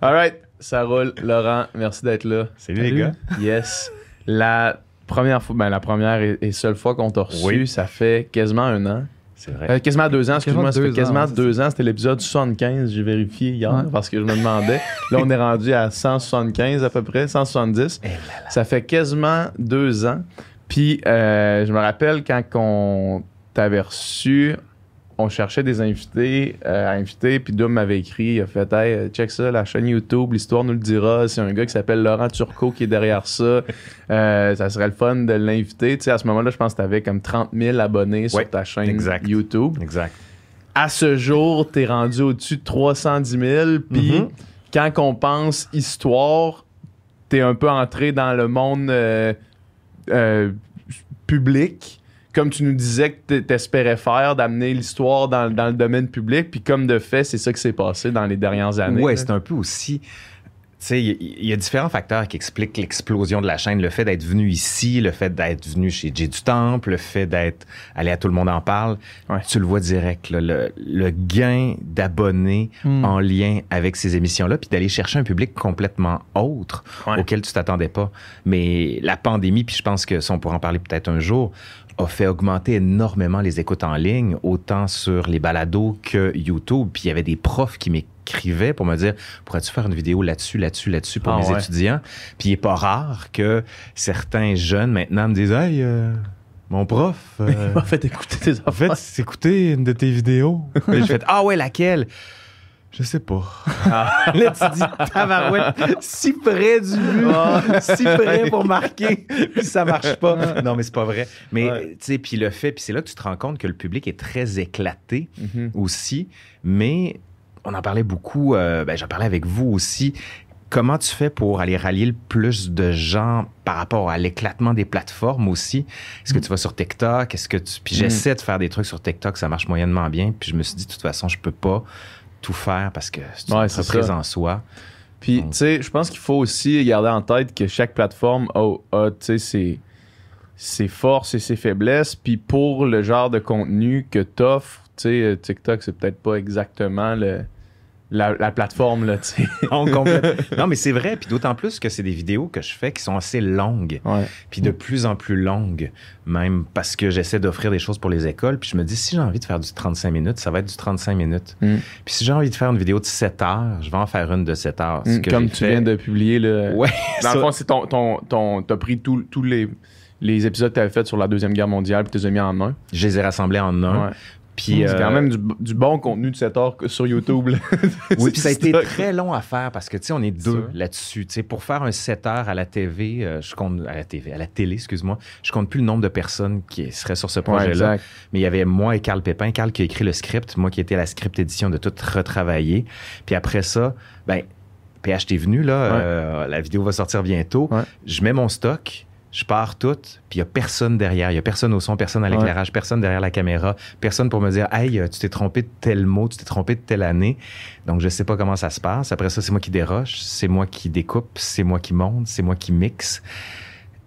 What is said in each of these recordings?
All right, ça roule. Laurent, merci d'être là. Salut, les gars. Yes. La première fois, ben, la première et, et seule fois qu'on t'a reçu, Oui. ça fait quasiment un an. C'est vrai. Euh, quasiment deux ans, excuse-moi. Ça Quasiment fait deux quasiment ans, c'est deux ans. C'était l'épisode 75. J'ai vérifié hier Ouais. parce que je me demandais. Là, on est rendu à 175 à peu près, 170. Eh là Ça fait quasiment deux ans. Puis, euh, je me rappelle quand on t'avait reçu, on cherchait des invités euh, à inviter. Puis Doom m'avait écrit, il a fait Hey, euh, check ça, la chaîne YouTube, l'histoire nous le dira. C'est un gars qui s'appelle Laurent Turcot qui est derrière ça. Euh, ça serait le fun de l'inviter. Tu sais, à ce moment-là, je pense que tu avais comme 30 000 abonnés sur ta chaîne exact. YouTube. Exact. À ce jour, tu es rendu au-dessus de 310 000. Puis, Mhm. quand on pense histoire, t'es un peu entré dans le monde euh, public, comme tu nous disais que t'espérais faire, d'amener l'histoire dans, dans le domaine public, puis comme de fait, c'est ça qui s'est passé dans les dernières années. Là. c'est un peu aussi. Tu sais, il y, a différents facteurs qui expliquent l'explosion de la chaîne. Le fait d'être venu ici, le fait d'être venu chez du Temple, le fait d'être allé à Tout le monde en parle. Ouais. Tu le vois direct, là, le, le gain d'abonnés Hmm. en lien avec ces émissions-là, puis d'aller chercher un public complètement autre Ouais. auquel tu t'attendais pas. Mais la pandémie, puis je pense que ça, on pourra en parler peut-être un jour, a fait augmenter énormément les écoutes en ligne, autant sur les balados que YouTube. Puis il y avait des profs qui m'écrivaient pour me dire pourrais-tu faire une vidéo là-dessus, là-dessus, là-dessus pour Ah mes ouais. étudiants? Puis il est pas rare que certains jeunes maintenant me disent Hey, euh, mon prof, euh, Il m'a fait écouter tes en fait, écouter une de tes vidéos. Et j'ai fait Ah ouais, laquelle Je sais pas. Ah. Là, tu dis tabarouette, si près du but, si près pour marquer, puis ça marche pas. Non, mais c'est pas vrai. Mais Ouais. tu sais, puis le fait, puis c'est là que tu te rends compte que le public est très éclaté Mhm. aussi. Mais on en parlait beaucoup, euh, ben, j'en parlais avec vous aussi. Comment tu fais pour aller rallier le plus de gens par rapport à l'éclatement des plateformes aussi? Est-ce que tu vas sur TikTok? Est-ce que tu... Puis Mm. j'essaie de faire des trucs sur TikTok, ça marche moyennement bien. Puis je me suis dit, de toute façon, je peux pas tout faire parce que c'est une Ouais, entreprise en soi. Puis, tu sais, je pense qu'il faut aussi garder en tête que chaque plateforme a, a, tu sais, ses, ses forces et ses faiblesses. Puis, pour le genre de contenu que t'offres, tu sais, euh, TikTok, c'est peut-être pas exactement le, la, la plateforme, là, tu sais. Non, complète- non, mais c'est vrai. Puis d'autant plus que c'est des vidéos que je fais qui sont assez longues. Ouais. puis de plus en plus longue, même parce que j'essaie d'offrir des choses pour les écoles. Puis je me dis, si j'ai envie de faire du 35 minutes, ça va être du 35 minutes. Mm. Puis si j'ai envie de faire une vidéo de 7 heures, je vais en faire une de 7 heures. Que Comme tu fait- viens de publier, là. Ouais, Dans ça- le fond, c'est ton, ton, ton, t'as pris tous tous les, les épisodes que t'avais fait sur la Deuxième Guerre mondiale puis tu les as mis en un. je les ai rassemblés en un. Ouais. Puis, c'est euh, quand même du, du bon contenu de 7 heures sur YouTube. Oui, puis ça a été très long à faire parce que, tu sais, on est deux là-dessus. Tu sais, pour faire un 7 heures à la TV, euh, je compte, à la TV, à la télé, excuse-moi, je compte plus le nombre de personnes qui seraient sur ce projet-là. Mais il y avait moi et Carl Pépin. Carl qui a écrit le script, moi qui étais à la script édition de tout retravailler. Puis après ça, ben, PH, t'es venu, là. euh, la vidéo va sortir bientôt. Ouais. Je mets mon stock. Je pars tout, puis il n'y a personne derrière. Il n'y a personne au son, personne à l'éclairage, personne derrière la caméra, personne pour me dire Hey, euh, tu t'es trompé de tel mot, tu t'es trompé de telle année. Donc, je ne sais pas comment ça se passe. Après ça, c'est moi qui déroche, c'est moi qui découpe, c'est moi qui monte, c'est moi qui mixe.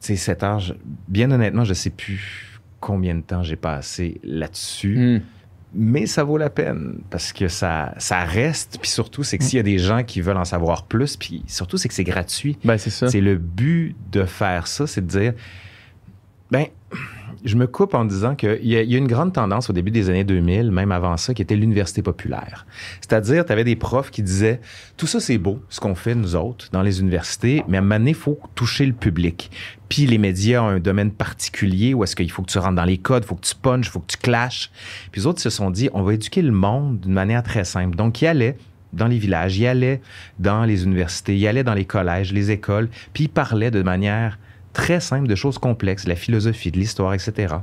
Tu sais, cette heure, je- bien honnêtement, je ne sais plus combien de temps j'ai passé là-dessus Hmm. Mais ça vaut la peine parce que ça, ça reste. Puis surtout, c'est que s'il y a des gens qui veulent en savoir plus, puis surtout, c'est que c'est gratuit. Ben, c'est ça. C'est le but de faire ça, c'est de dire, ben, je me coupe en disant qu'il y, y a une grande tendance au début des années 2000, même avant ça, qui était l'université populaire. C'est-à-dire, tu avais des profs qui disaient, tout ça c'est beau, ce qu'on fait nous autres dans les universités, mais à un moment donné, il faut toucher le public. Puis les médias ont un domaine particulier où est-ce qu'il faut que tu rentres dans les codes, il faut que tu punches, il faut que tu clashes. Puis les autres se sont dit, on va éduquer le monde d'une manière très simple. Donc, ils allaient dans les villages, ils allaient dans les universités, ils allaient dans les collèges, les écoles, puis ils parlaient de manière très simple de choses complexes, de la philosophie, de l'histoire, etc.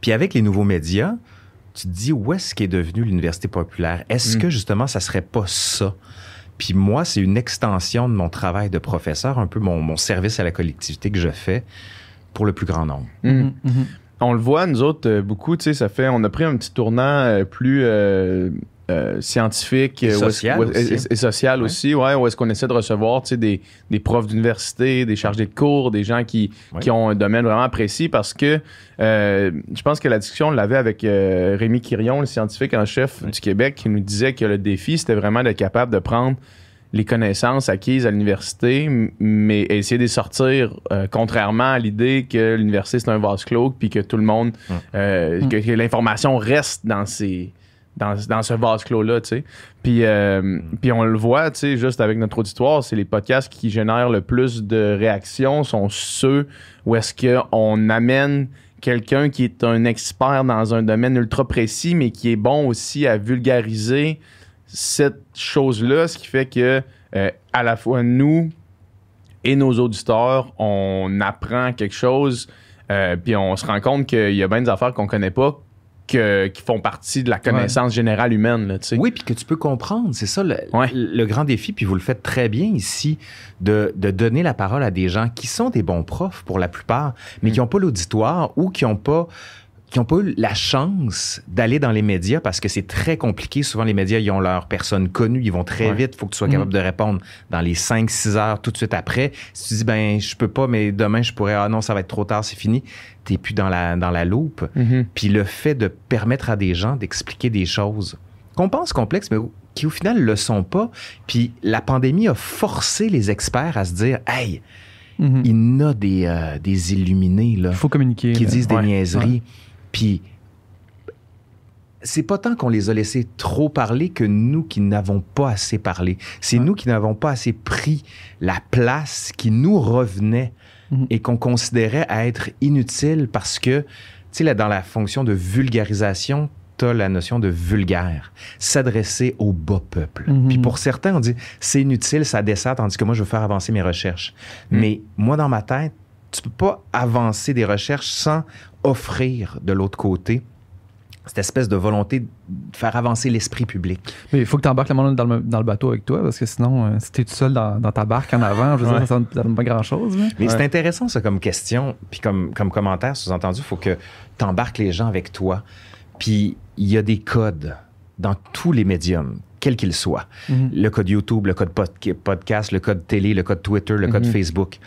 Puis avec les nouveaux médias, tu te dis où est-ce qu'est devenue l'université populaire? Est-ce Mm. que justement ça serait pas ça? Puis moi, c'est une extension de mon travail de professeur, un peu mon, mon service à la collectivité que je fais pour le plus grand nombre. Hmm. Mhm, mhm. On le voit, nous autres, euh, beaucoup, tu sais, ça fait. On a pris un petit tournant euh, plus euh, euh, scientifique Et euh, social où aussi. et- et social Ouais. aussi, ouais, où est-ce qu'on essaie de recevoir, des, des profs d'université, des chargés de cours, des gens qui, Ouais. qui ont un domaine vraiment précis parce que euh, je pense que la discussion, on l'avait avec euh, Rémi Quirion, le scientifique en chef Ouais. du Québec, qui nous disait que le défi, c'était vraiment d'être capable de prendre les connaissances acquises à l'université, mais essayer de les sortir euh, contrairement à l'idée que l'université c'est un vase clos, puis que tout le monde, euh, que, que l'information reste dans ces dans, dans ce vase clos-là, tu sais. Puis, euh, puis on le voit, tu sais, juste avec notre auditoire, c'est les podcasts qui génèrent le plus de réactions sont ceux où est-ce qu'on amène quelqu'un qui est un expert dans un domaine ultra précis, mais qui est bon aussi à vulgariser cette chose-là, ce qui fait que euh, à la fois nous et nos auditeurs, on apprend quelque chose, euh, puis on se rend compte qu'il y a bien des affaires qu'on connaît pas, que, qui font partie de la connaissance générale humaine, là. Oui, puis que tu peux comprendre. C'est ça le, Ouais. le grand défi, puis vous le faites très bien ici, de, de donner la parole à des gens qui sont des bons profs pour la plupart, mais Mm. qui n'ont pas l'auditoire ou qui n'ont pas qui n'ont pas eu la chance d'aller dans les médias parce que c'est très compliqué. Souvent, les médias, ils ont leur personne connue, ils vont très Ouais. vite. Il faut que tu sois capable de répondre dans les 5-6 heures tout de suite après. Si tu dis, ben, je peux pas, mais demain, je pourrais, ah non, ça va être trop tard, c'est fini, t'es plus dans la, dans la loupe. Mhm. Puis le fait de permettre à des gens d'expliquer des choses qu'on pense complexes, mais qui au final le sont pas. Puis la pandémie a forcé les experts à se dire, hey, Mhm. il y en a des, euh, des illuminés là, faut communiquer. qui là. disent des Ouais, niaiseries. Puis c'est pas tant qu'on les a laissés trop parler que nous qui n'avons pas assez parlé. C'est Ouais. nous qui n'avons pas assez pris la place qui nous revenait Mhm. et qu'on considérait à être inutile parce que, tu sais, là, dans la fonction de vulgarisation, tu as la notion de vulgaire, s'adresser au bas peuple. Mhm. Puis pour certains, on dit c'est inutile, ça dessert, tandis que moi, je veux faire avancer mes recherches. Mhm. Mais moi, dans ma tête, tu peux pas avancer des recherches sans offrir de l'autre côté cette espèce de volonté de faire avancer l'esprit public. Mais il faut que tu embarques le monde dans le, dans le bateau avec toi parce que sinon, euh, si tu es tout seul dans, dans ta barque en avant, je veux Ouais. dire, ça ne donne pas grand-chose. Mais Ouais. c'est intéressant, ça, comme question, puis comme, comme commentaire sous-entendu, il faut que tu embarques les gens avec toi. Puis il y a des codes dans tous les médiums, quels qu'ils soient. Mhm. Le code YouTube, le code podca- podcast, le code télé, le code Twitter, le code Mhm. Facebook.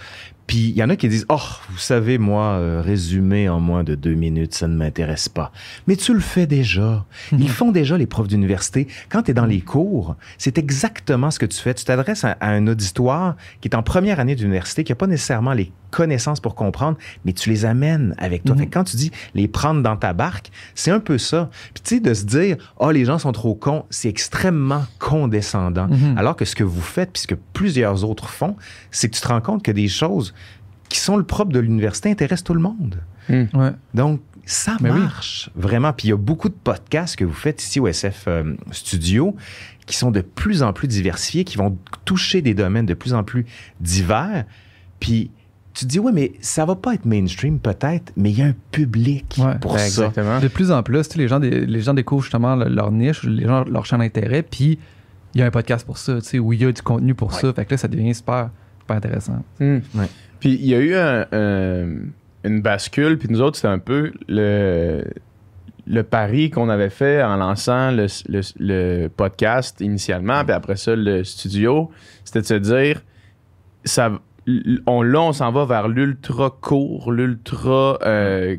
Puis il y en a qui disent Oh, vous savez, moi, euh, résumer en moins de deux minutes, ça ne m'intéresse pas. Mais tu le fais déjà. Ils font déjà, les profs d'université. Quand tu es dans les cours, c'est exactement ce que tu fais. Tu t'adresses à, à un auditoire qui est en première année d'université, qui n'a pas nécessairement les connaissances pour comprendre, mais tu les amènes avec toi. Mhm. Fait que quand tu dis les prendre dans ta barque, c'est un peu ça. Puis tu sais, de se dire Oh, les gens sont trop cons, c'est extrêmement condescendant. Mhm. Alors que ce que vous faites, puis ce que plusieurs autres font, c'est que tu te rends compte que des choses qui sont le propre de l'université intéressent tout le monde. Ouais. Donc, ça Mais oui. marche vraiment. Puis il y a beaucoup de podcasts que vous faites ici au SF euh, Studio qui sont de plus en plus diversifiés, qui vont toucher des domaines de plus en plus divers. Puis tu te dis, ouais, mais ça va pas être mainstream peut-être, mais il y a un public Ouais. pour Ben, ça. exactement. De plus en plus, les gens, des- les gens découvrent justement le- leur niche, les gens, leur champ d'intérêt, puis il y a un podcast pour ça, tu sais, où il y a du contenu pour ça. Fait que là, ça devient super, super intéressant. Hmm. Ouais. Puis il y a eu un- un- une bascule, puis nous autres, c'était un peu le, le pari qu'on avait fait en lançant le, le- le podcast initialement, puis après ça, le studio. C'était de se dire, ça, on, là, on s'en va vers l'ultra court, l'ultra euh,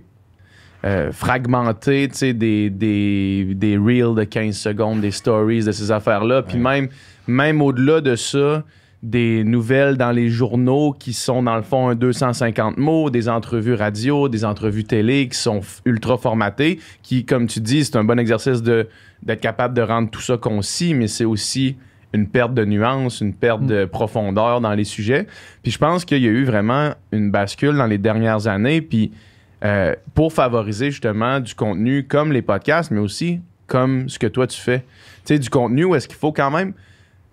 euh, fragmenté, tu sais, des, des, des reels de 15 secondes, des stories, de ces affaires-là. Puis même, même au-delà de ça, des nouvelles dans les journaux qui sont dans le fond un 250 mots, des entrevues radio, des entrevues télé qui sont ultra formatées, qui, comme tu dis, c'est un bon exercice de d'être capable de rendre tout ça concis, mais c'est aussi une perte de nuance, une perte de profondeur dans les sujets. Puis je pense qu'il y a eu vraiment une bascule dans les dernières années, puis euh, pour favoriser justement du contenu comme les podcasts, mais aussi comme ce que toi tu fais. Tu sais, du contenu où est-ce qu'il faut quand même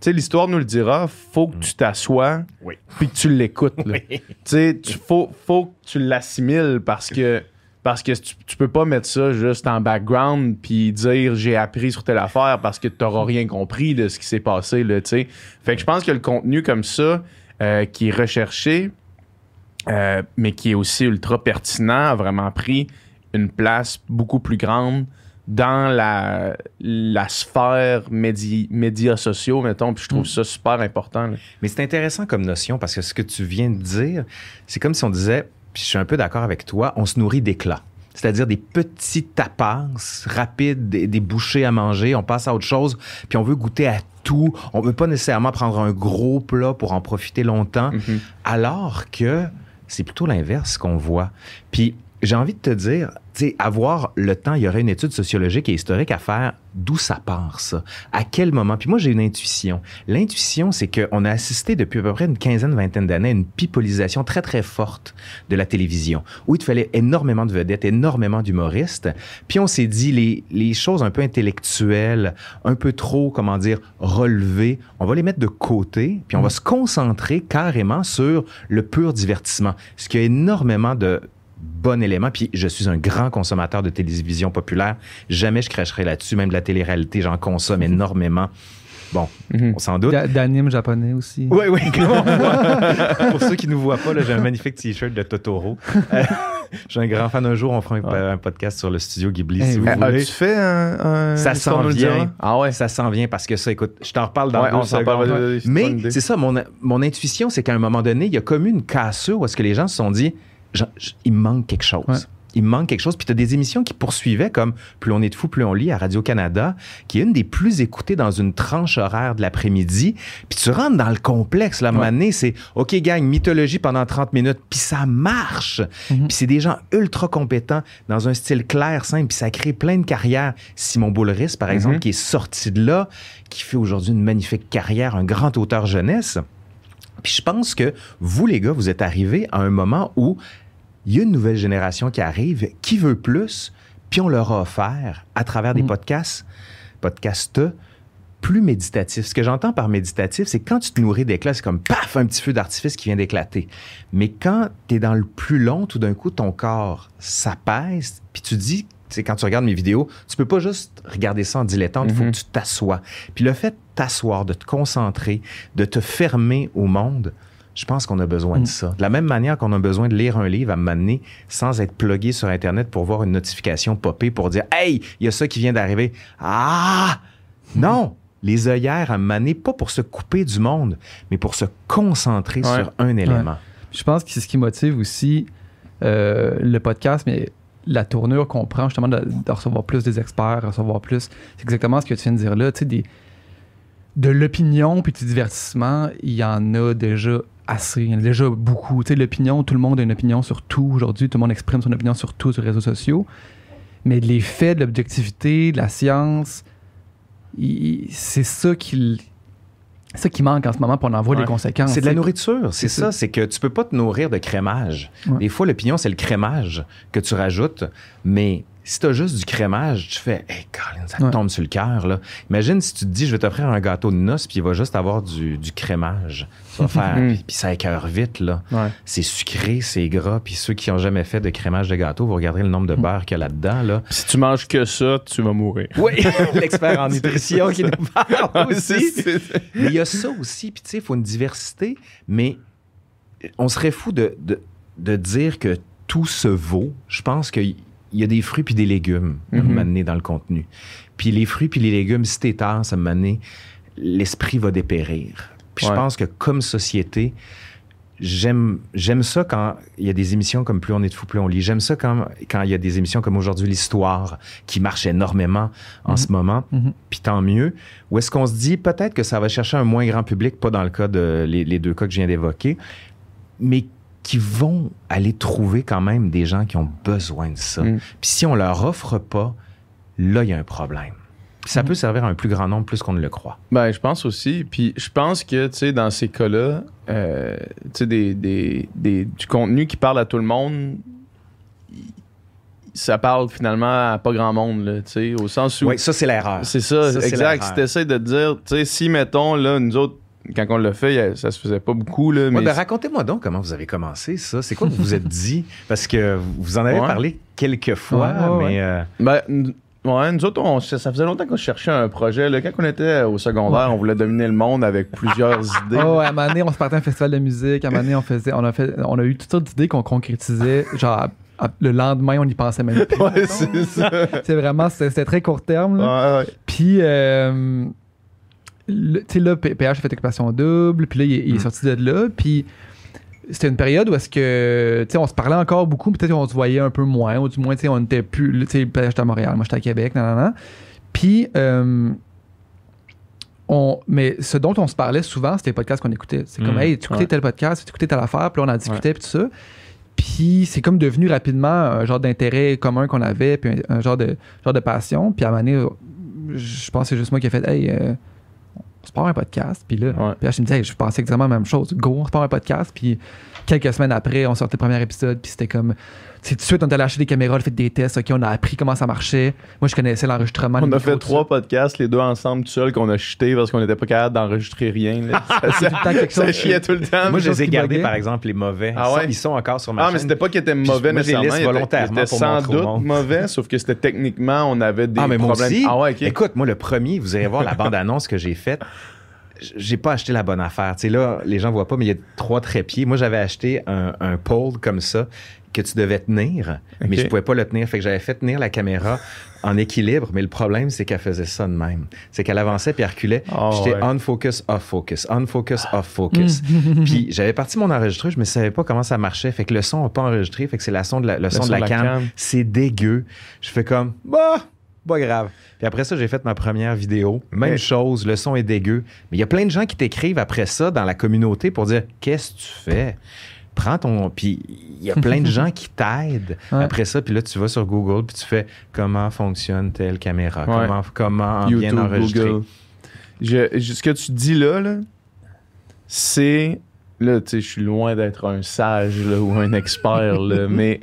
sais, l'histoire nous le dira, faut que tu t'assoies Oui. puis que tu l'écoutes. là. Tu faut, faut que tu l'assimiles parce que, parce que tu, tu peux pas mettre ça juste en background puis dire j'ai appris sur telle affaire parce que tu n'auras rien compris de ce qui s'est passé. Là, tu sais. fait que je pense que le contenu comme ça, euh, qui est recherché, euh, mais qui est aussi ultra pertinent, a vraiment pris une place beaucoup plus grande dans la, la sphère médi- médias sociaux, mettons, puis je trouve ça super important. là. Mais c'est intéressant comme notion parce que ce que tu viens de dire, c'est comme si on disait, puis je suis un peu d'accord avec toi, on se nourrit d'éclats. C'est-à-dire des petits tapas rapides, des, des bouchées à manger, on passe à autre chose, puis on veut goûter à tout. On veut pas nécessairement prendre un gros plat pour en profiter longtemps, Mhm. alors que c'est plutôt l'inverse qu'on voit. Puis j'ai envie de te dire, tu sais, avoir le temps, il y aurait une étude sociologique et historique à faire d'où ça part, ça. À quel moment? Puis moi, j'ai une intuition. L'intuition, c'est qu'on a assisté depuis à peu près une quinzaine, vingtaine d'années à une pipolisation très, très forte de la télévision, où il te fallait énormément de vedettes, énormément d'humoristes. Puis on s'est dit, les, les choses un peu intellectuelles, un peu trop, comment dire, relevées, on va les mettre de côté, puis on va se concentrer carrément sur le pur divertissement. Ce qui a énormément de bon élément. Puis je suis un grand consommateur de télévision populaire. Jamais je cracherai là-dessus. Même de la télé-réalité, j'en consomme énormément. Bon, Mhm. on s'en doute. D'a- D'anime japonais aussi. Oui, oui, comme on voit. Pour ceux qui ne nous voient pas, là, j'ai un magnifique t-shirt de Totoro. Euh, je suis un grand fan. Un jour, on fera un, un podcast sur le studio Ghibli, Eh si vous. Euh, voulez. As-tu fait un. un- Ça s'en vient. Ah ouais. Ça s'en vient parce que ça, écoute, je t'en reparle dans Ouais, deux on s'en secondes. parle. vas-y, c'est une bonne Mais c'est ça, mon, mon intuition, c'est qu'à un moment donné, il y a comme une cassure où est-ce que les gens se sont dit, Il me manque quelque chose. Ouais. Il me manque quelque chose. Puis tu as des émissions qui poursuivaient comme Plus on est de fou, plus on lit à Radio-Canada, qui est une des plus écoutées dans une tranche horaire de l'après-midi. Puis tu rentres dans le complexe. Là, à un moment donné, c'est OK, gang, mythologie pendant 30 minutes. Puis ça marche. Mhm. Puis c'est des gens ultra compétents dans un style clair, simple. Puis ça crée plein de carrières. Simon Boulris, par exemple, Mhm. qui est sorti de là, qui fait aujourd'hui une magnifique carrière, un grand auteur jeunesse. Puis je pense que vous, les gars, vous êtes arrivés à un moment où il y a une nouvelle génération qui arrive, qui veut plus, puis on leur a offert, à travers des Mm. podcasts, podcasts plus méditatifs. Ce que j'entends par méditatif, c'est quand tu te nourris d'éclats, c'est comme paf, un petit feu d'artifice qui vient d'éclater. Mais quand tu es dans le plus long, tout d'un coup, ton corps s'apaise, puis tu dis, sais, quand tu regardes mes vidéos, tu peux pas juste regarder ça en dilettante, il faut Mhm. que tu t'assoies. Puis le fait de t'asseoir, de te concentrer, de te fermer au monde, je pense qu'on a besoin Mm. de ça. De la même manière qu'on a besoin de lire un livre à m'amener sans être plugué sur Internet pour voir une notification popper pour dire Hey, il y a ça qui vient d'arriver. Ah! Non! Les œillères à m'amener, pas pour se couper du monde, mais pour se concentrer Ouais. sur un élément. Je pense que c'est ce qui motive aussi euh, le podcast, mais la tournure qu'on prend justement de, de recevoir plus des experts, recevoir plus. C'est exactement ce que tu viens de dire là. Tu sais, des, de l'opinion puis du divertissement, il y en a déjà assez. Il y en a déjà beaucoup. Tu sais, l'opinion, tout le monde a une opinion sur tout aujourd'hui. Tout le monde exprime son opinion sur tout sur les réseaux sociaux. Mais les faits de l'objectivité, de la science, c'est ça qui, c'est ça qui manque en ce moment, pour on en voit Ouais. les conséquences. C'est de la nourriture, c'est C'est ça. ça. C'est que tu peux pas te nourrir de crémage. Ouais. Des fois, l'opinion, c'est le crémage que tu rajoutes, mais si tu as juste du crémage, tu fais Hey, Colin, ça te Ouais. tombe sur le cœur. là. Imagine si tu te dis Je vais t'offrir un gâteau de noces, puis il va juste avoir du, du crémage. Ça va faire, Mm. puis, puis ça écœure vite. là. Ouais. C'est sucré, c'est gras, puis ceux qui ont jamais fait de crémage de gâteau, vous regarderez le nombre de beurre qu'il y a là-dedans. Là. Si tu manges que ça, tu vas mourir. Oui, l'expert en nutrition qui nous parle aussi. C'est- c'est- Mais il y a ça aussi, puis tu sais, il faut une diversité, mais on serait fou de, de, de dire que tout se vaut. Je pense qu'il y a des fruits puis des légumes à Mhm. m'amener dans le contenu. Puis les fruits puis les légumes, si t'es tard, ça m'amener, l'esprit va dépérir. Puis Ouais. je pense que comme société, j'aime j'aime ça quand il y a des émissions comme Plus on est de fou, plus on lit. J'aime ça quand quand il y a des émissions comme aujourd'hui l'histoire qui marche énormément en Mhm. ce moment. Mhm. Puis tant mieux. Ou est-ce qu'on se dit peut-être que ça va chercher un moins grand public, pas dans le cas de les, les deux cas que je viens d'évoquer, mais qui vont aller trouver quand même des gens qui ont besoin de ça. Mm. Puis si on leur offre pas, là il y a un problème. Puis ça Mm. peut servir à un plus grand nombre plus qu'on ne le croit. Ben, je pense aussi. Puis je pense que, tu sais, dans ces cas-là, euh, tu sais, des, des, des- du contenu qui parle à tout le monde, ça parle finalement à pas grand monde, tu sais, au sens où. Oui, ça c'est l'erreur. C'est ça, Ça, exact. Si t'essaies de te dire, tu sais, si, mettons, là, nous autres, quand on l'a fait, ça se faisait pas beaucoup, là, Ouais, mais. ben, racontez-moi donc comment vous avez commencé ça. C'est quoi que vous vous êtes dit? Parce que vous en avez Ouais. parlé quelques fois, Ouais, ouais, mais... euh, Ben, nous autres, on- ça faisait longtemps qu'on cherchait un projet. Là. Quand on était au secondaire, on voulait dominer le monde avec plusieurs idées. Oh, à un moment donné, on se partait à un festival de musique. À un moment donné, on, faisait, on, a, fait, on a eu toutes sortes d'idées qu'on concrétisait. Genre, le lendemain, on y pensait même plus. Ouais, c'est ça. C'est vraiment, c'était très court terme. là. Ouais, ouais. Puis, euh, tu sais, là, PH a fait Occupation Double. Puis là, il, est- il est Mm. sorti de là. Puis, c'était une période où est-ce que, tu sais, on se parlait encore beaucoup. Peut-être qu'on se voyait un peu moins. Ou du moins, tu sais, on était plus. Tu sais, PH était à Montréal, moi, j'étais à Québec. Nan, nan, nan. Puis, euh, on, mais ce dont on se parlait souvent, c'était les podcasts qu'on écoutait. C'est comme, Mm. hey, tu écoutais Ouais. tel podcast, tu écoutais telle affaire, puis là, on en discutait, puis tout ça. Puis c'est comme devenu rapidement un genre d'intérêt commun qu'on avait, puis un, un genre, de, genre de passion. Puis à un moment donné, je pense que c'est juste moi qui ai fait, hey, euh, on se part un podcast. Puis là, Ouais. puis là, je me disais, hey, je pensais exactement la même chose. Go, on se part un podcast. Puis quelques semaines après, on sortait le premier épisode, puis c'était comme. C'est tout de suite, on est allé acheter des caméras, on a fait des tests, OK, on a appris comment ça marchait. Moi, je connaissais l'enregistrement. On a fait trois ça. podcasts, les deux ensemble, tout seul, qu'on a jeté parce qu'on n'était pas capable d'enregistrer rien. là. ça, ça- chiait tout le temps. Moi, je les ai gardés, par exemple, les mauvais. Ah Ils sont- ouais? Ils sont encore sur ma Ah, chaîne. mais c'était pas qu'ils étaient Puis mauvais moi, ils étaient- volontairement ils étaient pour sans doute mauvais, sauf que c'était techniquement, on avait des ah, mais moi problèmes. aussi. Ah ouais. Écoute, moi, le premier, vous allez voir la bande-annonce que j'ai faite. J'ai pas acheté la bonne affaire. Tu sais, là, les gens voient pas, mais il y a trois trépieds. Moi, j'avais acheté un, un pole comme ça que tu devais tenir, mais je pouvais pas le tenir. Fait que j'avais fait tenir la caméra en équilibre, mais le problème, c'est qu'elle faisait ça de même. C'est qu'elle avançait puis elle reculait. Ah J'étais ouais. on focus, off focus, on focus, off focus. puis j'avais parti mon enregistreur, je ne savais pas comment ça marchait. Fait que le son n'a pas enregistré. Fait que c'est la son de la, le son de la, cam. C'est dégueu. Je fais comme, bah, pas grave. Puis après ça, j'ai fait ma première vidéo. Même Ouais. chose, le son est dégueu. Mais il y a plein de gens qui t'écrivent après ça dans la communauté pour dire, qu'est-ce que tu fais? Prends ton. Puis il y a plein de gens qui t'aident Ouais. après ça. Puis là, tu vas sur Google puis tu fais comment fonctionne telle caméra, Ouais. comment, comment bien YouTube, enregistrer? Google. Je- je- ce que tu dis là, là, c'est. Là, tu sais, je suis loin d'être un sage là, ou un expert, là, mais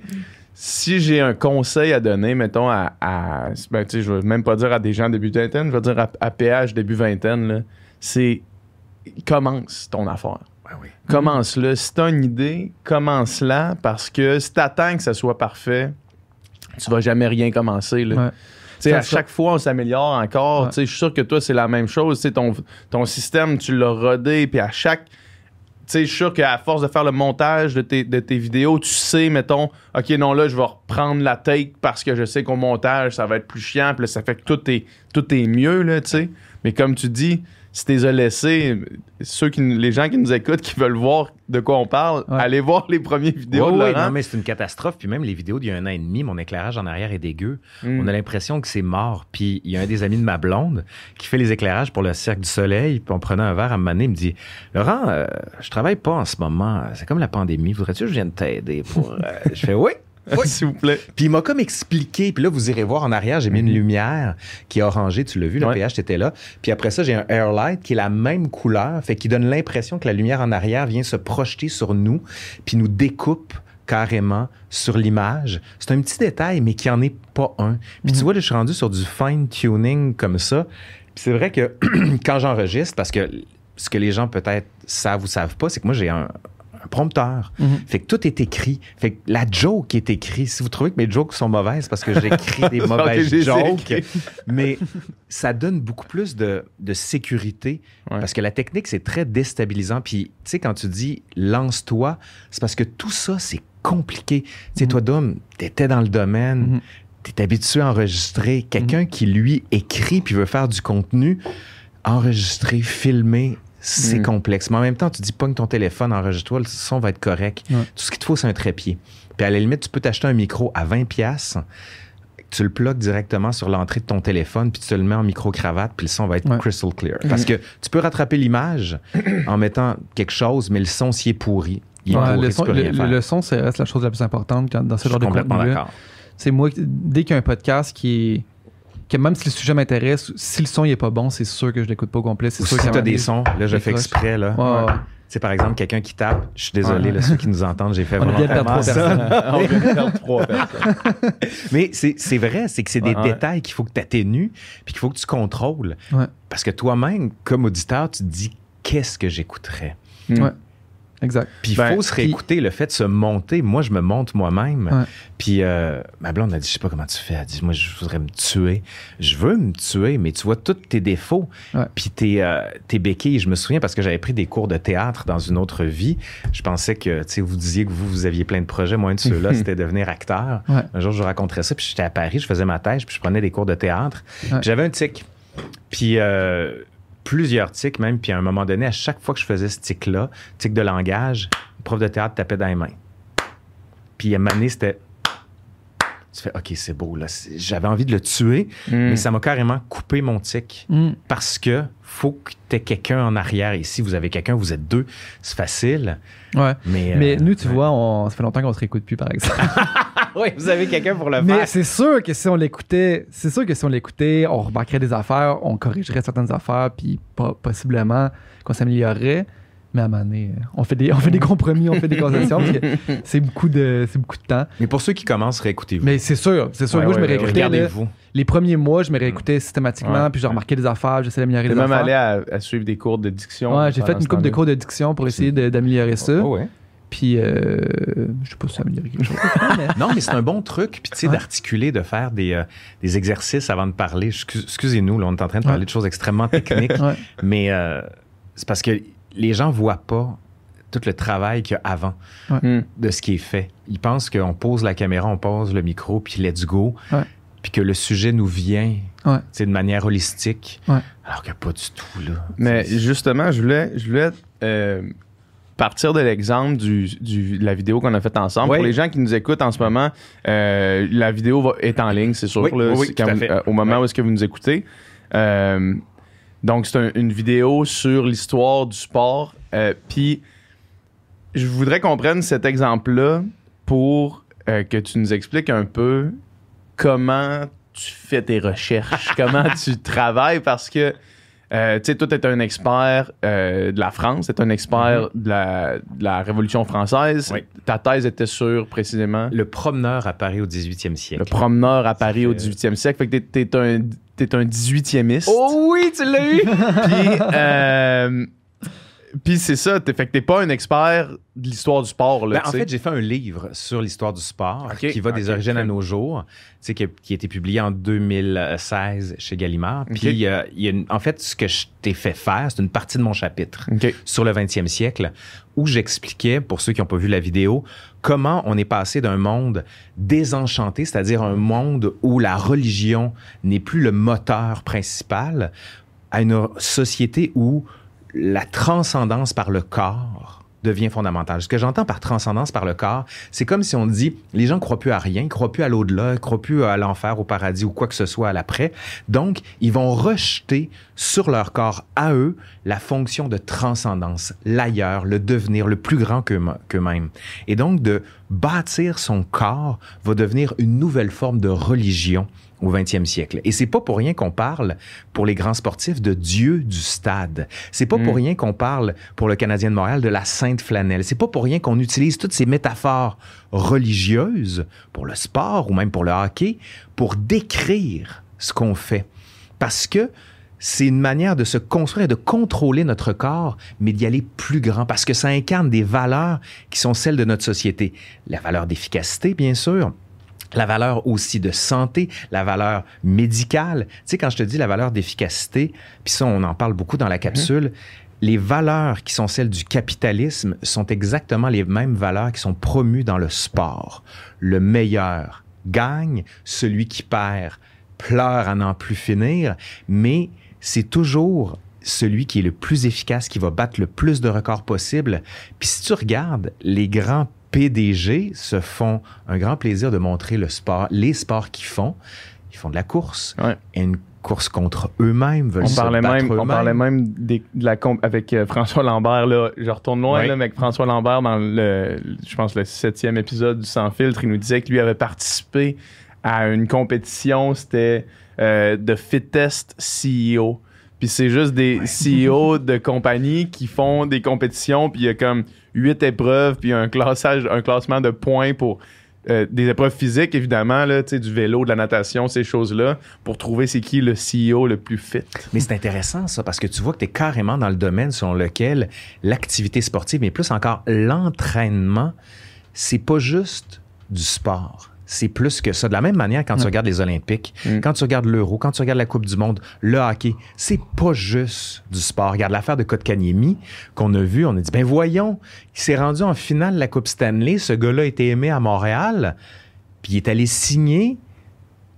si j'ai un conseil à donner, mettons, à. à ben, tu sais, je vais même pas dire à des gens début vingtaine, je vais dire à, à PH début vingtaine, c'est. Commence ton affaire. Oui. Commence-le. Si t'as une idée, commence-la parce que si t'attends que ça soit parfait, tu vas jamais rien commencer. Là. Ouais. À chaque fois, on s'améliore encore. Ouais. Tu sais, Je suis sûr que toi, c'est la même chose. Tu sais, Ton, ton système, tu l'as rodé, puis à chaque. Tu sais, je suis sûr qu'à force de faire le montage de tes, de tes vidéos, tu sais, mettons, OK, non, là, je vais reprendre la take parce que je sais qu'au montage, ça va être plus chiant, puis ça fait que tout est, tout est mieux, là, tu sais. Mais comme tu dis, si t'es laissé, ceux qui, les gens qui nous écoutent, qui veulent voir de quoi on parle, Ouais. allez voir les premières vidéos Ouais, de ouais, Laurent. non, mais c'est une catastrophe. Puis même les vidéos d'il y a un an et demi, mon éclairage en arrière est dégueu. Mm. On a l'impression que c'est mort. Puis il y a un des amis de ma blonde qui fait les éclairages pour le Cirque du Soleil. Puis on prenait un verre à donné, il me dit Laurent, euh, je travaille pas en ce moment. C'est comme la pandémie. Voudrais-tu que je vienne t'aider pour. euh, je fais oui. Oui. S'il vous plaît. Puis il m'a comme expliqué. Puis là, vous irez voir en arrière, j'ai mis une lumière qui est orangée. Tu l'as vu, le Ouais. PH, t'étais là. Puis après ça, j'ai un airlight qui est la même couleur. Fait qu'il donne l'impression que la lumière en arrière vient se projeter sur nous. Puis nous découpe carrément sur l'image. C'est un petit détail, mais qui en est pas un. Puis tu vois, là, je suis rendu sur du fine-tuning comme ça. Puis c'est vrai que quand j'enregistre, parce que ce que les gens peut-être savent ou savent pas, c'est que moi, j'ai un, un prompteur. Mhm. Fait que tout est écrit. Fait que la joke est écrite. Si vous trouvez que mes jokes sont mauvaises, parce que j'écris des mauvaises jokes, mais ça donne beaucoup plus de, de sécurité. Ouais. Parce que la technique, c'est très déstabilisant. Puis, tu sais, quand tu dis lance-toi, c'est parce que tout ça, c'est compliqué. Tu sais, Mhm. toi, Dom, t'étais dans le domaine, Mhm. t'es habitué à enregistrer. Quelqu'un qui, lui, écrit puis veut faire du contenu, enregistrer, filmer, c'est Mhm. complexe. Mais en même temps, tu dis, pogne ton téléphone, enregistre-toi, le son va être correct. Tout ce qu'il te faut, c'est un trépied. Puis à la limite, tu peux t'acheter un micro à 20$. pièces. Tu le plugues directement sur l'entrée de ton téléphone, puis tu te le mets en micro-cravate, puis le son va être Ouais. crystal clear. Parce que tu peux rattraper l'image en mettant quelque chose, mais le son, s'il est pourri, il est Ouais, pourri, le, son, peux le, rien le- faire. le son, c'est reste la chose la plus importante dans ce Je suis genre de contenu. C'est moi, dès qu'il y a un podcast qui est. Que même si le sujet m'intéresse, si le son n'est pas bon, c'est sûr que je l'écoute pas au complet. C'est Ou sûr si tu as des sons, là, je fais exprès, là. Ouais, ouais. C'est par exemple quelqu'un qui tape. Je suis désolé, Ouais. là, ceux qui nous entendent, j'ai fait On vient de volontairement perdre trois ça. personnes. On vient de perdre trois personnes. Mais c'est vrai, c'est que c'est des Ouais, ouais. détails qu'il faut que tu atténues puis qu'il faut que tu contrôles. Ouais. Parce que toi-même, comme auditeur, tu te dis qu'est-ce que j'écouterais? Ouais. Exact. Puis il Ben, faut se puis- réécouter le fait de se monter. Moi, je me monte moi-même. Ouais. Puis euh, ma blonde a dit, je sais pas comment tu fais. Elle dit, moi, je voudrais me tuer. Je veux me tuer, mais tu vois tous tes défauts. Ouais. Puis tes, euh, tes béquilles. Je me souviens parce que j'avais pris des cours de théâtre dans une autre vie. Je pensais que, tu sais, vous disiez que vous, vous aviez plein de projets. Moi, un de ceux-là, c'était devenir acteur. Ouais. Un jour, je vous raconterais ça. Puis j'étais à Paris, je faisais ma thèse, puis je prenais des cours de théâtre. J'avais un tic. Puis euh, plusieurs tics même. Puis à un moment donné, à chaque fois que je faisais ce tic-là, tic de langage, le prof de théâtre tapait dans les mains. Puis à un c'était... Tu fais, OK, c'est beau, là. J'avais envie de le tuer, Mm. mais ça m'a carrément coupé mon tic. Mm. Parce que faut que tu aies quelqu'un en arrière. Et si vous avez quelqu'un, vous êtes deux, c'est facile. Ouais. Mais, Mais euh, nous, tu ouais. vois, on, ça fait longtemps qu'on se réécoute plus, par exemple. oui, vous avez quelqu'un pour le Mais faire. c'est sûr que si on l'écoutait, c'est sûr que si on l'écoutait, on remarquerait des affaires, on corrigerait certaines affaires, puis po- possiblement qu'on s'améliorerait. Mais à un moment donné, on fait des, on fait des compromis, on fait des concessions, parce que c'est beaucoup de, c'est beaucoup de temps. Mais pour ceux qui commencent, réécoutez-vous. Mais c'est sûr, c'est sûr. Ouais, moi, je me ouais, ouais, réécoutais. là, Regardez-vous. les premiers mois, je me réécoutais systématiquement, Ouais. puis je remarquais des affaires, j'essayais d'améliorer les même affaires. allé à, à suivre des cours de diction. Ouais, j'ai fait une couple de cours de diction pour essayer de- d'améliorer ça. Oh, ouais. Puis, euh, je sais pas si ça amélioré quelque chose. mais- Non, mais c'est un bon truc. Puis, tu sais, Ouais. d'articuler, de faire des, euh, des exercices avant de parler. Excuse- Excusez-nous, là, on est en train de parler Ouais. de choses extrêmement techniques. Ouais. Mais euh, c'est parce que les gens voient pas tout le travail qu'il y a avant Mm. de ce qui est fait. Ils pensent qu'on pose la caméra, on pose le micro, puis let's go. Ouais. Puis que le sujet nous vient Ouais. tu sais, de manière holistique. Ouais. Alors que pas du tout, là. Mais justement, je voulais, je voulais euh, partir de l'exemple du, du- de la vidéo qu'on a faite ensemble. Oui. Pour les gens qui nous écoutent en ce moment, euh, la vidéo va- est en ligne, c'est sûr, Oui, là, oui, quand- euh, au moment où est-ce que vous nous écoutez. Euh, donc, c'est un- une vidéo sur l'histoire du sport. Puis, je voudrais qu'on prenne cet exemple-là pour que tu nous expliques un peu comment tu fais tes recherches, comment tu travailles, parce que euh, tu sais, toi, t'es un expert euh, de la France, t'es un expert de, la, de la Révolution française. Oui. Ta thèse était sur, précisément, Le promeneur à Paris au 18e siècle. le promeneur à Paris au C'est- 18e siècle. Fait que t'es, t'es un, t'es un 18e Oh oui, tu l'as eu! Puis, euh, puis c'est ça, t'es, fait que t'es pas un expert de l'histoire du sport. Là, Ben, en fait, j'ai fait un livre sur l'histoire du sport qui va des origines à nos jours, tu sais, qui, a, qui a été publié en 2016 chez Gallimard. Puis, euh, il y a une- en fait, ce que je t'ai fait faire, c'est une partie de mon chapitre sur le 20e siècle où j'expliquais, pour ceux qui n'ont pas vu la vidéo, comment on est passé d'un monde désenchanté, c'est-à-dire un monde où la religion n'est plus le moteur principal, à une société où la transcendance par le corps devient fondamentale. Ce que j'entends par transcendance par le corps, c'est comme si on dit les gens croient plus à rien, croient plus à l'au-delà, croient plus à l'enfer, au paradis ou quoi que ce soit à l'après. Donc, ils vont rejeter sur leur corps à eux la fonction de transcendance, l'ailleurs, le devenir, le plus grand qu'eux- qu'eux-mêmes. Et donc, de bâtir son corps va devenir une nouvelle forme de religion au 20e siècle. Et c'est pas pour rien qu'on parle pour les grands sportifs de Dieu du stade. C'est pas pour Mm. rien qu'on parle pour le Canadien de Montréal de la sainte flanelle. C'est pas pour rien qu'on utilise toutes ces métaphores religieuses pour le sport ou même pour le hockey pour décrire ce qu'on fait. Parce que c'est une manière de se construire et de contrôler notre corps, mais d'y aller plus grand, parce que ça incarne des valeurs qui sont celles de notre société. La valeur d'efficacité, bien sûr, la valeur aussi de santé, la valeur médicale. Tu sais, quand je te dis la valeur d'efficacité, puis ça, on en parle beaucoup dans la capsule, les valeurs qui sont celles du capitalisme sont exactement les mêmes valeurs qui sont promues dans le sport. Le meilleur gagne, celui qui perd pleure à n'en plus finir, mais c'est toujours celui qui est le plus efficace, qui va battre le plus de records possible. Puis si tu regardes, les grands PDG se font un grand plaisir de montrer le sport, les sports qu'ils font. Ils font de la course, Ouais. et une course contre eux-mêmes, veulent On se parlait, battre même, on parlait même des- de la comp- avec euh, François Lambert. Là, je retourne loin, Oui. là, mais avec François Lambert, dans le, je pense, le septième épisode du Sans Filtre, il nous disait que lui avait participé à une compétition, c'était euh, de Fittest CEO. Puis c'est juste des CEO de compagnies qui font des compétitions, puis il y a comme huit épreuves, puis un classement de points pour euh, des épreuves physiques, évidemment, là, du vélo, de la natation, ces choses-là, pour trouver c'est qui le CEO le plus fit. Mais c'est intéressant ça, parce que tu vois que tu es carrément dans le domaine selon lequel l'activité sportive, mais plus encore l'entraînement, c'est pas juste du sport. C'est plus que ça. De la même manière, quand tu Ouais. regardes les Olympiques, Mm. quand tu regardes l'Euro, quand tu regardes la Coupe du Monde, le hockey, c'est pas juste du sport. Regarde l'affaire de Kotkaniemi qu'on a vu, on a dit, ben voyons, il s'est rendu en finale de la Coupe Stanley, ce gars-là a été aimé à Montréal, puis il est allé signer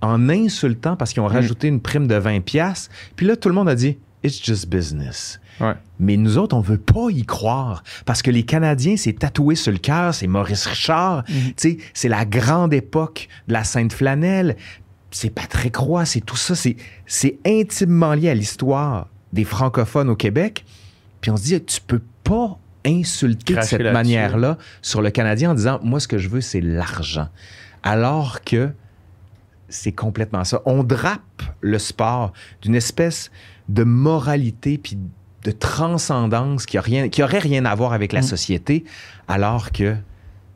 en insultant parce qu'ils ont rajouté une prime de 20 pièces. Puis là, tout le monde a dit, it's just business. Ouais. Mais nous autres, on veut pas y croire. Parce que les Canadiens, c'est tatoué sur le cœur, c'est Maurice Richard, sais, c'est la grande époque de la Sainte Flanelle, c'est Patrick Roy, c'est tout ça, c'est, c'est intimement lié à l'histoire des francophones au Québec. Puis on se dit, tu peux pas insulter de cette manière-là sur le Canadien en disant, moi, ce que je veux, c'est l'argent. Alors que c'est complètement ça. On drape le sport d'une espèce de moralité puis de transcendance qui, a rien, qui aurait rien à voir avec la Mm. société, alors que, tu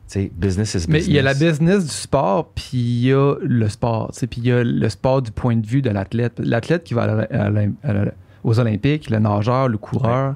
sais, business is business. Mais il y a la business du sport, puis il y a le sport. Puis il y a le sport du point de vue de l'athlète. L'athlète qui va à à à aux Olympiques, le nageur, le coureur,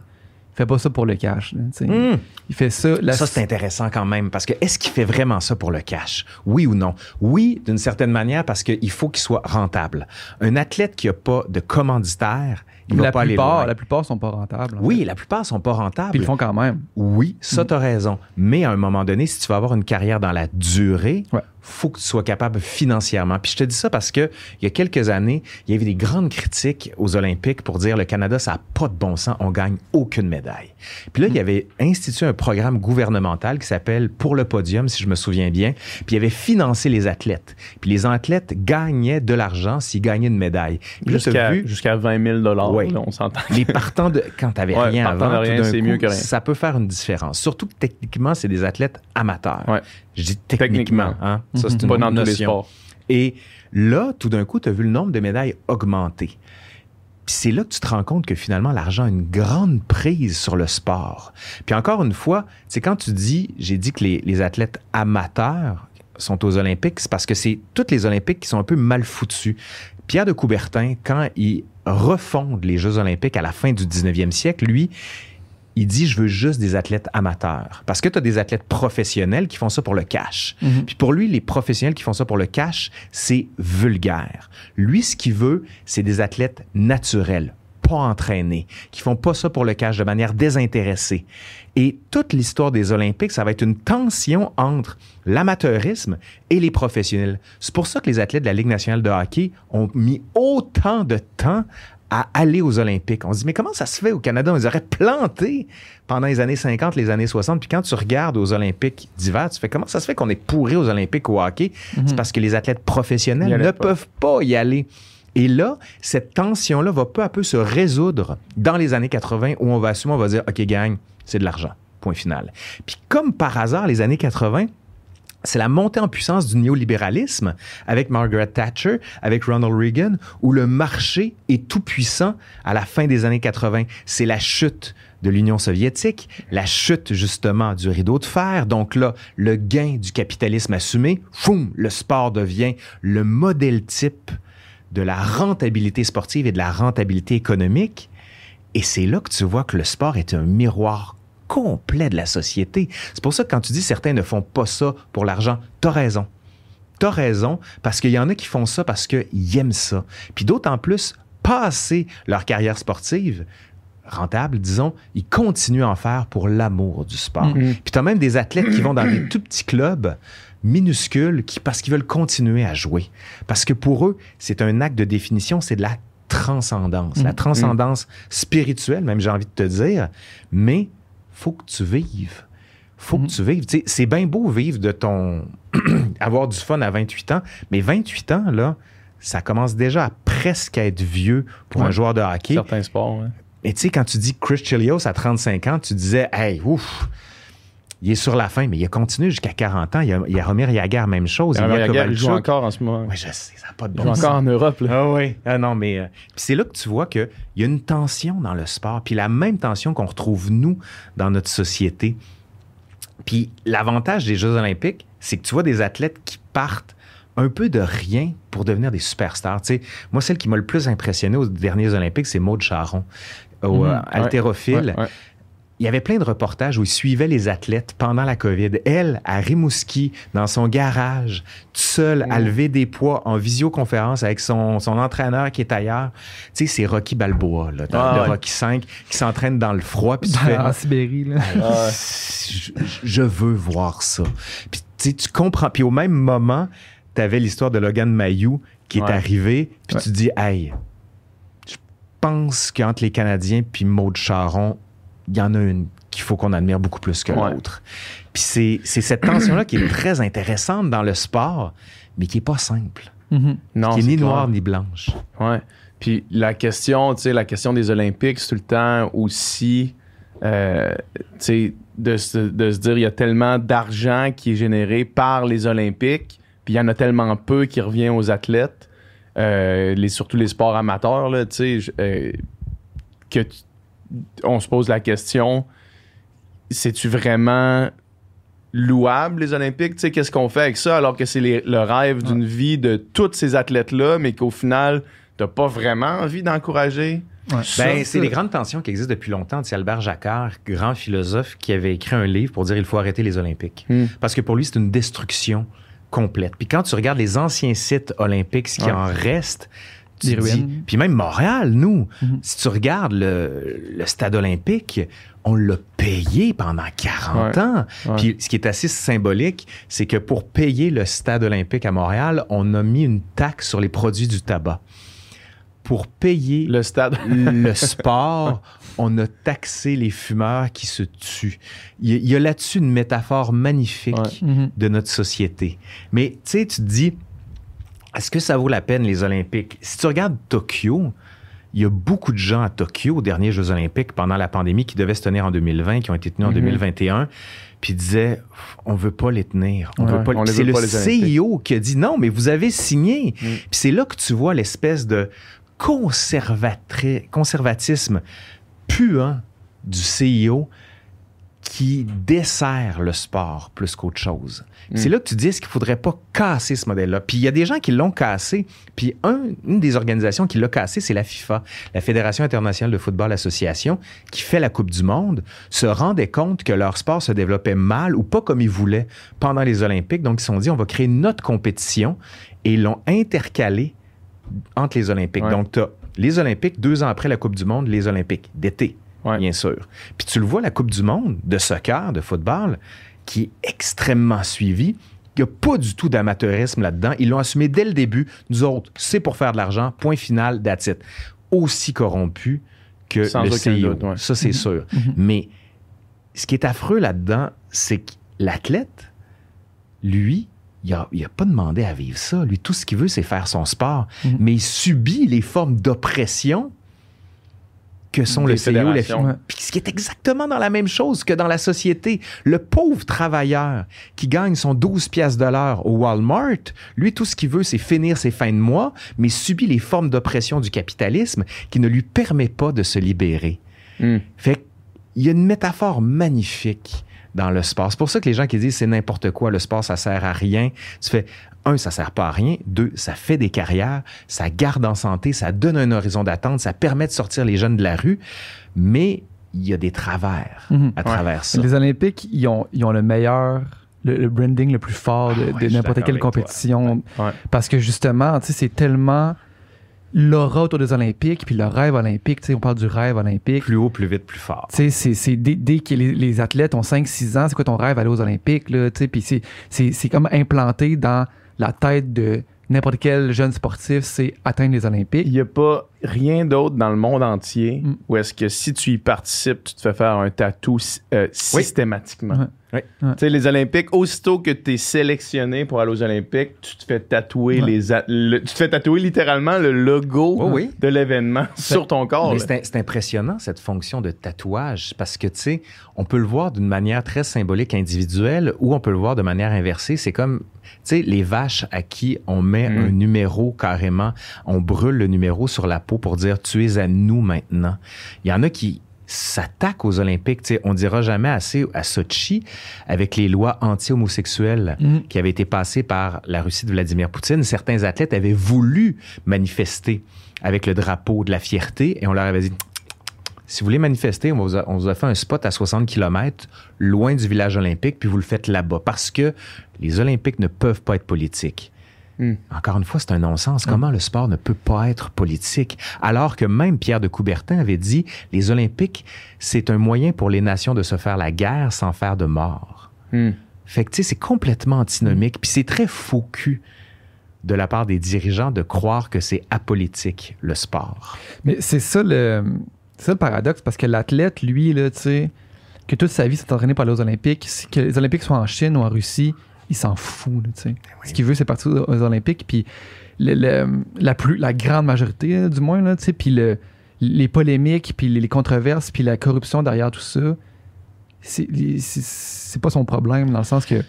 il fait pas ça pour le cash. là. Mm. Il fait ça. la- Ça, c'est intéressant quand même, parce que est-ce qu'il fait vraiment ça pour le cash? Oui ou non? Oui, d'une certaine manière, parce qu'il faut qu'il soit rentable. Un athlète qui n'a pas de commanditaire, il va la pas plupart, la plupart sont pas rentables. en Oui, fait. la plupart sont pas rentables. Puis ils le font quand même. Oui, ça, tu as raison. Mais à un moment donné, si tu veux avoir une carrière dans la durée, Ouais. Faut que tu sois capable financièrement. Puis je te dis ça parce que il y a quelques années, il y avait des grandes critiques aux Olympiques pour dire le Canada, ça n'a pas de bon sens, on gagne aucune médaille. Puis là, il y avait institué un programme gouvernemental qui s'appelle Pour le podium, si je me souviens bien. Puis il avait financé les athlètes. Puis les athlètes gagnaient de l'argent s'ils gagnaient une médaille. Là, Jusqu'à vu, jusqu'à 20 000 dollars, Ouais. on s'entend. les partants de quand t'avais Ouais, rien partant avant, rien, tout coup, mieux que rien. ça peut faire une différence. Surtout que techniquement, c'est des athlètes amateurs. Ouais. Je dis techniquement, Techniquement. hein. Ça, c'est Mhm. une Pas dans autre tous les notion. sports. Et là, tout d'un coup, tu as vu le nombre de médailles augmenter. Puis c'est là que tu te rends compte que finalement, l'argent a une grande prise sur le sport. Puis encore une fois, c'est quand tu dis, j'ai dit que les, les athlètes amateurs sont aux Olympiques, c'est parce que c'est toutes les Olympiques qui sont un peu mal foutus. Pierre de Coubertin, quand il refonde les Jeux olympiques à la fin du 19e siècle, lui, il dit je veux juste des athlètes amateurs. Parce que tu as des athlètes professionnels qui font ça pour le cash. Mhm. Puis pour lui, les professionnels qui font ça pour le cash, c'est vulgaire. Lui, ce qu'il veut, c'est des athlètes naturels, pas entraînés, qui font pas ça pour le cash de manière désintéressée. Et toute l'histoire des Olympiques, ça va être une tension entre l'amateurisme et les professionnels. C'est pour ça que les athlètes de la Ligue nationale de hockey ont mis autant de temps à aller aux Olympiques. On se dit, mais comment ça se fait au Canada? On les aurait plantés pendant les années 50, les années 60. Puis quand tu regardes aux Olympiques d'hiver, tu fais comment ça se fait qu'on est pourri aux Olympiques au hockey? C'est parce que les athlètes professionnels ne pas. peuvent pas y aller. Et là, cette tension-là va peu à peu se résoudre dans les années 80 où on va assumer, on va dire, OK, gang, c'est de l'argent. Point final. Puis comme par hasard, les années 80, c'est la montée en puissance du néolibéralisme avec Margaret Thatcher, avec Ronald Reagan, où le marché est tout puissant à la fin des années 80. C'est la chute de l'Union soviétique, la chute justement du rideau de fer. Donc là, le gain du capitalisme assumé, foum, le sport devient le modèle type de la rentabilité sportive et de la rentabilité économique. Et c'est là que tu vois que le sport est un miroir complet de la société. C'est pour ça que quand tu dis certains ne font pas ça pour l'argent, t'as raison. T'as raison, parce qu'il y en a qui font ça parce qu'ils aiment ça. Puis d'autant plus, passer leur carrière sportive, rentable, disons, ils continuent à en faire pour l'amour du sport. Mhm. Puis t'as même des athlètes qui vont dans des tout petits clubs minuscules qui, parce qu'ils veulent continuer à jouer. Parce que pour eux, c'est un acte de définition, c'est de la transcendance. La Mhm. transcendance spirituelle, même j'ai envie de te dire, mais faut que tu vives. Faut Mhm. que tu vives. Tu sais, c'est bien beau vivre de ton... avoir du fun à 28 ans, mais 28 ans, là, ça commence déjà à presque être vieux pour un joueur de hockey. Certains sports, ouais. Et tu sais, quand tu dis Chris Chilios à 35 ans, tu disais, hey, ouf, il est sur la fin, mais il a continué jusqu'à 40 ans. Il y a, il y a Romir même chose. Il, Il y a il joue encore en ce moment. Oui, je sais, ça n'a pas de Il bon joue sens. encore en Europe. Là. Ah oui. Ah non, mais euh, puis c'est là que tu vois qu'il y a une tension dans le sport, puis la même tension qu'on retrouve nous dans notre société. Puis l'avantage des Jeux olympiques, c'est que tu vois des athlètes qui partent un peu de rien pour devenir des superstars. Tu sais, moi, celle qui m'a le plus impressionné aux derniers Olympiques, c'est Maud Charon, au Mhm. euh, haltérophile. Ouais, ouais. Il y avait plein de reportages où il suivait les athlètes pendant la COVID. Elle, à Rimouski, dans son garage, toute seule, à Mm. lever des poids en visioconférence avec son, son entraîneur qui est ailleurs. Tu sais, c'est Rocky Balboa, là, dans Ah le ouais. Rocky 5, qui s'entraîne dans le froid. Puis tu fais, en Sibérie. Là. Ah, je, je veux voir ça. Puis tu comprends. Puis au même moment, tu avais l'histoire de Logan Mayou qui est arrivé. Puis Ouais. tu dis, hey, je pense qu'entre les Canadiens puis Maud Charon, il y en a une qu'il faut qu'on admire beaucoup plus que Ouais. l'autre. Puis c'est c'est cette tension-là qui est très intéressante dans le sport, mais qui est pas simple. Mhm. Non, qui est c'est ni noire ni blanche. Ouais. Puis la question, tu sais, la question des Olympiques, c'est tout le temps aussi, euh, tu sais, de se, de se dire, il y a tellement d'argent qui est généré par les Olympiques, puis il y en a tellement peu qui revient aux athlètes, euh, les, surtout les sports amateurs, là, tu sais, euh, que tu- on se pose la question, c'est-tu vraiment louable, les Olympiques? Tu sais, qu'est-ce qu'on fait avec ça alors que c'est les- le rêve d'une vie de tous ces athlètes-là, mais qu'au final, t'as pas vraiment envie d'encourager? Ouais. Ben, c'est les grandes tensions qui existent depuis longtemps. C'est Albert Jacquard, grand philosophe, qui avait écrit un livre pour dire il faut arrêter les Olympiques. Hmm. Parce que pour lui, c'est une destruction complète. Puis quand tu regardes les anciens sites olympiques, ce qui Ouais. en reste, Des dis-. Puis même Montréal, nous, Mhm. si tu regardes le, le stade olympique, on l'a payé pendant 40 Ouais. ans. Ouais. Puis ce qui est assez symbolique, c'est que pour payer le stade olympique à Montréal, on a mis une taxe sur les produits du tabac. Pour payer Le stade. le sport, on a taxé les fumeurs qui se tuent. Il y a, là-dessus une métaphore magnifique Ouais. Mhm. de notre société. Mais tu sais, tu te dis, est-ce que ça vaut la peine les Olympiques? Si tu regardes Tokyo, il y a beaucoup de gens à Tokyo aux derniers Jeux Olympiques pendant la pandémie qui devaient se tenir en 2020, qui ont été tenus en Mhm. 2021, puis ils disaient, on veut pas les tenir. On Ouais, veut pas C'est le pas, les. CIO qui a dit non, mais vous avez signé. Mm. Puis c'est là que tu vois l'espèce de conservatisme puant du CIO qui dessert le sport plus qu'autre chose. Mm. C'est là que tu dis qu'il faudrait pas casser ce modèle-là? Puis il y a des gens qui l'ont cassé. Puis un- une des organisations qui l'a cassé, c'est la FIFA, la Fédération internationale de football association, qui fait la Coupe du Monde, se rendait compte que leur sport se développait mal ou pas comme ils voulaient pendant les Olympiques. Donc ils se sont dit on va créer notre compétition et ils l'ont intercalé entre les Olympiques. Ouais. Donc tu as les Olympiques, deux ans après la Coupe du Monde, les Olympiques d'été Ouais. bien sûr. Puis tu le vois, la Coupe du Monde de soccer, de football, qui est extrêmement suivie. Il n'y a pas du tout d'amateurisme là-dedans. Ils l'ont assumé dès le début. Nous autres, c'est pour faire de l'argent. Point final, that's it. Aussi corrompu que Sans le aucun CIO. doute, ouais. Ça, c'est sûr. Mais ce qui est affreux là-dedans, c'est que l'athlète, lui, il n'a a pas demandé à vivre ça. Lui, tout ce qu'il veut, c'est faire son sport. Mhm. Mais il subit les formes d'oppression que sont Des le la fédérations. Ouais. puis ce qui est exactement dans la même chose que dans la société. Le pauvre travailleur qui gagne son 12 pièces de l'heure au Walmart, lui, tout ce qu'il veut, c'est finir ses fins de mois, mais subit les formes d'oppression du capitalisme qui ne lui permet pas de se libérer. Hmm. Fait qu'il y a une métaphore magnifique dans le sport. C'est pour ça que les gens qui disent c'est n'importe quoi, le sport, ça sert à rien. Tu fais, un, ça sert pas à rien. Deux, ça fait des carrières, ça garde en santé, ça donne un horizon d'attente, ça permet de sortir les jeunes de la rue. Mais il y a des travers Mhm. à travers ça. Les Olympiques, ils ont, ils ont le meilleur, le, le branding le plus fort de, Ah ouais, de n'importe quelle compétition. Ouais. Parce que justement, tu sais, c'est tellement l'aura autour des Olympiques, puis le rêve olympique, tu sais, on parle du rêve olympique. Plus haut, plus vite, plus fort. Tu sais, c'est, c'est dès, dès que les, les athlètes ont 5-6 ans, c'est quoi ton rêve aller aux Olympiques, là, tu sais, puis c'est, c'est, c'est comme implanté dans la tête de n'importe quel jeune sportif, c'est atteindre les Olympiques. Il n'y a pas rien d'autre dans le monde entier Mm. où est-ce que si tu y participes, tu te fais faire un tatou euh, systématiquement. Oui. Ouais. Tu sais, les Olympiques, aussitôt que tu es sélectionné pour aller aux Olympiques, tu te fais tatouer Ouais. les le- tu te fais tatouer littéralement le logo Oh oui. de l'événement sur ton corps. C'est impressionnant, cette fonction de tatouage, parce que, tu sais, on peut le voir d'une manière très symbolique individuelle ou on peut le voir de manière inversée. C'est comme, tu sais, les vaches à qui on met Mm. un numéro carrément, on brûle le numéro sur la peau pour dire tu es à nous maintenant. Il y en a qui s'attaquent aux Olympiques. Tu sais, on dira jamais assez à Sochi avec les lois anti-homosexuelles Mhm. qui avaient été passées par la Russie de Vladimir Poutine. Certains athlètes avaient voulu manifester avec le drapeau de la fierté et on leur avait dit si vous voulez manifester, on vous, a, on vous a fait un spot à 60 km loin du village olympique, puis vous le faites là-bas. Parce que les Olympiques ne peuvent pas être politiques. Hmm. Encore une fois, c'est un non-sens. Comment le sport ne peut pas être politique? Alors que même Pierre de Coubertin avait dit, les Olympiques, c'est un moyen pour les nations de se faire la guerre sans faire de mort. Hmm. Fait que, tu sais, c'est complètement antinomique, puis c'est très faux cul de la part des dirigeants de croire que c'est apolitique, le sport. Mais c'est ça le, ça le paradoxe, parce que l'athlète, lui, là, tu sais, que toute sa vie s'est entraîné pour aller aux Olympiques, que les Olympiques soient en Chine ou en Russie, il s'en fout, là, sais. Ce qu'il veut, c'est partir aux Olympiques, puis le- le- la, plus, la grande majorité, du moins, là, puis le- les polémiques, puis les, les controverses, puis la corruption derrière tout ça, c'est pas son problème, dans le sens que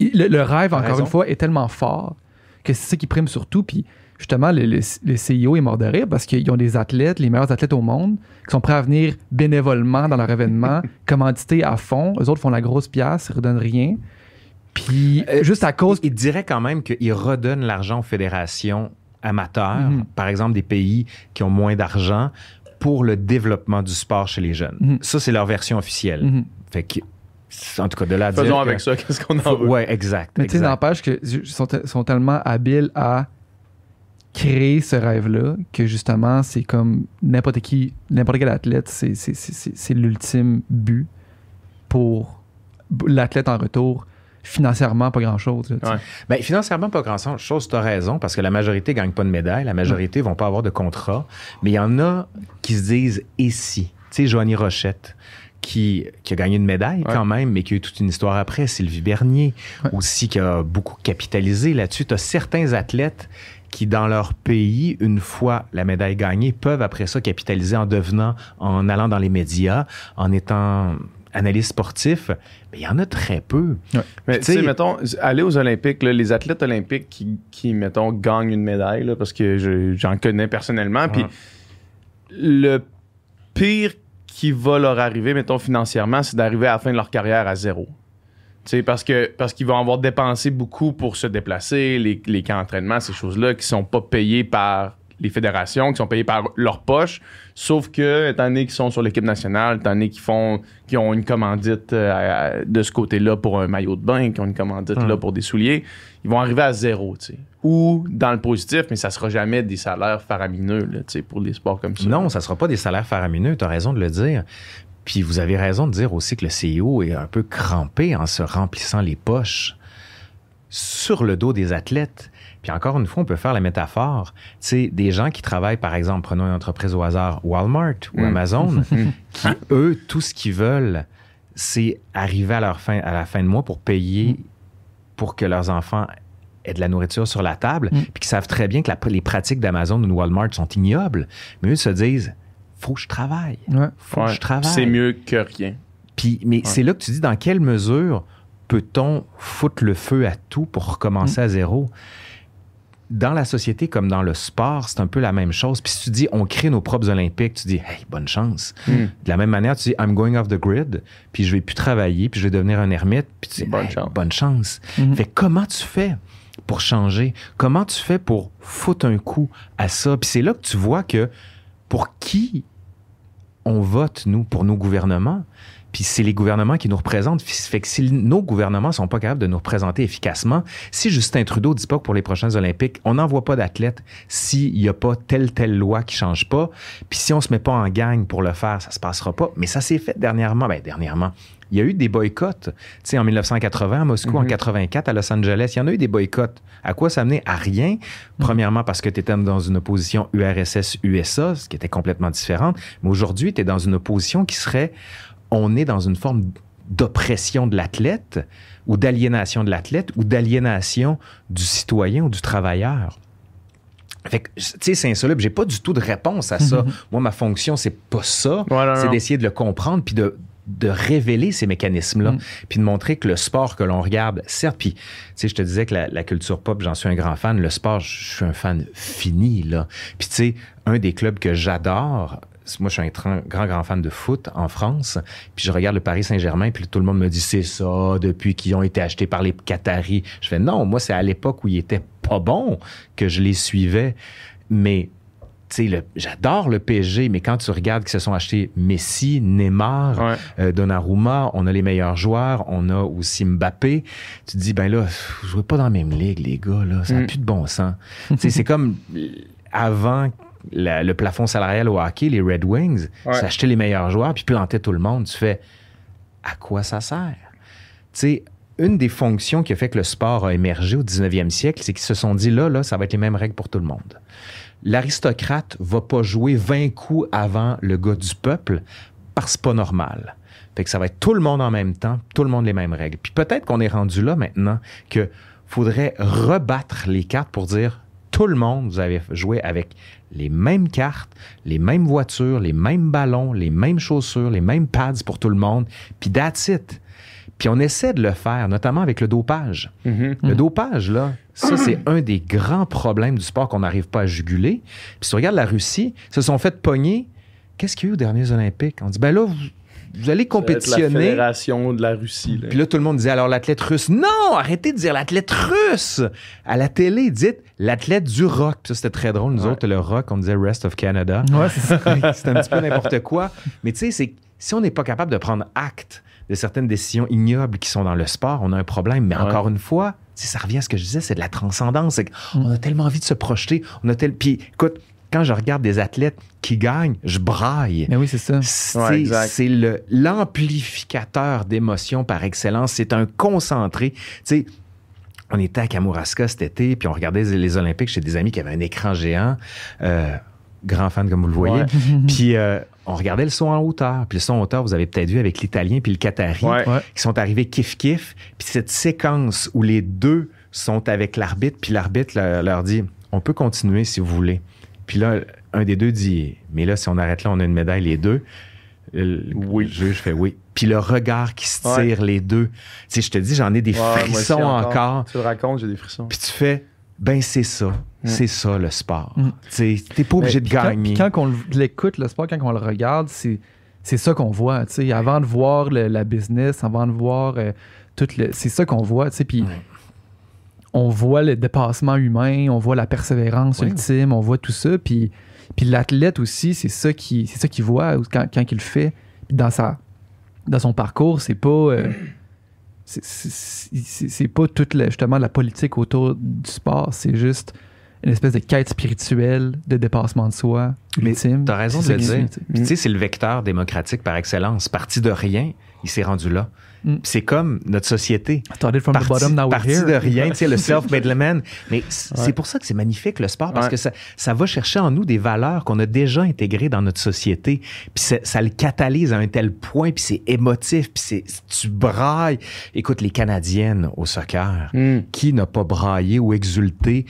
le, le rêve, encore raison. une fois, est tellement fort que c'est ça qui prime surtout, puis justement, le, le, le CIO est mort de rire parce qu'ils ont des athlètes, les meilleurs athlètes au monde, qui sont prêts à venir bénévolement dans leur événement, commandités à fond. Eux autres font la grosse pièce, ils redonnent rien. Puis, Euh, juste à cause. Il dirait quand même qu'il redonne l'argent aux fédérations amateurs, Mhm. par exemple des pays qui ont moins d'argent, pour le développement du sport chez les jeunes. Mhm. Ça, c'est leur version officielle. Mhm. Fait que, en tout cas, de là à dire Faisons que- avec ça, qu'est-ce qu'on en veut. Ouais, exact. Mais tu sais, n'empêche qu'ils sont, sont tellement habiles à créer ce rêve-là que justement, c'est comme n'importe qui, n'importe quel athlète, c'est l'ultime but pour l'athlète en retour. Financièrement, pas grand-chose. Ouais. Ben, financièrement, pas grand-chose. Tu as raison, parce que la majorité gagne pas de médaille. La majorité vont pas avoir de contrat. Mais il y en a qui se disent « et si ». Tu sais, Joanie Rochette, qui, qui a gagné une médaille Ouais. quand même, mais qui a eu toute une histoire après. Sylvie Bernier, Ouais. aussi, qui a beaucoup capitalisé là-dessus. Tu as certains athlètes qui, dans leur pays, une fois la médaille gagnée, peuvent après ça capitaliser en devenant, en allant dans les médias, en étant analyste sportif. Mais il y en a très peu. Mais tu sais, mettons, aller aux Olympiques, là, les athlètes olympiques qui, qui, mettons, gagnent une médaille, là, parce que je- j'en connais personnellement, puis le pire qui va leur arriver, mettons, financièrement, c'est d'arriver à la fin de leur carrière à zéro. Tu sais, parce que parce qu'ils vont avoir dépensé beaucoup pour se déplacer, les, les camps d'entraînement, ces choses-là, qui sont pas payés par les fédérations, qui sont payés par leur poche, sauf que, étant donné qu'ils sont sur l'équipe nationale, étant donné qu'ils font qu'ils ont une commandite euh, de ce côté-là pour un maillot de bain, qu'ils ont une commandite là pour des souliers, ils vont arriver à zéro, tu sais. Ou dans le positif, mais ça sera jamais des salaires faramineux, là, tu sais, pour des sports comme ça. Non, ça ne sera pas des salaires faramineux, tu as raison de le dire. Puis vous avez raison de dire aussi que le CEO est un peu crampé en se remplissant les poches sur le dos des athlètes. Puis encore une fois, on peut faire la métaphore. Tu sais, des gens qui travaillent, par exemple, prenons une entreprise au hasard, Walmart ou Mm. Amazon, qui, eux, tout ce qu'ils veulent, c'est arriver à, leur fin, à la fin de mois pour payer pour que leurs enfants aient de la nourriture sur la table, Mm. puis qui savent très bien que la- les pratiques d'Amazon ou de Walmart sont ignobles. Mais eux se disent, faut que je travaille. Ouais. Faut Ouais, que je travaille. C'est mieux que rien. Puis, mais c'est là que tu dis dans quelle mesure peut-on foutre le feu à tout pour recommencer à zéro? Dans la société comme dans le sport, c'est un peu la même chose. Puis si tu dis on crée nos propres Olympiques, tu dis hey, bonne chance. Mm. De la même manière, tu dis I'm going off the grid, puis je vais plus travailler, puis je vais devenir un ermite, puis tu dis Bonne Hey, chance. bonne chance. Fait que comment tu fais pour changer? Comment tu fais pour foutre un coup à ça? Puis c'est là que tu vois que pour qui on vote, nous, pour nos gouvernements? Puis c'est les gouvernements qui nous représentent. Fait que si nos gouvernements sont pas capables de nous représenter efficacement, si Justin Trudeau dit pas que pour les prochains Olympiques, on n'envoie pas d'athlètes s'il n'y a pas telle, telle loi qui change pas, puis si on se met pas en gang pour le faire, ça se passera pas. Mais ça s'est fait dernièrement. Ben, dernièrement. Il y a eu des boycotts. Tu sais, en 1980 à Moscou, en 84 à Los Angeles, il y en a eu des boycotts. À quoi ça menait? À rien. Premièrement, parce que tu étais dans une opposition URSS-USA, ce qui était complètement différente. Mais aujourd'hui, tu es dans une opposition qui serait on est dans une forme d'oppression de l'athlète ou d'aliénation de l'athlète ou d'aliénation du citoyen ou du travailleur. Fait que, tu sais, c'est insoluble. J'ai pas du tout de réponse à ça. Moi, ma fonction, c'est pas ça. C'est d'essayer de le comprendre puis de, de révéler ces mécanismes-là, Mm. puis de montrer que le sport que l'on regarde, certes, puis, tu sais, je te disais que la, la culture pop, j'en suis un grand fan. Le sport, je suis un fan fini, là. Puis, tu sais, un des clubs que j'adore, moi, je suis un grand, grand, grand fan de foot en France. Puis je regarde le Paris Saint-Germain, puis tout le monde me dit c'est ça depuis qu'ils ont été achetés par les Qataris. Je fais non, moi, c'est à l'époque où ils étaient pas bons que je les suivais. Mais tu sais, j'adore le PSG, mais quand tu regardes qu'ils se sont achetés Messi, Neymar, Ouais. euh, Donnarumma, on a les meilleurs joueurs, on a aussi Mbappé. Tu te dis, ben là, vous jouez pas dans la même ligue, les gars, là. Ça n'a Mm. plus de bon sens. tu sais, c'est comme euh, avant la- le plafond salarial au hockey, les Red Wings, Ouais. s'achetaient les meilleurs joueurs puis plantaient tout le monde. Tu fais, à quoi ça sert? Tu sais, une des fonctions qui a fait que le sport a émergé au 19e siècle, c'est qu'ils se sont dit là, là, ça va être les mêmes règles pour tout le monde. L'aristocrate va pas jouer 20 coups avant le gars du peuple parce que c'est pas normal. Fait que ça va être tout le monde en même temps, tout le monde les mêmes règles. Puis peut-être qu'on est rendu là maintenant que faudrait rebattre les cartes pour dire tout le monde, vous avez joué avec les mêmes cartes, les mêmes voitures, les mêmes ballons, les mêmes chaussures, les mêmes pads pour tout le monde, puis that's it. Puis on essaie de le faire, notamment avec le dopage. Le dopage, là, ça, c'est un des grands problèmes du sport qu'on n'arrive pas à juguler. Puis si tu regardes la Russie, ils se sont fait pogner. Qu'est-ce qu'il y a eu aux derniers Olympiques? On dit, ben là, vous, vous allez La compétitionner. fédération de la Russie. là. Puis là, tout le monde disait alors l'athlète russe. Non, arrêtez de dire l'athlète russe. À la télé, dites l'athlète du rock. Puis ça, c'était très drôle. Nous Ouais. autres, le rock, on disait Rest of Canada. Ouais, c'est ça. c'est un petit peu n'importe quoi. Mais tu sais, c'est si on n'est pas capable de prendre acte de certaines décisions ignobles qui sont dans le sport, on a un problème. Mais Ouais. encore une fois, ça revient à ce que je disais, c'est de la transcendance. Qu'on a tellement envie de se projeter. On a tel... Puis écoute, quand je regarde des athlètes qui gagnent, je braille. Mais oui, c'est ça. C'est Ouais, l'amplificateur d'émotions par excellence. C'est un concentré. Tu sais, on était à Kamouraska cet été, puis on regardait les- Olympiques chez des amis qui avaient un écran géant. Euh, grand fan, comme vous le voyez. Ouais. Puis euh, on regardait le son en hauteur. Puis le son en hauteur, vous avez peut-être vu avec l'Italien puis le Qatari. Ouais. qui sont arrivés kiff-kiff. Puis cette séquence où les deux sont avec l'arbitre, puis l'arbitre leur, leur dit On peut continuer si vous voulez. Puis là, un des deux dit Mais là, si on arrête là, on a une médaille, les deux. Le Oui. le juge fait oui. Puis le regard qui se tire, les deux. Tu sais, je te dis, j'en ai des Ouais, moi aussi, frissons encore. Tu le racontes, j'ai des frissons. Puis tu fais Ben, c'est ça. C'est ça, le sport. Mm. Tu sais, T'es pas obligé Mais de quand- gagner. puis Quand, on l'écoute, le sport, quand on le regarde, c'est c'est ça qu'on voit. tu sais. Avant de voir le- la business, avant de voir euh, tout le. C'est ça qu'on voit. tu sais. Puis Ouais. On voit le dépassement humain, on voit la persévérance Oui. ultime, on voit tout ça. Puis, puis l'athlète aussi, c'est ça qui c'est ça qu'il voit quand, quand il le fait. Puis dans, sa, dans son parcours, c'est pas. euh, c'est- pas toute la- justement la politique autour du sport, c'est juste une espèce de quête spirituelle de dépassement de soi Mais ultime. T'as raison de le dire. tu sais. Puis, tu sais, c'est le vecteur démocratique par excellence. Parti de rien, il s'est rendu là. Mm. C'est comme notre société. Started from Parti, the bottom, now we're parti here. de rien, tu sais, le self-made man. Mais Ouais. c'est pour ça que c'est magnifique, le sport, parce Ouais. que ça, ça va chercher en nous des valeurs qu'on a déjà intégrées dans notre société. Puis ça le catalyse à un tel point, puis c'est émotif, puis c'est tu brailles. Écoute, les Canadiennes au soccer, Mm. qui n'a pas braillé ou exulté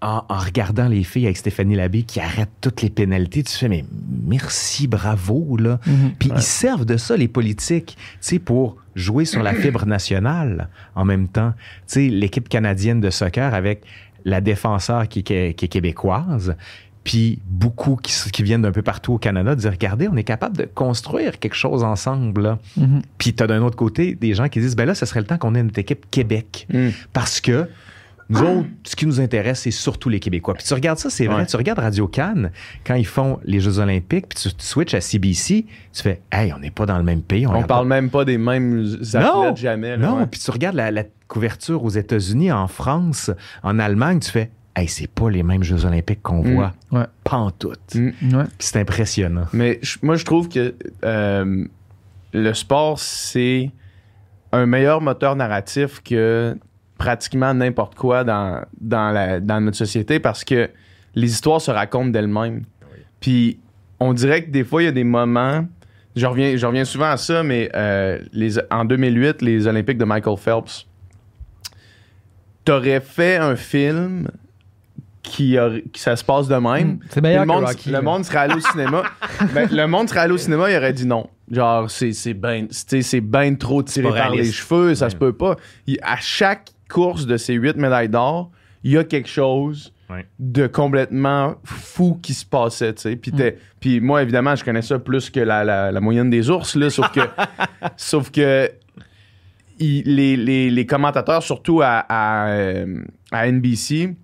en, en regardant les filles avec Stéphanie Labbé qui arrêtent toutes les pénalités, tu fais, mais merci, bravo, là. Mhm. Puis ils servent de ça, les politiques, tu sais, pour jouer sur la fibre nationale en même temps. Tu sais, l'équipe canadienne de soccer avec la défenseur qui, qui est, qui est québécoise, puis beaucoup qui, viennent d'un peu partout au Canada, dire, regardez, on est capable de construire quelque chose ensemble, là. Mhm. Puis t'as d'un autre côté des gens qui disent, ben là, ce serait le temps qu'on ait notre équipe Québec. Mm. Parce que nous autres, ce qui nous intéresse, c'est surtout les Québécois. Puis tu regardes ça, c'est vrai. Ouais. Tu regardes Radio Cannes quand ils font les Jeux Olympiques, puis tu, tu switches à CBC, tu fais, hey, on n'est pas dans le même pays. On regarde parle même pas des mêmes Non. athlètes jamais. pas- là, Non, ouais. puis tu regardes la, la couverture aux États-Unis, en France, en Allemagne, tu fais, hey, c'est pas les mêmes Jeux Olympiques qu'on Mm. voit. Ouais. Pas en tout. Mm. Ouais. Puis c'est impressionnant. Mais moi, je trouve que euh, le sport, c'est un meilleur moteur narratif que pratiquement n'importe quoi dans, dans, la, dans notre société parce que les histoires se racontent d'elles-mêmes. Puis on dirait que des fois, il y a des moments. Je reviens, je reviens souvent à ça, mais euh, les, en 2008, les Olympiques de Michael Phelps, t'aurais fait un film qui, ça se passe de même. Mm. C'est meilleur le monde, que Rocky. le monde serait allé au cinéma. Ben, le monde serait allé au cinéma, il aurait dit non. Genre, c'est c'est ben, c'est c'est ben trop tiré par les cheveux, ça Ouais. se peut pas. Il- à chaque course de ces huit médailles d'or, il y a quelque chose Ouais. de complètement fou qui se passait, tu sais. Puis, Mm. puis moi, évidemment, je connais ça plus que la, la- la moyenne des ours, là, sauf que, sauf que il- les, les- les commentateurs, surtout à, à, euh, à NBC,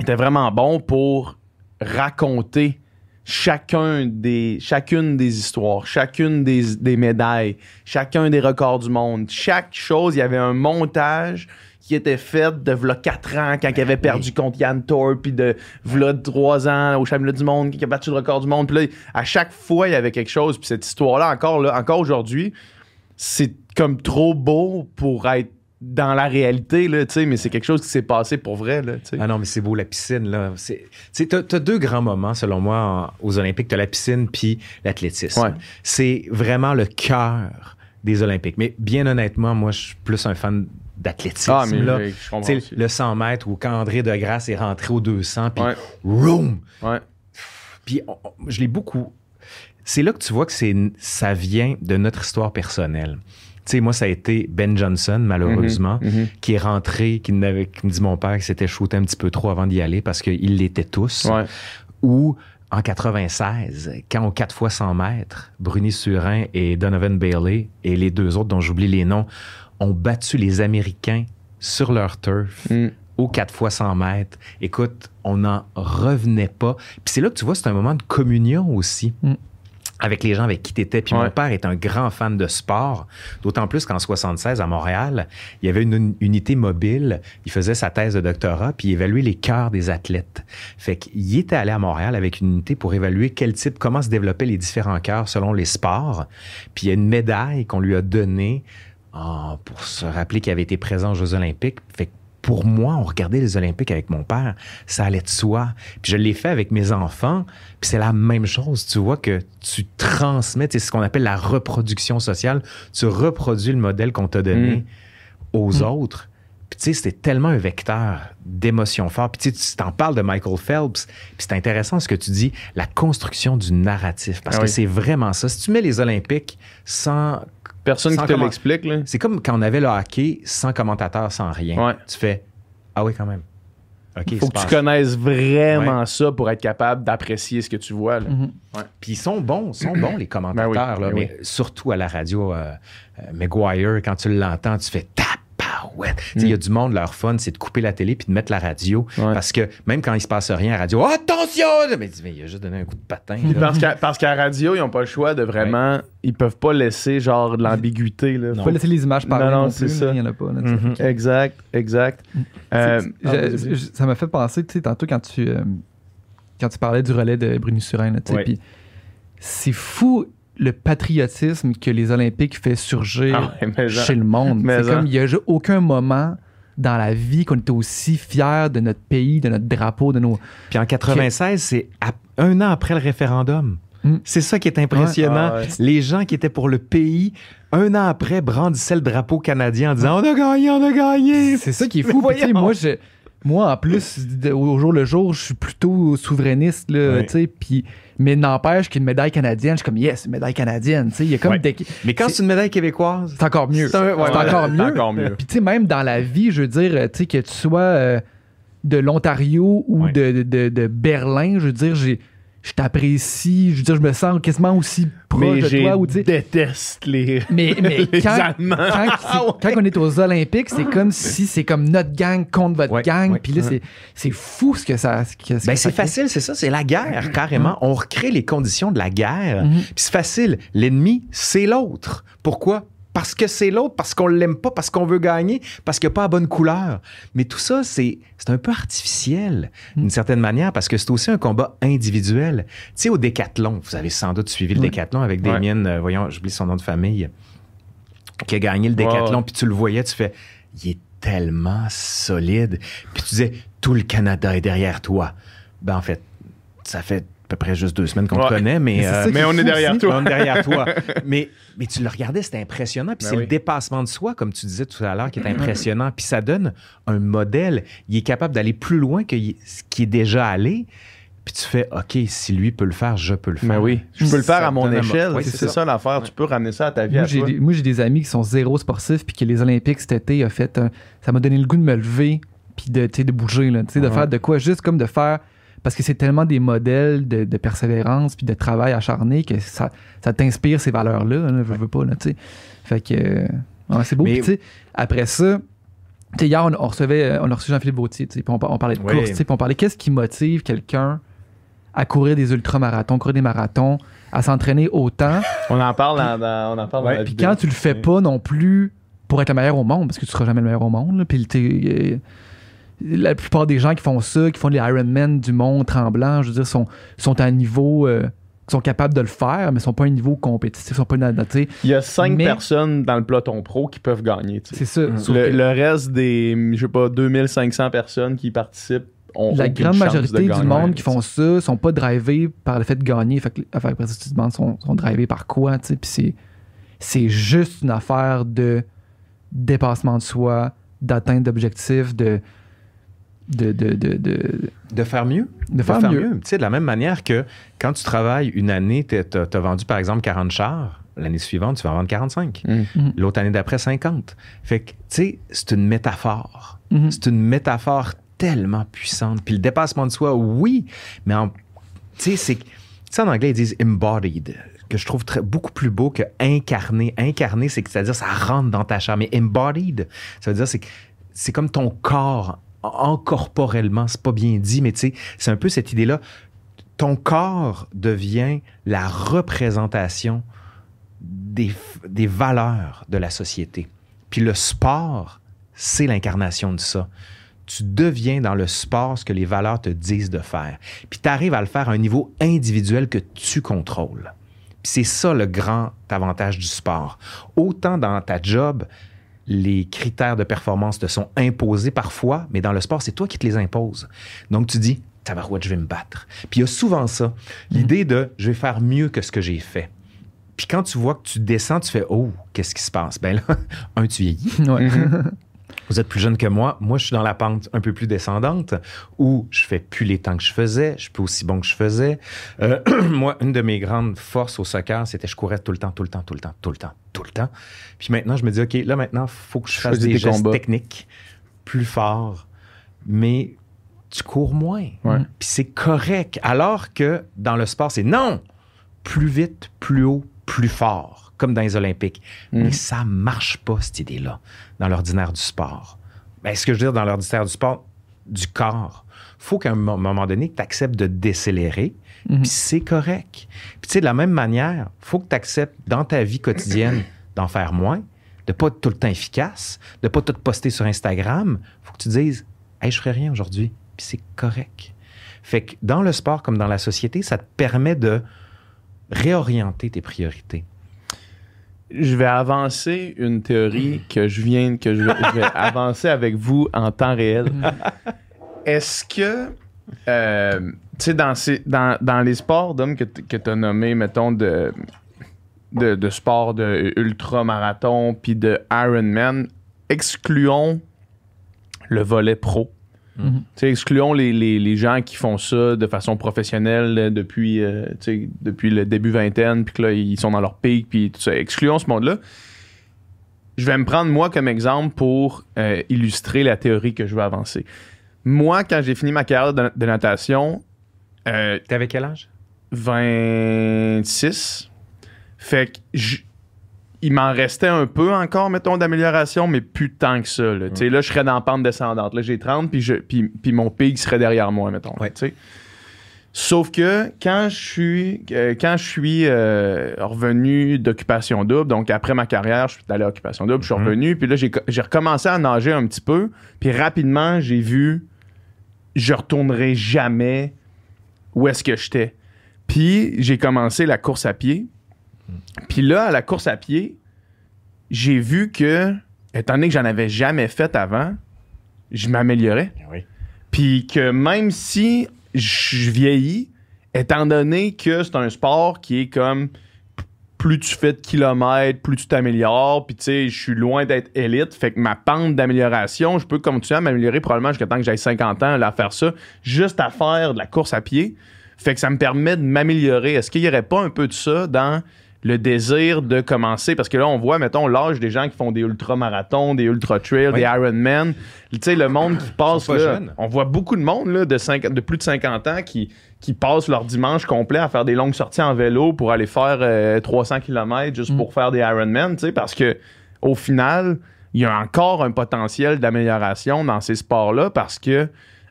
étaient vraiment bons pour raconter chacun des, chacune des histoires, chacune des, des médailles, chacun des records du monde. Chaque chose, il y avait un montage qui était fait de v'là 4 ans quand il avait perdu contre Yann Thorpe, puis de v'là 3 ans au championnat du monde qui a battu le record du monde. Puis là, à chaque fois, il y avait quelque chose. Puis cette histoire-là, encore, là, encore aujourd'hui, c'est comme trop beau pour être dans la réalité, là, tu sais, mais c'est quelque chose qui s'est passé pour vrai, là, tu. Ah non, mais c'est beau, la piscine, là. C'est, tu t'as deux grands moments, selon moi, en- aux Olympiques. T'as la piscine puis l'athlétisme. Ouais. C'est vraiment le cœur des Olympiques. Mais bien honnêtement, moi, je suis plus un fan d'athlétisme. Ah, mais là. je- je comprends Tu sais, aussi. le 100 mètres où quand André Degrasse est rentré au 200, puis Ouais. room! Ouais. Puis on- je l'ai beaucoup. C'est là que tu vois que c'est, ça vient de notre histoire personnelle. Tu sais, moi, ça a été Ben Johnson, malheureusement, Mhm. qui est rentré, qui, n'avait, qui me dit mon père, qui s'était shooté un petit peu trop avant d'y aller parce qu'ils l'étaient tous. Ouais. Ou en 96, quand au 4 fois 100 mètres, Bruni Surin et Donovan Bailey et les deux autres dont j'oublie les noms ont battu les Américains sur leur turf Mm. au 4 fois 100 mètres. Écoute, on n'en revenait pas. Puis c'est là que tu vois, c'est un moment de communion aussi. Mm. Avec les gens avec qui tu étais. Puis mon père est un grand fan de sport, d'autant plus qu'en 76, à Montréal, il y avait une, une unité mobile. Il faisait sa thèse de doctorat, puis il évaluait les cœurs des athlètes. Fait qu'il était allé à Montréal avec une unité pour évaluer quel type, comment se développaient les différents cœurs selon les sports. Puis il y a une médaille qu'on lui a donnée en- pour se rappeler qu'il avait été présent aux Jeux Olympiques. Fait que pour moi, on regardait les Olympiques avec mon père, ça allait de soi. Puis je l'ai fait avec mes enfants, puis c'est la même chose. Tu vois que tu transmets, c'est ce qu'on appelle la reproduction sociale. Tu reproduis le modèle qu'on t'a donné Mm. aux autres. Puis tu sais, c'était tellement un vecteur d'émotions fortes. Puis tu sais, tu t'en parles de Michael Phelps. Puis c'est intéressant ce que tu dis, la construction du narratif. Parce Ah que c'est vraiment ça. Si tu mets les Olympiques sans Personne Sans qui te l'explique, là. c'est comme quand on avait le hockey sans commentateur, sans rien. Ouais. Tu fais Ah oui, quand même. OK, il Faut que tu connaisses vraiment ça pour être capable d'apprécier ce que tu vois, là. Mhm. Puis ils sont bons, sont bons les commentateurs, Ben oui, là, ben mais surtout à la radio, euh, euh, Maguire, quand tu l'entends, tu fais taparouette. Il y a du monde, leur fun, c'est de couper la télé puis de mettre la radio. Ouais. Parce que même quand il se passe rien à la radio, attention! Mais, mais il a juste donné un coup de patin. là. Parce qu'à, parce la radio, ils n'ont pas le choix de vraiment. Ils peuvent pas laisser genre de l'ambiguïté. Là. Faut pas laisser les images parler Non, non, non, c'est ça. Il y en a pas. là. Mhm. Exact, exact. Euh, ah, je- vas-y. je- ça m'a fait penser, tu sais, tantôt quand tu, euh, quand tu parlais du relais de Bruni Surin, tu sais, Ouais. puis c'est fou le patriotisme que les Olympiques fait surgir Ah ouais, chez le monde. Mais C'est comme, il n'y a aucun moment dans la vie qu'on était aussi fiers de notre pays, de notre drapeau, de nos... Puis en 96, c'est à- un an après le référendum. Mm. C'est ça qui est impressionnant. Ah ouais. Les gens qui étaient pour le pays, un an après, brandissaient le drapeau canadien en disant On a gagné, on a gagné. C'est ça qui est fou. Puis, moi, je, moi, en plus, au jour le jour, je suis plutôt souverainiste. Là, tu sais, puis- mais n'empêche qu'une médaille canadienne, je suis comme, yes, une médaille canadienne. tu sais, Il y a comme des- Mais quand c'est une médaille québécoise, C'est encore mieux. C'est un- ouais, C'est ouais, encore mieux. encore mieux. Puis tu sais, même dans la vie, je veux dire, euh, tu sais, que tu sois euh, de l'Ontario ou de, de- de Berlin, je veux dire, j'ai, je t'apprécie, je veux dire, je me sens quasiment aussi proche mais de je toi. Ou, sais, déteste les, mais, mais les quand, Allemands. quand, c'est- quand on est aux Olympiques, c'est comme si c'est comme notre gang contre votre Ouais, gang. ouais. Puis là, c'est, c'est fou ce que ça. Ce que, Ben, c'est facile, c'est ça, c'est la guerre, carrément. On recrée les conditions de la guerre. Mhm. Puis c'est facile. L'ennemi, c'est l'autre. Pourquoi? Parce que c'est l'autre, parce qu'on l'aime pas, parce qu'on veut gagner, parce qu'il n'y a pas la bonne couleur. Mais tout ça, c'est c'est un peu artificiel, d'une certaine manière, parce que c'est aussi un combat individuel. Tu sais, au décathlon, vous avez sans doute suivi le Oui. décathlon avec Ouais. Damien, euh, voyons, j'oublie son nom de famille, qui a gagné le décathlon, puis tu le voyais, tu fais, il est tellement solide. Puis tu disais, tout le Canada est derrière toi. Ben, en fait, ça fait à peu près juste deux semaines qu'on Ouais. te connaît, mais, Mais euh, mais on est derrière toi. on est derrière toi. Mais, mais tu le regardais, c'était impressionnant. Puis Ben c'est oui. le dépassement de soi, comme tu disais tout à l'heure, qui est impressionnant. Puis ça donne un modèle. Il est capable d'aller plus loin que ce qui est déjà allé. Puis tu fais, OK, si lui peut le faire, je peux le faire. Mais oui, je peux le faire à mon échelle. Oui, c'est ça, l'affaire. Tu peux ramener ça à ta vie Moi j'ai, des, moi, j'ai des amis qui sont zéro sportifs, puis que les Olympiques cet été a fait. un- ça m'a donné le goût de me lever, puis de, de bouger, là, tu sais, de Ouais. faire de quoi, juste comme de faire. Parce que c'est tellement des modèles de, de persévérance, puis de travail acharné, que ça, ça t'inspire ces valeurs-là, là, je veux pas, là, tu sais. Fait que. euh, ouais, c'est beau. Mais- Puis, tu sais, après ça. tu sais, hier, on, on recevait, euh, on a reçu Jean-Philippe Bautier, puis on, par- on parlait de Oui. course, puis on parlait qu'est-ce qui motive quelqu'un à courir des ultramarathons, courir des marathons, à s'entraîner autant? On en parle dans, dans- on en parle dans la Puis quand tu le fais pas non plus pour être le meilleur au monde, parce que tu seras jamais le meilleur au monde, là, puis la plupart des gens qui font ça, qui font les Ironman du monde tremblant, je veux dire, sont, sont à un niveau euh, sont capables de le faire, mais ils sont pas à un niveau compétitif, ils sont pas dans- tu sais, Il y a cinq Mais- personnes dans le peloton pro qui peuvent gagner. tu sais. C'est ça. Sauf Le, que le reste des, je sais pas, 2500 personnes qui participent ont la grande majorité du gagner. monde qui font ça sont pas drivés par le fait de gagner. Fait que, enfin, après tu te demandes, sont, sont drivés par quoi, tu sais. Puis c'est, c'est juste une affaire de dépassement de soi, d'atteinte d'objectifs, de, de, de, de, de, De faire mieux. de faire, mieux. Tu sais, de la même manière que quand tu travailles une année, tu as, vendu par exemple 40 chars, l'année suivante, tu vas en vendre 45. Mm. L'autre année d'après, 50. Fait que, tu sais, c'est une métaphore. Mhm. C'est une métaphore tellement puissante. Puis le dépassement de soi, oui, mais en, tu sais, c'est. En anglais, ils disent embodied, que je trouve très, beaucoup plus beau que incarné. Incarné, c'est-à-dire ça rentre dans ta chair. Mais embodied, ça veut dire c'est c'est comme ton corps, encorporellement, c'est pas bien dit, mais tu sais, c'est un peu cette idée-là. Ton corps devient la représentation des, des valeurs de la société. Puis le sport, c'est l'incarnation de ça. Tu deviens dans le sport ce que les valeurs te disent de faire. Puis tu arrives à le faire à un niveau individuel que tu contrôles. Puis c'est ça le grand avantage du sport. Autant dans ta job, les critères de performance te sont imposés parfois, mais dans le sport, c'est toi qui te les imposes. Donc tu dis, tabarouette, je vais me battre. Puis il y a souvent ça, l'idée de je vais faire mieux que ce que j'ai fait. Puis quand tu vois que tu descends, tu fais Oh, qu'est-ce qui se passe? Ben là, un, tu vieillis. Ouais. Vous êtes plus jeune que moi. Moi, je suis dans la pente un peu plus descendante où je fais plus les temps que je faisais. Je suis plus aussi bon que je faisais. Euh, moi, une de mes grandes forces au soccer, c'était je courais tout le temps, tout le temps, tout le temps, tout le temps, tout le temps. Puis maintenant, je me dis, OK, là, maintenant, il faut que je fasse des tes gestes combats. techniques plus forts. Mais tu cours moins. Ouais. Puis c'est correct. Alors que dans le sport, c'est non, plus vite, plus haut, plus fort, comme dans les Olympiques. Mm. Mais ça marche pas, cette idée-là, dans l'ordinaire du sport. Ben, ce que je veux dire dans l'ordinaire du sport, du corps, faut qu'à un mo- moment donné, tu acceptes de décélérer, Mhm. puis c'est correct. Puis tu sais, de la même manière, faut que tu acceptes dans ta vie quotidienne d'en faire moins, de pas être tout le temps efficace, de pas tout poster sur Instagram. faut que tu dises, hey, je ferai rien aujourd'hui, puis c'est correct. Fait que dans le sport comme dans la société, ça te permet de réorienter tes priorités. Je vais avancer une théorie que je viens que je vais, je vais avancer avec vous en temps réel. Est-ce que euh, tu sais dans, ces- dans, dans les sports d'hommes que, tu as nommés, mettons de de, de sport de ultra-marathon puis de Ironman, excluons le volet pro. Mhm. Excluons les, les- les gens qui font ça de façon professionnelle euh, depuis, euh, depuis le début vingtaine, puis que là, ils sont dans leur pic, puis tout ça. Excluons ce monde-là. Je vais me prendre moi comme exemple pour euh, illustrer la théorie que je veux avancer. Moi, quand j'ai fini ma carrière de, de natation, euh, T'avais quel âge? 26. Fait que il m'en restait un peu encore, mettons, d'amélioration, mais plus tant que ça. Là, là je serais dans la pente descendante. Là, j'ai 30, puis, je, puis, puis mon pic serait derrière moi, mettons. Ouais. Sauf que quand je suis, euh, quand je suis euh, revenu d'occupation double, donc après ma carrière, je suis allé à occupation double, je suis Mhm. revenu, puis là, j'ai recommencé à nager un petit peu, puis rapidement, j'ai vu, je retournerai jamais où est-ce que j'étais. Puis j'ai commencé la course à pied. Puis là, à la course à pied, j'ai vu que, étant donné que j'en avais jamais fait avant, je m'améliorais. Oui. Puis que même si je vieillis, étant donné que c'est un sport qui est comme plus tu fais de kilomètres, plus tu t'améliores, puis tu sais, je suis loin d'être élite, fait que ma pente d'amélioration, je peux continuer à m'améliorer probablement jusqu'à temps que j'aille 50 ans là, à faire ça, juste à faire de la course à pied. Fait que ça me permet de m'améliorer. Est-ce qu'il n'y aurait pas un peu de ça dans le désir de commencer? Parce que là, on voit, mettons, l'âge des gens qui font des ultra-marathons, des ultra-trails, Oui. des Ironman. Tu sais, le monde qui passe, pas là, jeunes. on voit beaucoup de monde là, de, 50 de plus de 50 ans qui, qui passent leur dimanche complet à faire des longues sorties en vélo pour aller faire euh, 300 km juste Mm. pour faire des Ironman, tu sais, parce que au final, il y a encore un potentiel d'amélioration dans ces sports-là parce que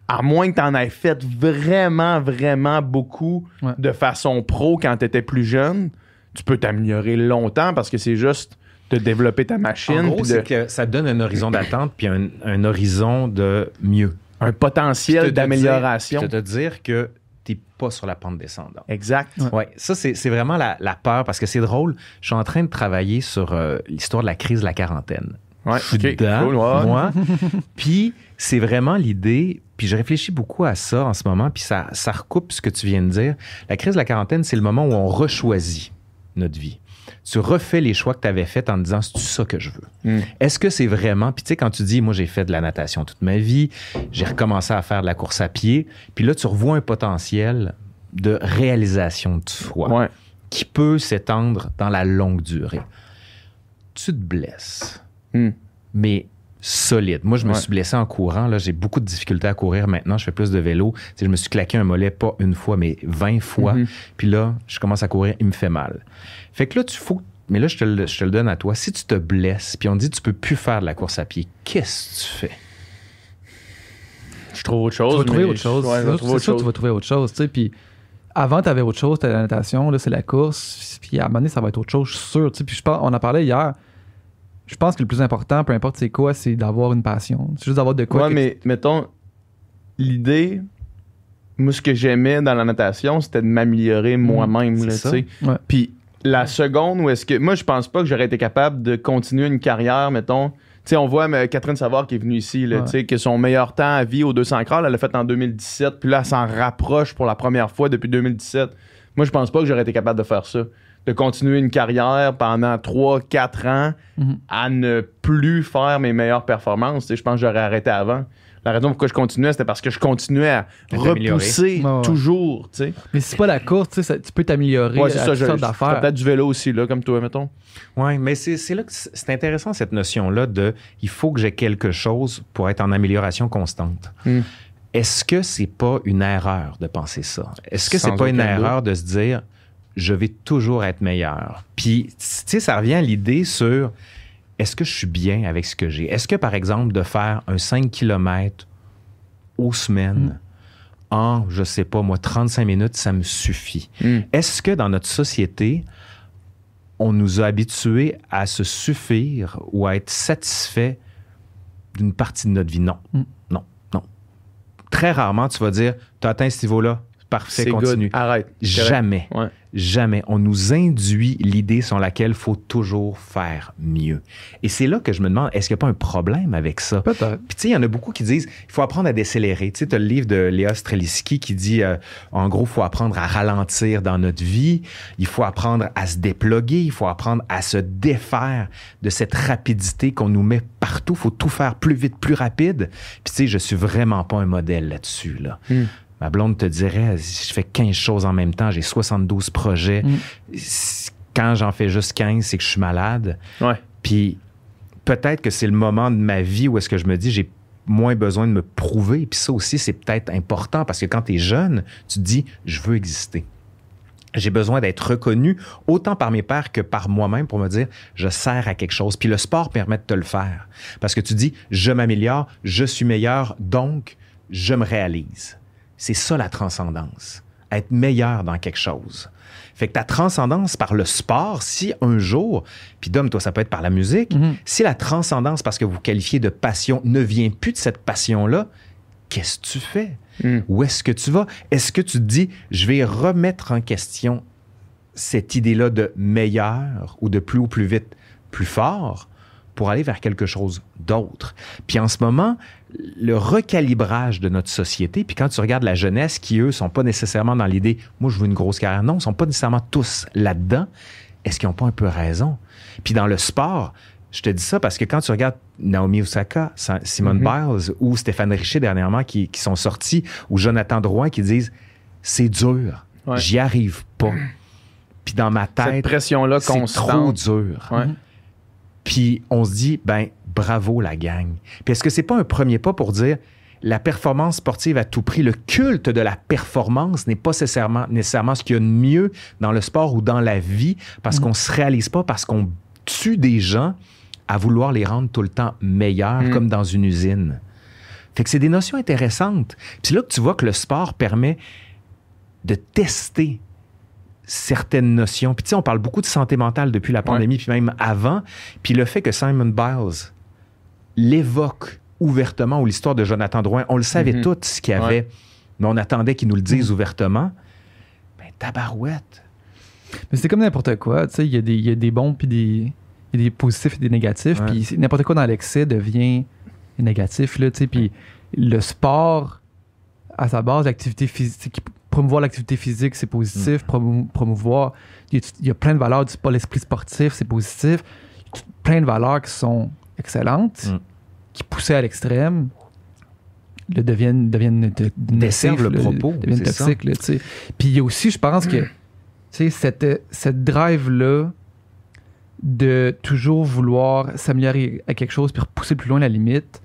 à moins que tu en aies fait vraiment, vraiment beaucoup Ouais. de façon pro quand tu étais plus jeune, tu peux t'améliorer longtemps parce que c'est juste de développer ta machine. En gros, de- c'est que ça donne un horizon d'attente puis un, un horizon de mieux. un potentiel te- te d'amélioration. puis te dire que t'es pas sur la pente descendante. Exact. Ouais. Ouais, ça, c'est c'est vraiment la, la peur parce que c'est drôle. Je suis en train de travailler sur euh, l'histoire de la crise de la quarantaine. Ouais, Je suis dedans, cool, ouais. moi. puis c'est vraiment l'idée. Puis je réfléchis beaucoup à ça en ce moment. Puis ça, ça recoupe ce que tu viens de dire. La crise de la quarantaine, c'est le moment où on rechoisit notre vie. Tu refais les choix que tu avais faits en te disant c'est ça que je veux? Mm. Est-ce que c'est vraiment. Puis tu sais, quand tu dis moi j'ai fait de la natation toute ma vie, j'ai recommencé à faire de la course à pied. Puis là, tu revois un potentiel de réalisation de soi Ouais. qui peut s'étendre dans la longue durée. Tu te blesses, Hmm. mais solide. Moi, je me Ouais. suis blessé en courant. Là, j'ai beaucoup de difficultés à courir maintenant. Je fais plus de vélo. Je me suis claqué un mollet pas une fois, mais 20 fois. Mhm. Puis là, je commence à courir, il me fait mal. Fait que là, tu faut. Mais là, je te, le, je te le donne à toi. Si tu te blesses, puis on te dit tu peux plus faire de la course à pied, qu'est-ce que tu fais? Je trouve autre chose. Tu vas trouver autre chose. ouais, C'est sûr que tu vas trouver autre chose. tu sais, Puis avant, tu avais autre chose, tu la natation, là, c'est la course. Puis à un moment donné, ça va être autre chose, je suis sûr. tu sais. Puis je on en parlait hier. Je pense que le plus important, peu importe c'est quoi, c'est d'avoir une passion. C'est juste d'avoir de quoi. Ouais, mais mettons, l'idée, moi, ce que j'aimais dans la natation, c'était de m'améliorer moi-même. là, ça. tu sais. Ouais. Puis la seconde où est-ce que. Moi, je pense pas que j'aurais été capable de continuer une carrière, mettons. Tu sais, on voit mais, Catherine Savard qui est venue ici, là, Ouais. tu sais, que son meilleur temps à vie au 200 crawl, elle l'a fait en 2017. Puis là, elle s'en rapproche pour la première fois depuis 2017. Moi, je pense pas que j'aurais été capable de faire ça. De continuer une carrière pendant 3-4 ans Mhm. à ne plus faire mes meilleures performances. Tu sais, je pense que j'aurais arrêté avant. La raison pourquoi je continuais, c'était parce que je continuais à repousser ouais. toujours. Tu sais. Mais si c'est pas la course, tu sais, ça- tu peux t'améliorer Ouais, à c'est ça. toutes Je, sortes d'affaires. peut-être du vélo aussi, là, comme toi, mettons. Oui, mais c'est c'est là que c'est intéressant cette notion-là de il faut que j'ai quelque chose pour être en amélioration constante. Hmm. Est-ce que c'est pas une erreur de penser ça? Est-ce que c'est pas une erreur de se dire je vais toujours être meilleur? Puis, tu sais, ça revient à l'idée sur est-ce que je suis bien avec ce que j'ai? Est-ce que, par exemple, de faire un 5 km aux semaines en, je sais pas, moi, 35 minutes, ça me suffit? Hmm. Est-ce que dans notre société, on nous a habitués à se suffire ou à être satisfait d'une partie de notre vie? Non. Mm. Non. Non. Très rarement, tu vas dire, tu as atteint ce niveau-là, parfait, continue. good. Arrête. Jamais. Ouais. Jamais. On nous induit l'idée sur laquelle il faut toujours faire mieux. Et c'est là que je me demande, est-ce qu'il n'y a pas un problème avec ça? Peut-être. Puis, tu sais, il y en a beaucoup qui disent il faut apprendre à décélérer. Tu sais, tu as le livre de Léa Streliski qui dit euh, en gros, il faut apprendre à ralentir dans notre vie, il faut apprendre à se déploguer, il faut apprendre à se défaire de cette rapidité qu'on nous met partout. Il faut tout faire plus vite, plus rapide. Puis, tu sais, je suis vraiment pas un modèle là-dessus. Là. Hmm. Ma blonde te dirait je fais 15 choses en même temps, j'ai 72 projets. Mm. Quand j'en fais juste 15, c'est que je suis malade. Ouais. Puis peut-être que c'est le moment de ma vie où est-ce que je me dis j'ai moins besoin de me prouver. Puis ça aussi, c'est peut-être important parce que quand tu es jeune, tu te dis je veux exister. J'ai besoin d'être reconnu autant par mes pairs que par moi-même pour me dire je sers à quelque chose. Puis le sport permet de te le faire. Parce que tu dis je m'améliore, je suis meilleur, donc je me réalise. C'est ça la transcendance. Être meilleur dans quelque chose. Fait que ta transcendance par le sport, si un jour, puis Dom, toi, ça peut être par la musique, Mhm. si la transcendance, parce que vous qualifiez de passion, ne vient plus de cette passion-là, qu'est-ce que tu fais? Hmm. Où est-ce que tu vas? Est-ce que tu te dis, je vais remettre en question cette idée-là de meilleur ou de plus haut, plus vite, plus fort pour aller vers quelque chose d'autre? Puis en ce moment, le recalibrage de notre société, puis quand tu regardes la jeunesse qui, eux, sont pas nécessairement dans l'idée, moi, je veux une grosse carrière. Non, ils sont pas nécessairement tous là-dedans. Est-ce qu'ils n'ont pas un peu raison? Puis dans le sport, je te dis ça parce que quand tu regardes Naomi Osaka, Sa- Simone Biles ou Stéphane Richer dernièrement qui, qui sont sortis, ou Jonathan Drouin qui disent c'est dur, Ouais. j'y arrive pas. Puis dans ma tête, c'est trop dur. Ouais. Puis on se dit, ben bravo la gang. Puis est-ce que c'est pas un premier pas pour dire la performance sportive à tout prix, le culte de la performance n'est pas nécessairement, nécessairement ce qu'il y a de mieux dans le sport ou dans la vie parce qu'on se réalise pas, parce qu'on tue des gens à vouloir les rendre tout le temps meilleurs, Mm. comme dans une usine. Fait que c'est des notions intéressantes. Puis là que tu vois que le sport permet de tester certaines notions. Puis tu sais, on parle beaucoup de santé mentale depuis la pandémie, puis même avant. Puis le fait que Simon Biles l'évoque ouvertement, ou l'histoire de Jonathan Drouin, on le savait Mhm. tous ce qu'il y avait mais on attendait qu'ils nous le disent ouvertement. Ben, tabarouette. Mais c'est comme n'importe quoi. Tu sais, il y, a des- il y a des bons puis des, il y a des positifs et des négatifs. Puis n'importe quoi dans l'excès devient négatif. Là, tu sais, puis le sport, à sa base, l'activité physique, promouvoir l'activité physique, c'est positif. Mm. Promou- promouvoir, il y, y a plein de valeurs du sport, l'esprit sportif, c'est positif. Plein de valeurs qui sont excellentes, Mm. qui poussées à l'extrême. Le deviennent, deviennent de- le là, propos, deviennent toxiques. là. Puis il y a aussi, je pense que sais, cette, cette drive-là de toujours vouloir s'améliorer à quelque chose puis repousser plus loin la limite,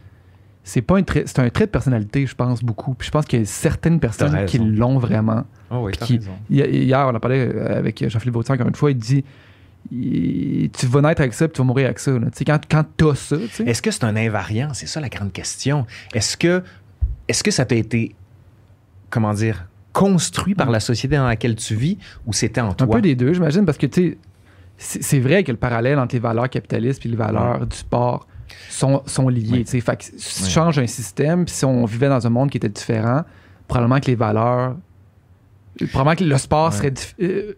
c'est pas un trait, c'est un trait de personnalité, je pense, beaucoup. Puis je pense qu'il y a certaines personnes qui l'ont vraiment. Oh oui, Puis t'as qui- raison. Hi- Hier, on a parlé euh, avec Jean-Philippe Vautier encore une fois, il dit tu vas naître avec ça puis tu vas mourir avec ça. là. Quand, quand ça, tu sais. Est-ce que c'est un invariant? C'est ça la grande question. Est-ce que, est-ce que ça t'a été, comment dire, construit par la société dans laquelle tu vis ou c'était en Un toi? peu des deux, j'imagine, parce que tu c'est vrai que le parallèle entre les valeurs capitalistes et les valeurs du sport sont, sont liées. Ouais. Fait que si tu Ouais. changes un système, puis si on vivait dans un monde qui était différent, probablement que les valeurs. Probablement que le sport serait euh,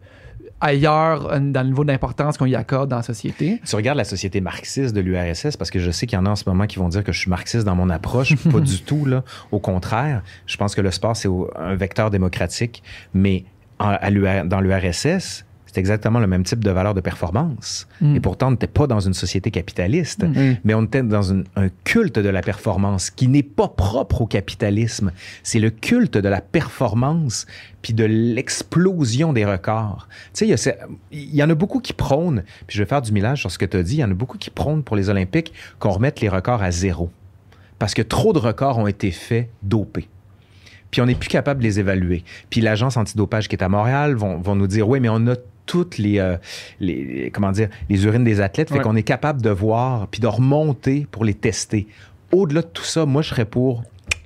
ailleurs euh, dans le niveau d'importance qu'on y accorde dans la société? Tu regardes la société marxiste de l'URSS, parce que je sais qu'il y en a en ce moment qui vont dire que je suis marxiste dans mon approche. Pas du tout, là. Au contraire, je pense que le sport, c'est un vecteur démocratique. Mais en- à dans l'URSS, c'est exactement le même type de valeur de performance. Mm. Et pourtant, on n'était pas dans une société capitaliste. Mm. Mais on était dans une- un culte de la performance qui n'est pas propre au capitalisme. C'est le culte de la performance puis de l'explosion des records. Tu sais, y, il y en a beaucoup qui prônent, puis je vais faire du millage sur ce que tu as dit, il y en a beaucoup qui prônent pour les Olympiques qu'on remette les records à zéro. Parce que trop de records ont été faits dopés. Puis on n'est plus capable de les évaluer. Puis l'agence antidopage qui est à Montréal vont, vont nous dire, oui, mais on a toutes les, euh, les, les- comment dire, les urines des athlètes, fait Ouais. qu'on est capable de voir, puis de remonter pour les tester. Au-delà de tout ça, moi, je serais pour,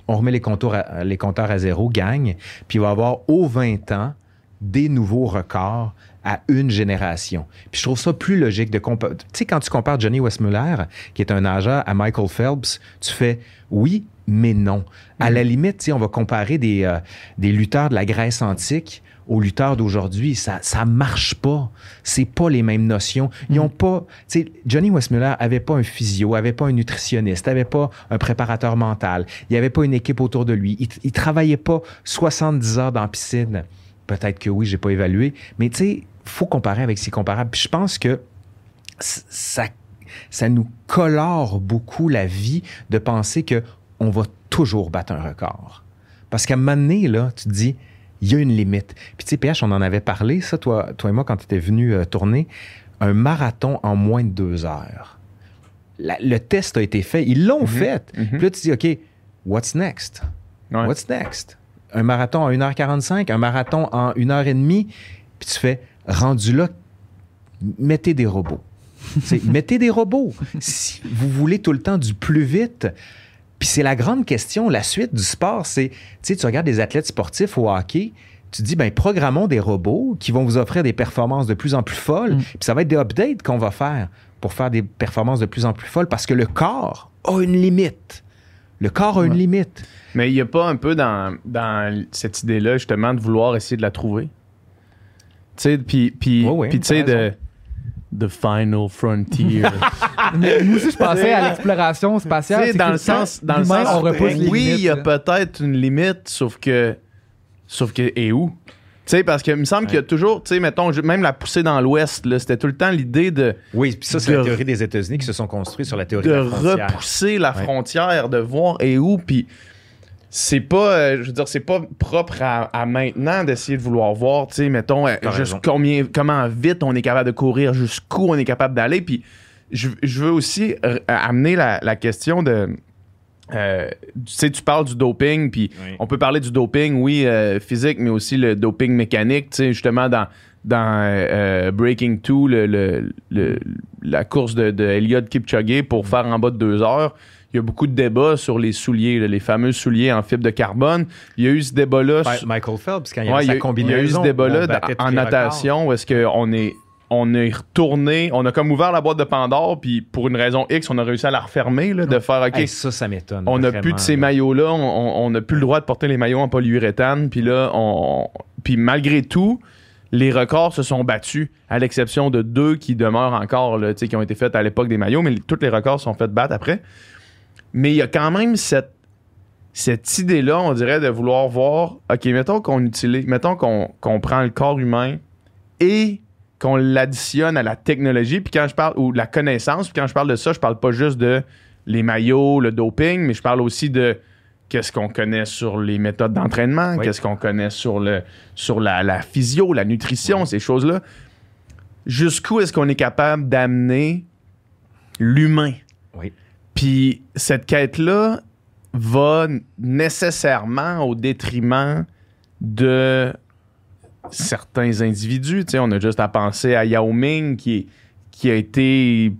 on remet les, contours à- les compteurs à zéro, gagne, puis il va y avoir aux 20 ans des nouveaux records à une génération. Puis je trouve ça plus logique de comparer. Tu sais, quand tu compares Johnny Westmuller, qui est un nageur, à Michael Phelps, tu fais oui, mais non. À la limite, tu sais, on va comparer des, euh, des lutteurs de la Grèce antique aux lutteurs d'aujourd'hui. Ça, ça marche pas. C'est pas les mêmes notions. Ils ont pas, tu sais, Johnny Westmuller avait pas un physio, avait pas un nutritionniste, avait pas un préparateur mental. Il y avait pas une équipe autour de lui. Il, il travaillait pas 70 heures dans la piscine. Peut-être que oui, j'ai pas évalué, mais tu sais, faut comparer avec ses comparables. Puis je pense que ça, ça nous colore beaucoup la vie de penser que on va toujours battre un record. Parce qu'à un moment donné, là, tu te dis, il y a une limite. Puis tu sais, PH, on en avait parlé, ça, toi, toi et moi, quand tu étais venu euh, tourner, un marathon en moins de deux heures. La- le test a été fait, ils l'ont fait. mhm. Puis là, tu dis, OK, what's next? Ouais. What's next? Un marathon en 1h45, un marathon en 1h30, puis tu fais, rendu là, mettez des robots. Mettez des robots. Si vous voulez tout le temps du plus vite, puis c'est la grande question, la suite du sport, c'est, tu sais, tu regardes des athlètes sportifs au hockey, tu te dis, ben, programmons des robots qui vont vous offrir des performances de plus en plus folles, Mm. puis ça va être des updates qu'on va faire pour faire des performances de plus en plus folles, parce que le corps a une limite. Le corps a une limite. Mais il n'y a pas un peu dans, dans cette idée-là, justement, de vouloir essayer de la trouver? Tu sais, puis, puis, tu sais, de. The Final Frontier. Mais moi aussi, je pensais à l'exploration spatiale. Tu sais, c'est dans le sens, dans le sens on repousse les oui, il y a peut-être une limite, sauf que, sauf que, et où? Tu sais, parce que il me semble qu'il y a toujours, tu sais, mettons, même la poussée dans l'Ouest, là, c'était tout le temps l'idée de, Oui, puis ça, c'est la théorie des États-Unis qui se sont construits sur la théorie de, de la frontière. repousser la Ouais. frontière, de voir et où, puis c'est pas, euh, je veux dire, c'est pas propre à, à maintenant d'essayer de vouloir voir, tu sais, mettons, euh, juste combien, comment vite on est capable de courir, jusqu'où on est capable d'aller, puis je, je veux aussi euh, amener la, la question de, euh, tu sais, tu parles du doping, puis Oui. on peut parler du doping, oui, euh, physique, mais aussi le doping mécanique, tu sais, justement dans dans euh, Breaking 2, le, le- le- la course de, de Kipchoge pour faire en bas de deux heures, il y a beaucoup de débats sur les souliers, là, les fameux souliers en fibre de carbone. Il y a eu ce débat-là. Michael Phelps, quand il y Ouais, il y sa a, il y a eu combinaison, ce débat-là en natation où est-ce qu'on est on est retourné, on a comme ouvert la boîte de Pandore, puis pour une raison X, on a réussi à la refermer, là, de faire, OK, Hey, ça, ça m'étonne. on n'a plus de ces là. maillots-là, on- n'a plus le droit de porter les maillots en polyuréthane, puis là, on, puis malgré tout, les records se sont battus, à l'exception de deux qui demeurent encore, là, qui ont été faits à l'époque des maillots, mais tous les records sont faits battre après. Mais il y a quand même cette, cette idée-là, on dirait, de vouloir voir, OK, mettons qu'on utilise, mettons qu'on qu'on prend le corps humain et qu'on l'additionne à la technologie, puis quand je parle, ou la connaissance, puis quand je parle de ça, je parle pas juste de les maillots, le doping, mais je parle aussi de qu'est-ce qu'on connaît sur les méthodes d'entraînement, Oui. qu'est-ce qu'on connaît sur, le, sur la, la physio, la nutrition, ces choses-là. Jusqu'où est-ce qu'on est capable d'amener l'humain? Oui. Puis cette quête-là va nécessairement au détriment de certains individus. On a juste à penser à Yao Ming qui, qui a été.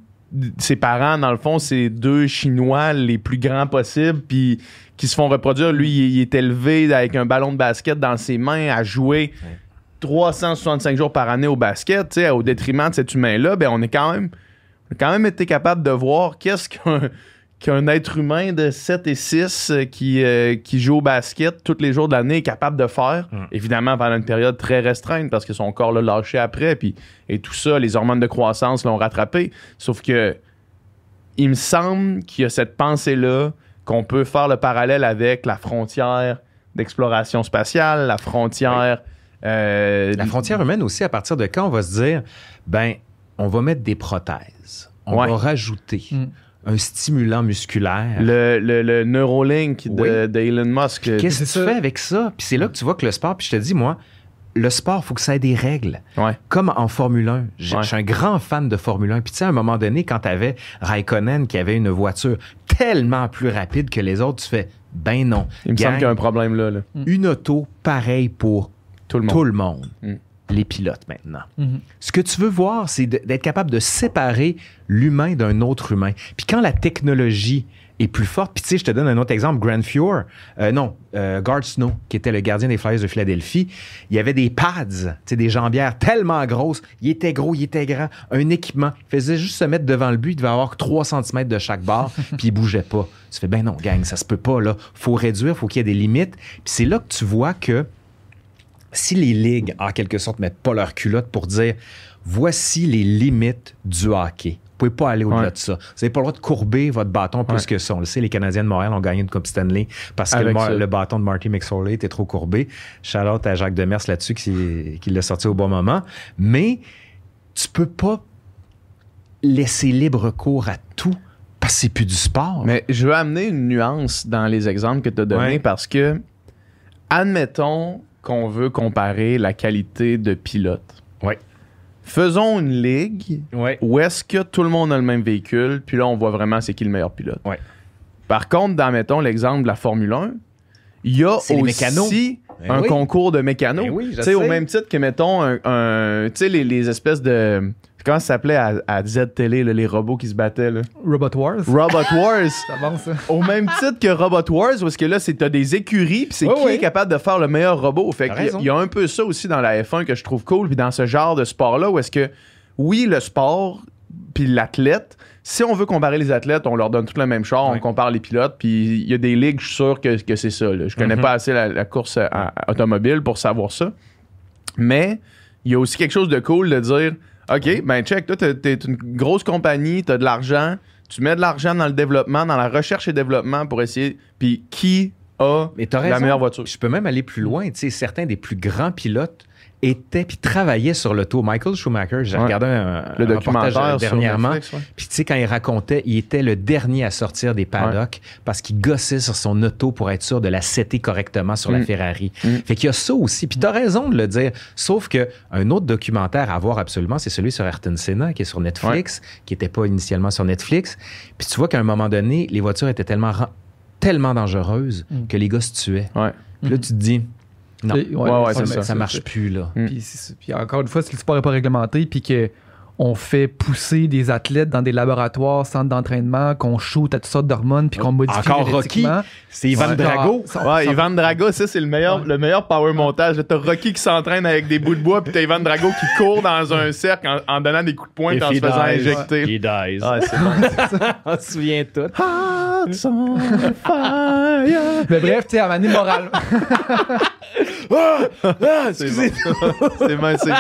Ses parents, dans le fond, c'est deux Chinois les plus grands possibles, puis qui se font reproduire. Lui, il, est élevé avec un ballon de basket dans ses mains à jouer 365 jours par année au basket, au détriment de cet humain-là. Ben, on est quand même, a quand même été capable de voir qu'est-ce qu'un qu'un être humain de 7 et 6 euh, qui, euh, qui joue au basket tous les jours de l'année est capable de faire. Mm. Évidemment, pendant une période très restreinte parce que son corps l'a lâché après. Puis, et tout ça, les hormones de croissance l'ont rattrapé. Sauf que il me semble qu'il y a cette pensée-là qu'on peut faire le parallèle avec la frontière d'exploration spatiale, la frontière. euh, La frontière humaine aussi, à partir de quand on va se dire, ben, on va mettre des prothèses. On Ouais. va rajouter Mm. Un stimulant musculaire. le, le, le Neuralink de, Oui. d'Elon Musk. Qu'est-ce que tu ça. fais avec ça? Puis c'est là que tu vois que le sport, puis je te dis, moi, le sport, il faut que ça ait des règles. Ouais. Comme en Formule 1. J'ai- Ouais. Je suis un grand fan de Formule 1. Puis tu sais, à un moment donné, quand tu avais Raikkonen qui avait une voiture tellement plus rapide que les autres, tu fais, ben non. Il me Gang, semble qu'il y a un problème là. là. Une auto pareille pour Tout le monde. tout le monde. Mm. Les pilotes maintenant. Mhm. Ce que tu veux voir, c'est d'être capable de séparer l'humain d'un autre humain. Puis quand la technologie est plus forte, puis tu sais, je te donne un autre exemple, Grand euh, non, euh, Guard Snow, qui était le gardien des Flyers de Philadelphie, il y avait des pads, tu sais, des jambières tellement grosses, il était gros, il était grand, un équipement, il faisait juste se mettre devant le but, il devait avoir 3 cm de chaque barre, puis il bougeait pas. Tu fais, ben non, gang, ça se peut pas, là. Faut réduire, faut qu'il y ait des limites. Puis c'est là que tu vois que si les ligues, en quelque sorte, mettent pas leur culotte pour dire voici les limites du hockey. Vous pouvez pas aller au-delà Ouais. de ça. Vous n'avez pas le droit de courber votre bâton plus Ouais. que ça. On le sait, les Canadiens de Montréal ont gagné une Coupe Stanley parce que le, bâton de Marty McSorley était trop courbé. Charlotte à Jacques Demers là-dessus qui, qui l'a sorti au bon moment. Mais tu peux pas laisser libre cours à tout parce que c'est plus du sport. Mais je veux amener une nuance dans les exemples que tu as donnés Ouais. parce que, admettons qu'on veut comparer la qualité de pilote. Ouais. Faisons une ligue Ouais. où est-ce que tout le monde a le même véhicule, puis là, on voit vraiment c'est qui le meilleur pilote. Ouais. Par contre, dans, mettons, l'exemple de la Formule 1, il y a aussi Ben un oui. concours de mécanos. Ben oui, je Tu sais, au même titre que, mettons, un, un- tu sais, les, les espèces de... Comment ça s'appelait à, à Z-Télé, là, les robots qui se battaient, là? Robot Wars. Robot Wars. Ça avance, ça. Au même titre que Robot Wars, où est-ce que là, c'est t'as des écuries, puis c'est qui est capable de faire le meilleur robot. Fait qu'il y a- raison. il y, a un peu ça aussi dans la F1 que je trouve cool, puis dans ce genre de sport-là, où est-ce que, oui, le sport, puis l'athlète, si on veut comparer les athlètes, on leur donne tout le même char, on compare les pilotes, puis il y a des ligues, je suis sûr que, que c'est ça. là. Je connais Mhm. pas assez la, la course à- à- automobile pour savoir ça. Mais il y a aussi quelque chose de cool de dire OK, ben check, toi, t'es une grosse compagnie, t'as de l'argent, tu mets de l'argent dans le développement, dans la recherche et développement pour essayer. Puis qui a Mais la raison. meilleure voiture? Je peux même aller plus loin. Tu sais, certains des plus grands pilotes étaient puis travaillaient sur l'auto. Michael Schumacher, j'ai Ouais. regardé un, Le un documentaire sur dernièrement. Ouais. Puis tu sais, quand il racontait, il était le dernier à sortir des paddocks parce qu'il gossait sur son auto pour être sûr de la setter correctement sur la Mm. Ferrari. Mm. Fait qu'il y a ça aussi. Puis t'as raison de le dire. Sauf que un autre documentaire à voir absolument, c'est celui sur Ayrton Senna qui est sur Netflix, qui n'était pas initialement sur Netflix. Puis tu vois qu'à un moment donné, les voitures étaient tellement, tellement dangereuses Mm. que les gars se tuaient. Puis là, tu te dis, non, Et- Ouais, ouais, ça, ça. ça marche plus, là. Mm. Puis, encore une fois, si le sport n'est pas réglementé, puis que on fait pousser des athlètes dans des laboratoires, centres d'entraînement, qu'on shoot à toutes sortes d'hormones, puis qu'on modifie Encore Rocky. C'est Ivan Ouais. Drago. Ça- ça- Ouais, ça- Ivan Drago, ça, c'est le meilleur, le meilleur power montage. T'as Rocky qui s'entraîne avec des bouts de bois, puis t'as Ivan Drago qui court dans un cercle en, en donnant des coups de poing et en se faisant injecter. He dies. Ah, c'est bon. On se souvient tout. Hearts on fire. Mais bref, tu sais, à manier moralement. Ah, bon. C'est bon, c'est-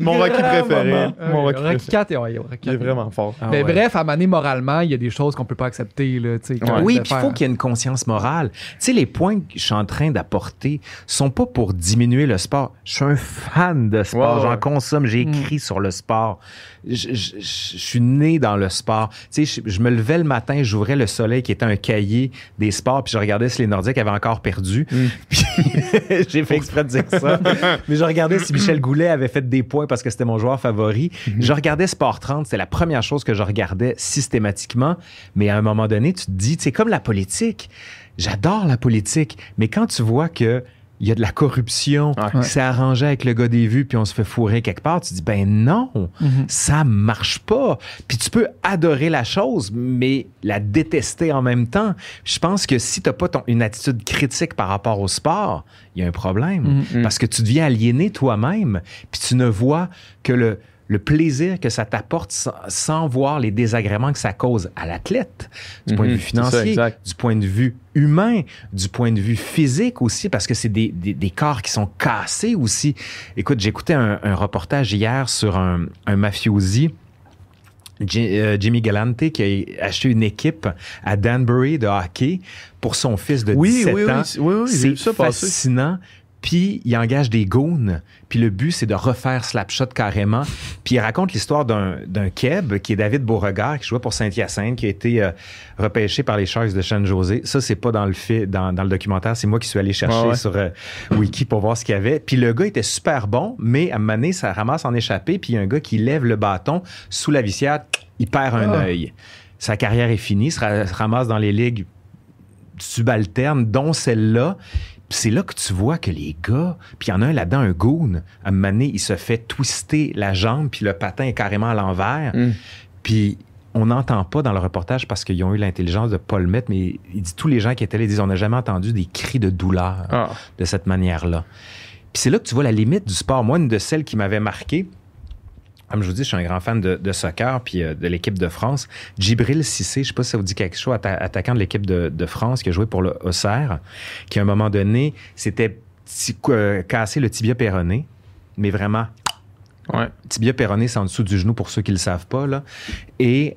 mon Rocky préféré. Mon Rocky Rocky préféré. 4, ouais, Rocky Il est 4. vraiment fort. Ah Mais ouais. bref, à manier moralement, il y a des choses qu'on peut pas accepter. Là, tu sais, comme Ouais. Oui, puis il faut qu'il y ait une conscience morale. Tu sais, les points que je suis en train d'apporter sont pas pour diminuer le sport. Je suis un fan de sport. J'en consomme. J'ai écrit sur le sport. Je, je- je- je suis né dans le sport. Tu sais, je, je me levais le matin, j'ouvrais le soleil qui était un cahier des sports, puis je regardais si les Nordiques avaient encore perdu. Puis j'ai fait exprès de dire ça. Mais je regardais si Michel Goulet avait fait des points parce que c'était mon joueur favori. Je regardais Sport 30, c'était la première chose que je regardais systématiquement. Mais à un moment donné, tu te dis, c'est comme la politique. J'adore la politique, mais quand tu vois que il y a de la corruption, Ouais. c'est arrangé avec le gars des vues, puis on se fait fourrer quelque part, tu dis, ben non, Mhm. ça marche pas. Puis tu peux adorer la chose, mais la détester en même temps. Je pense que si t'as pas ton- une attitude critique par rapport au sport, il y a un problème. Mhm. Parce que tu deviens aliéné toi-même, puis tu ne vois que le, le plaisir que ça t'apporte sans, sans voir les désagréments que ça cause à l'athlète, du point de Mhm, vue ça, financier, du point de vue humain, du point de vue physique aussi, parce que c'est des, des- des corps qui sont cassés aussi. Écoute, j'écoutais un, un reportage hier sur un, un mafiosi. Euh, Jimmy Galante qui a acheté une équipe à Danbury de hockey pour son fils de Oui, 17 oui, oui, ans. oui, oui, j'ai c'est passer. Puis il engage des goons. Puis le but, c'est de refaire Slapshot carrément. Puis il raconte l'histoire d'un d'un Keb qui est David Beauregard, qui jouait pour Saint-Hyacinthe, qui a été euh, repêché par les Sharks de San José. Ça, c'est pas dans le fait, dans, dans le documentaire. C'est moi qui suis allé chercher Ah ouais. sur euh, Wiki pour voir ce qu'il y avait. Puis le gars était super bon, mais à un moment donné, ça ramasse en échappé. Puis il y a un gars qui lève le bâton sous la visière, il perd un Ah. œil. Sa carrière est finie, se ramasse dans les ligues subalternes, dont celle-là. Puis c'est là que tu vois que les gars, puis il y en a un là-dedans, un goon, à un moment donné, il se fait twister la jambe, puis le patin est carrément à l'envers. Mm. Puis on n'entend pas dans le reportage parce qu'ils ont eu l'intelligence de pas le mettre, mais il dit tous les gens qui étaient là, ils disent on n'a jamais entendu des cris de douleur Ah. de cette manière-là. Puis c'est là que tu vois la limite du sport. Moi, une de celles qui m'avait marqué, comme je vous dis, je suis un grand fan de, de soccer puis euh, de l'équipe de France. Djibril Cissé, je sais pas si ça vous dit quelque chose, atta- attaquant de l'équipe de, de France qui a joué pour le Auxerre, qui à un moment donné s'était euh, cassé le tibia péroné, mais vraiment Ouais. tibia péroné, c'est en dessous du genou pour ceux qui le savent pas là. Et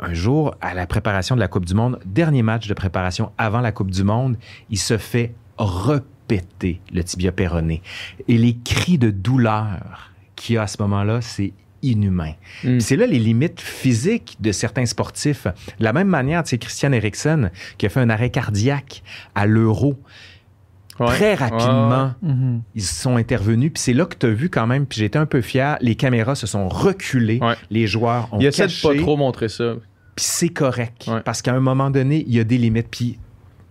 un jour, à la préparation de la Coupe du Monde, dernier match de préparation avant la Coupe du Monde, il se fait repéter le tibia péroné. Et les cris de douleur qu'il y a à ce moment-là, c'est inhumain. Mm. Puis C'est là les limites physiques de certains sportifs. De la même manière, tu sais, Christian Eriksen, qui a fait un arrêt cardiaque à l'Euro, Ouais. très rapidement, ils sont intervenus. Puis c'est là que tu as vu quand même, puis j'étais un peu fier, les caméras se sont reculées, Ouais. les joueurs ont Il essaie de caché, pas trop montrer ça. puis c'est correct. Ouais. Parce qu'à un moment donné, il y a des limites. Puis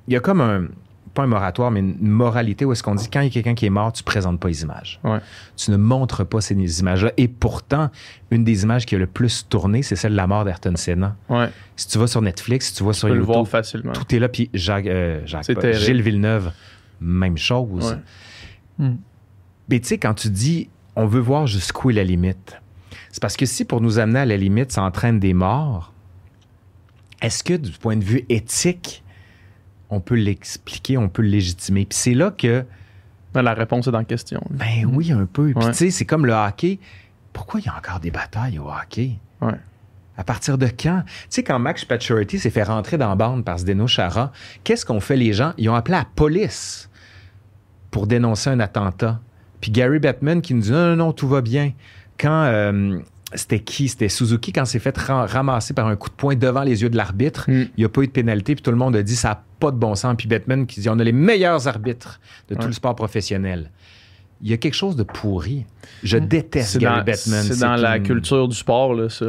il y a comme un, pas un moratoire, mais une moralité où est-ce qu'on dit, quand il y a quelqu'un qui est mort, tu présentes pas les images. Ouais. Tu ne montres pas ces images-là. Et pourtant, une des images qui a le plus tourné, c'est celle de la mort d'Ayrton Senna. Ouais. Si tu vas sur Netflix, si tu vas sur Tu peux le YouTube, voir facilement. tout est là. Puis Jacques, euh, Jacques pas. Gilles Villeneuve, même chose. Ouais. Mm. Mais tu sais, quand tu dis on veut voir jusqu'où est la limite, c'est parce que si pour nous amener à la limite, ça entraîne des morts, est-ce que du point de vue éthique, on peut l'expliquer, on peut le légitimer? Puis c'est là que, La réponse est dans la question. ben oui, un peu. Puis Ouais. tu sais, c'est comme le hockey. Pourquoi il y a encore des batailles au hockey? Ouais. À partir de quand? Tu sais, quand Max Pacioretty s'est fait rentrer dans la bande par Zdeno Chara, qu'est-ce qu'ont fait les gens? Ils ont appelé la police pour dénoncer un attentat. Puis Gary Bettman qui nous dit non, non, non, tout va bien. Quand euh, c'était qui? C'était Suzuki quand s'est fait ra- ramasser par un coup de poing devant les yeux de l'arbitre. Mm. Il n'y a pas eu de pénalité, puis tout le monde a dit ça n'a pas de bon sens. Puis Bettman qui dit on a les meilleurs arbitres de tout le sport professionnel. Il y a quelque chose de pourri. Je Mm. déteste Gary Bettman. c'est dans la une- culture du sport, là, ça.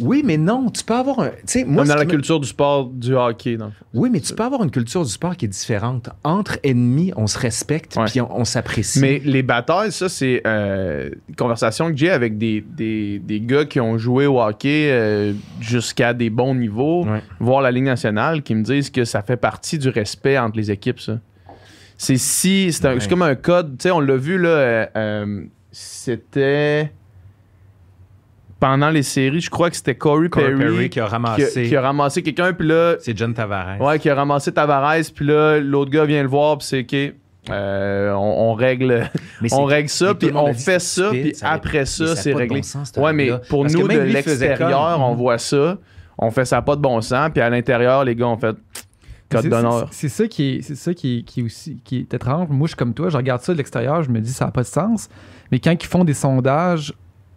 Oui, mais non, tu peux avoir un. Moi, Comme dans la culture du sport, du hockey, fond. Oui, mais tu peux avoir une culture du sport qui est différente. Entre ennemis, on se respecte puis on, on s'apprécie. Mais les batailles, ça, c'est euh, une conversation que j'ai avec des, des, des gars qui ont joué au hockey euh, jusqu'à des bons niveaux, Ouais. voire la Ligue nationale, qui me disent que ça fait partie du respect entre les équipes, ça. C'est si. C'est un- Ouais. c'est comme un code. Tu sais, on l'a vu, là. euh, c'était. Pendant les séries, je crois que c'était Corey, Corey Perry, Perry qui a qui, a, ramassé. qui a ramassé quelqu'un, puis là, C'est John Tavares. Ouais, qui a ramassé Tavares, puis là, l'autre gars vient le voir, puis c'est OK. euh, on, on règle, Mais on règle ça, puis on fait ça, puis après ça, c'est pas de réglé. bon sens, ouais, mais pour Parce nous, de même lui faisait l'extérieur, on voit ça, on fait ça pas de bon sens, puis à l'intérieur, les gars ont fait code C'est- d'honneur. C'est c'est ça qui est, c'est ça qui est, qui est aussi qui est étrange. Moi, je suis comme toi, je regarde ça de l'extérieur, je me dis ça n'a pas de sens. Mais quand ils font des sondages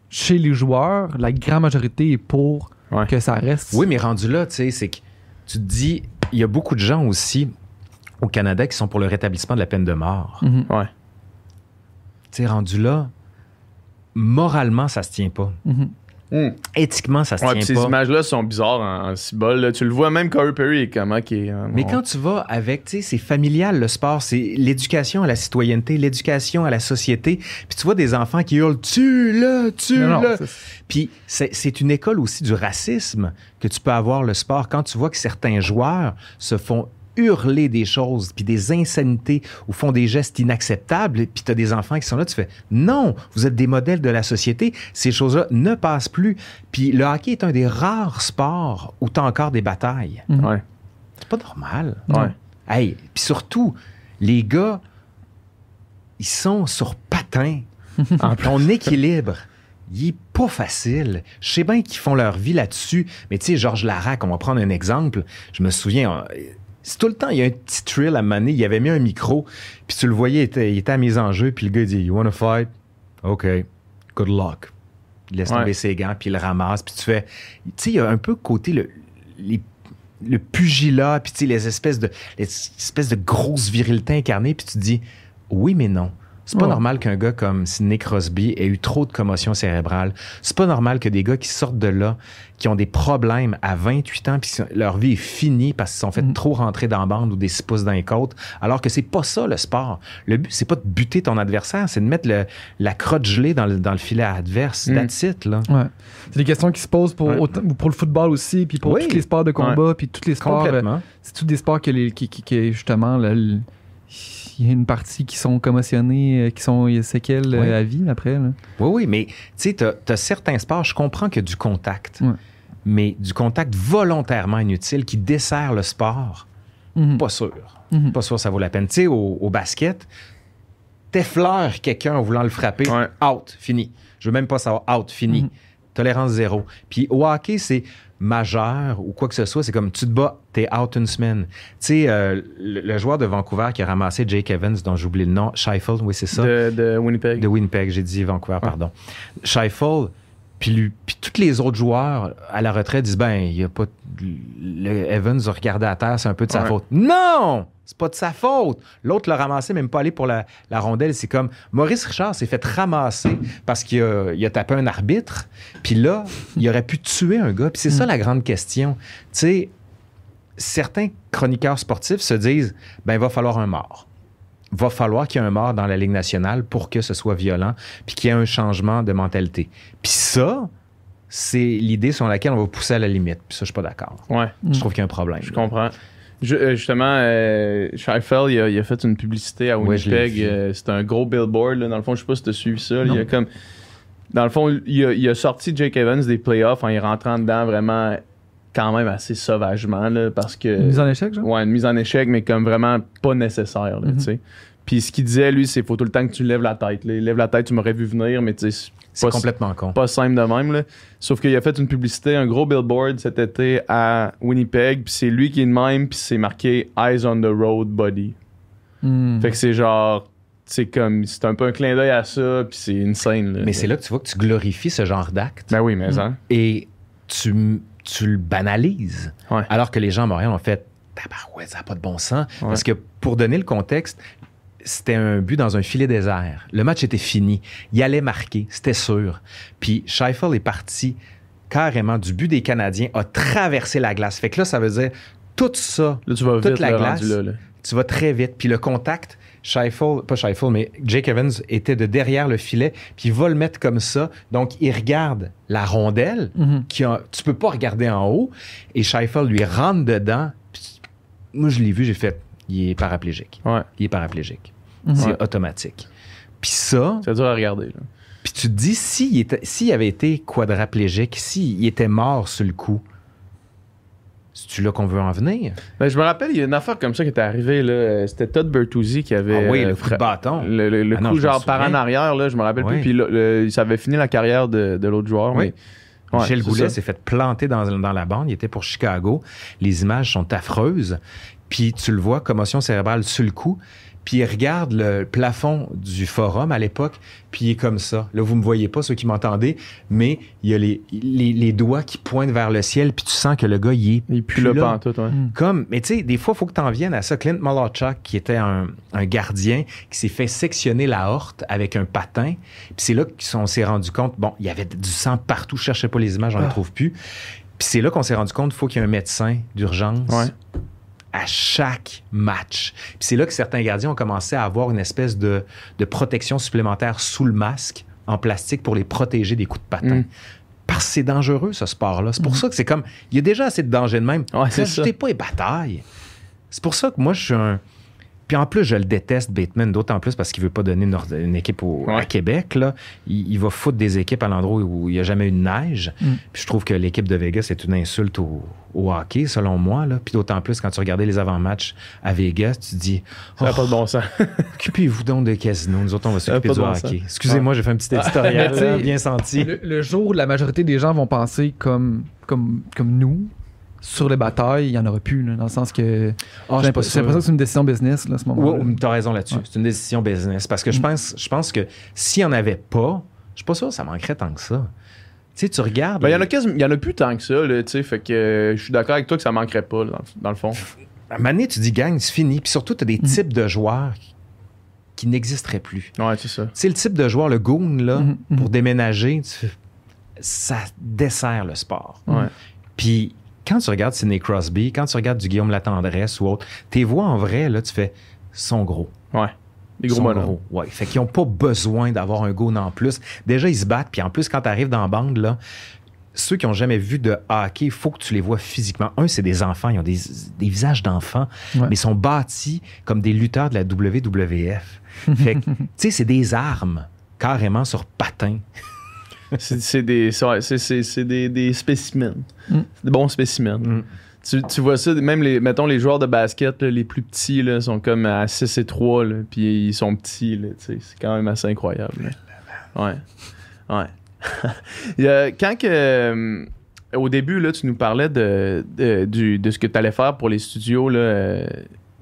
chez les joueurs, la grande majorité est pour Ouais. que ça reste. Oui, mais rendu là, tu sais, c'est que tu te dis, il y a beaucoup de gens aussi au Canada qui sont pour le rétablissement de la peine de mort. Mhm. Ouais. Tu sais, rendu là, moralement, ça se tient pas. Mhm. Éthiquement, ça se Ouais, tient ces pas. images-là sont bizarres en, en cibole. Tu le vois même Corey Perry est comment qui Mais on- quand tu vas avec, tu sais, c'est familial le sport, c'est l'éducation à la citoyenneté, l'éducation à la société. Puis tu vois des enfants qui hurlent tue-le, tue-le. Puis c'est une école aussi du racisme que tu peux avoir le sport quand tu vois que certains joueurs se font hurler des choses, puis des insanités, ou font des gestes inacceptables, puis tu as des enfants qui sont là, tu fais non, vous êtes des modèles de la société, ces choses-là ne passent plus. Puis le hockey est un des rares sports où tu as encore des batailles. Mhm. Ouais. C'est pas normal. Ouais. Hey, puis surtout, les gars, ils sont sur patin. Ton équilibre, il est pas facile. Je sais bien qu'ils font leur vie là-dessus, mais tu sais, Georges Larac, on va prendre un exemple. Je me souviens, euh, c'est tout le temps, il y a un petit thrill à mener. Il avait mis un micro, puis tu le voyais, il était, il était à mise en jeu, puis le gars il dit You wanna fight? OK, good luck. Il laisse Ouais. tomber ses gants, puis il le ramasse, puis tu fais. Tu sais, il y a un peu côté le, les- le pugilat, puis tu sais, les espèces de, les espèces de grosses virilité incarnées, puis tu te dis Oui, mais non. C'est pas Ouais. normal qu'un gars comme Sidney Crosby ait eu trop de commotion cérébrale. C'est pas normal que des gars qui sortent de là, qui ont des problèmes à 28 ans, puis leur vie est finie parce qu'ils se sont fait Mhm. trop rentrer dans la bande ou des six pouces dans les côtes, alors que c'est pas ça le sport. Le but, c'est pas de buter ton adversaire, c'est de mettre le- la crotte gelée dans le, dans le filet adverse. Mhm. That's it, là. Ouais. C'est des questions qui se posent pour, Ouais. autant- pour le football aussi, puis pour Oui. tous les sports de combat, puis tous les sports. euh, c'est tous des sports que les, qui, qui, qui- justement, le- le- il y a une partie qui sont commotionnés, euh, qui sont a séquelles euh, Oui. à vie après. là. Oui, oui, mais tu sais, t'as as certains sports, je comprends qu'il y a du contact, mais du contact volontairement inutile qui dessert le sport, Mhm. pas sûr. Mhm. Pas sûr ça vaut la peine. Tu sais, au, au basket, t'effleures quelqu'un en voulant le frapper, Ouais. out, fini. Je veux même pas savoir, out, fini. Mhm. Tolérance zéro. Puis au hockey, c'est majeur ou quoi que ce soit, c'est comme tu te bats, t'es out une semaine. Tu sais, euh, le, le joueur de Vancouver qui a ramassé Jake Evans, dont j'oublie le nom, Scheifel, oui, c'est ça. De, de Winnipeg. De Winnipeg, j'ai dit Vancouver, pardon. Scheifel, puis lui, puis tous les autres joueurs à la retraite disent ben, il y a pas le Evans a regardé à terre, c'est un peu de sa Ouais. faute. Non, c'est pas de sa faute. L'autre l'a ramassé, même pas allé pour la, la rondelle. C'est comme Maurice Richard s'est fait ramasser parce qu'il a, il a tapé un arbitre. Puis là, il aurait pu tuer un gars. Puis c'est ça la grande question. Tu sais, certains chroniqueurs sportifs se disent ben, il va falloir un mort va falloir qu'il y ait un mort dans la Ligue nationale pour que ce soit violent, puis qu'il y ait un changement de mentalité. Puis ça, c'est l'idée sur laquelle on va pousser à la limite. Puis ça, je suis pas d'accord. Ouais. Je trouve qu'il y a un problème. Je comprends. Je- euh, justement, euh, Scheifel, il a, il a fait une publicité à Winnipeg. euh, C'était un gros billboard. là. Dans le fond, je sais pas si tu as suivi ça. Non. Il a comme, dans le fond, il a, il a sorti Jake Evans des playoffs en y rentrant dedans vraiment quand même assez sauvagement. Là, parce que. Une mise en échec, genre? Ouais, une mise en échec, mais comme vraiment pas nécessaire. là, Mhm. sais. Puis ce qu'il disait, lui, c'est faut tout le temps que tu lèves la tête. là. Lève la tête, tu m'aurais vu venir, mais tu sais, C'est pas- complètement con. pas simple de même. Là. Sauf qu'il a fait une publicité, un gros billboard cet été à Winnipeg, puis c'est lui qui est de même, puis c'est marqué Eyes on the road, buddy. Hmm. Fait que c'est genre, c'est comme, c'est un peu un clin d'œil à ça, puis c'est une scène. Mais c'est là que tu vois que tu glorifies ce genre d'acte Ben oui, mais hein. et tu, tu le banalises. Ouais. Alors que les gens à Montréal ont fait Tabarouette, ça n'a pas de bon sens. Ouais. Parce que pour donner le contexte, c'était un but dans un filet désert. Le match était fini. Il allait marquer, c'était sûr. Puis Scheifel est parti carrément du but des Canadiens a traversé la glace. Fait que là, ça veut dire tout ça, Là, tu vas toute vite, la là, glace, rendu là, là. tu vas très vite. Puis le contact, Scheifele, pas Scheifele, mais Jake Evans était de derrière le filet, puis il va le mettre comme ça. Donc, il regarde la rondelle, Mhm. qui a, tu peux pas regarder en haut, et Scheifele lui rentre dedans. Puis, moi, je l'ai vu, j'ai fait, il est paraplégique. Ouais. Il est paraplégique. C'est automatique. Puis ça, C'est dur à regarder. Là. puis tu te dis, s'il s'il avait été quadraplégique, s'il était mort sur le coup, c'est-tu là qu'on veut en venir? Ben, je me rappelle, il y a une affaire comme ça qui était arrivée. là. C'était Todd Bertuzzi qui avait. ah oui, euh, le coup de bâton. Le, le- le Ah coup, genre par en arrière, là, je me rappelle Oui. plus. Puis le- ça avait fini la carrière de, de l'autre joueur. Oui. Mais, Michel Goulet s'est fait planter dans, dans la bande. Il était pour Chicago. Les images sont affreuses. Puis tu le vois, commotion cérébrale sur le coup. Puis il regarde le plafond du forum à l'époque, puis il est comme ça. Là, vous me voyez pas, ceux qui m'entendez, mais il y a les, les, les doigts qui pointent vers le ciel, puis tu sens que le gars, il est Il pue plus le là. pantoute, ouais. Mm. Comme, mais tu sais, des fois, il faut que tu en viennes à ça. Clint Molotchuk, qui était un, un gardien, qui s'est fait sectionner la horte avec un patin. Puis c'est là qu'on s'est rendu compte, bon, il y avait du sang partout. Je cherchais pas les images, j'en les Ah. trouve plus. Puis c'est là qu'on s'est rendu compte qu'il faut qu'il y ait un médecin d'urgence Ouais. À chaque match. Puis c'est là que certains gardiens ont commencé à avoir une espèce de, de protection supplémentaire sous le masque en plastique pour les protéger des coups de patin. Mm. Parce que c'est dangereux, ce sport-là. C'est pour ça que c'est comme. Il y a déjà assez de danger de même. Ouais, c'est Rajoutez ça. pas les batailles. C'est pour ça que moi, je suis un. Puis en plus, je le déteste, Bateman, d'autant plus parce qu'il veut pas donner une, équipe au- à. Québec. Là. Il, il va foutre des équipes à l'endroit où il n'y a jamais eu de neige. Mm. Puis je trouve que l'équipe de Vegas est une insulte au, au hockey, selon moi. Là. Puis d'autant plus quand tu regardais les avant-matchs à Vegas, tu te dis Ça n'a Oh, pas de bon sens. Occupez-vous donc des casinos. Nous autres, on va s'occuper du de bon hockey. Excusez-moi, j'ai fait un petit éditorial bien senti. Le, le jour où la majorité des gens vont penser comme, comme, comme nous sur les batailles, il n'y en aura plus, là, dans le sens que je j'ai l'impression que c'est une décision business là, à ce moment-là. Ouais, t'as raison là-dessus. Ouais. C'est une décision business. Parce que je Mm. pense, je pense que s'il n'y en avait pas, je suis pas sûr que ça manquerait tant que ça. Tu sais, tu regardes. Ben, il y en en a plus tant que ça, là, tu sais. Fait que euh, je suis d'accord avec toi que ça manquerait pas, là, dans, le- dans le fond. À un moment donné, tu dis gang, c'est fini. Puis surtout, tu as des Mm. types de joueurs qui- qui n'existeraient plus. Ouais, c'est ça. Tu sais, le type de joueur, le goon, là, Mhm, mhm. pour déménager, tu- ça dessert le sport. Ouais. Puis quand tu regardes Sidney Crosby, quand tu regardes du Guillaume Latendresse ou autre, tes voix en vrai, là, tu fais, sont gros. Ouais. Des gros sont bonhommes. gros. Ouais. Fait qu'ils n'ont pas besoin d'avoir un goon en plus. Déjà, ils se battent. Puis en plus, quand tu arrives dans la bande, là, ceux qui n'ont jamais vu de hockey, il faut que tu les vois physiquement. Un, c'est des enfants. Ils ont des, des visages d'enfants, Ouais. mais ils sont bâtis comme des lutteurs de la WWF. Fait que, tu sais, c'est des armes carrément sur patins. C'est c'est des, c'est- ouais, c'est- c'est- c'est des, des spécimens. Mm. C'est Des bons spécimens. Tu, tu vois ça, même les, mettons les joueurs de basket, là, les plus petits, là, sont comme à 6 et 3, là, puis ils sont petits, tu c'est quand même assez incroyable. là. Ouais. Ouais. Quand que, euh, au début, là, tu nous parlais de, de, du- de ce que tu allais faire pour les studios, là, euh,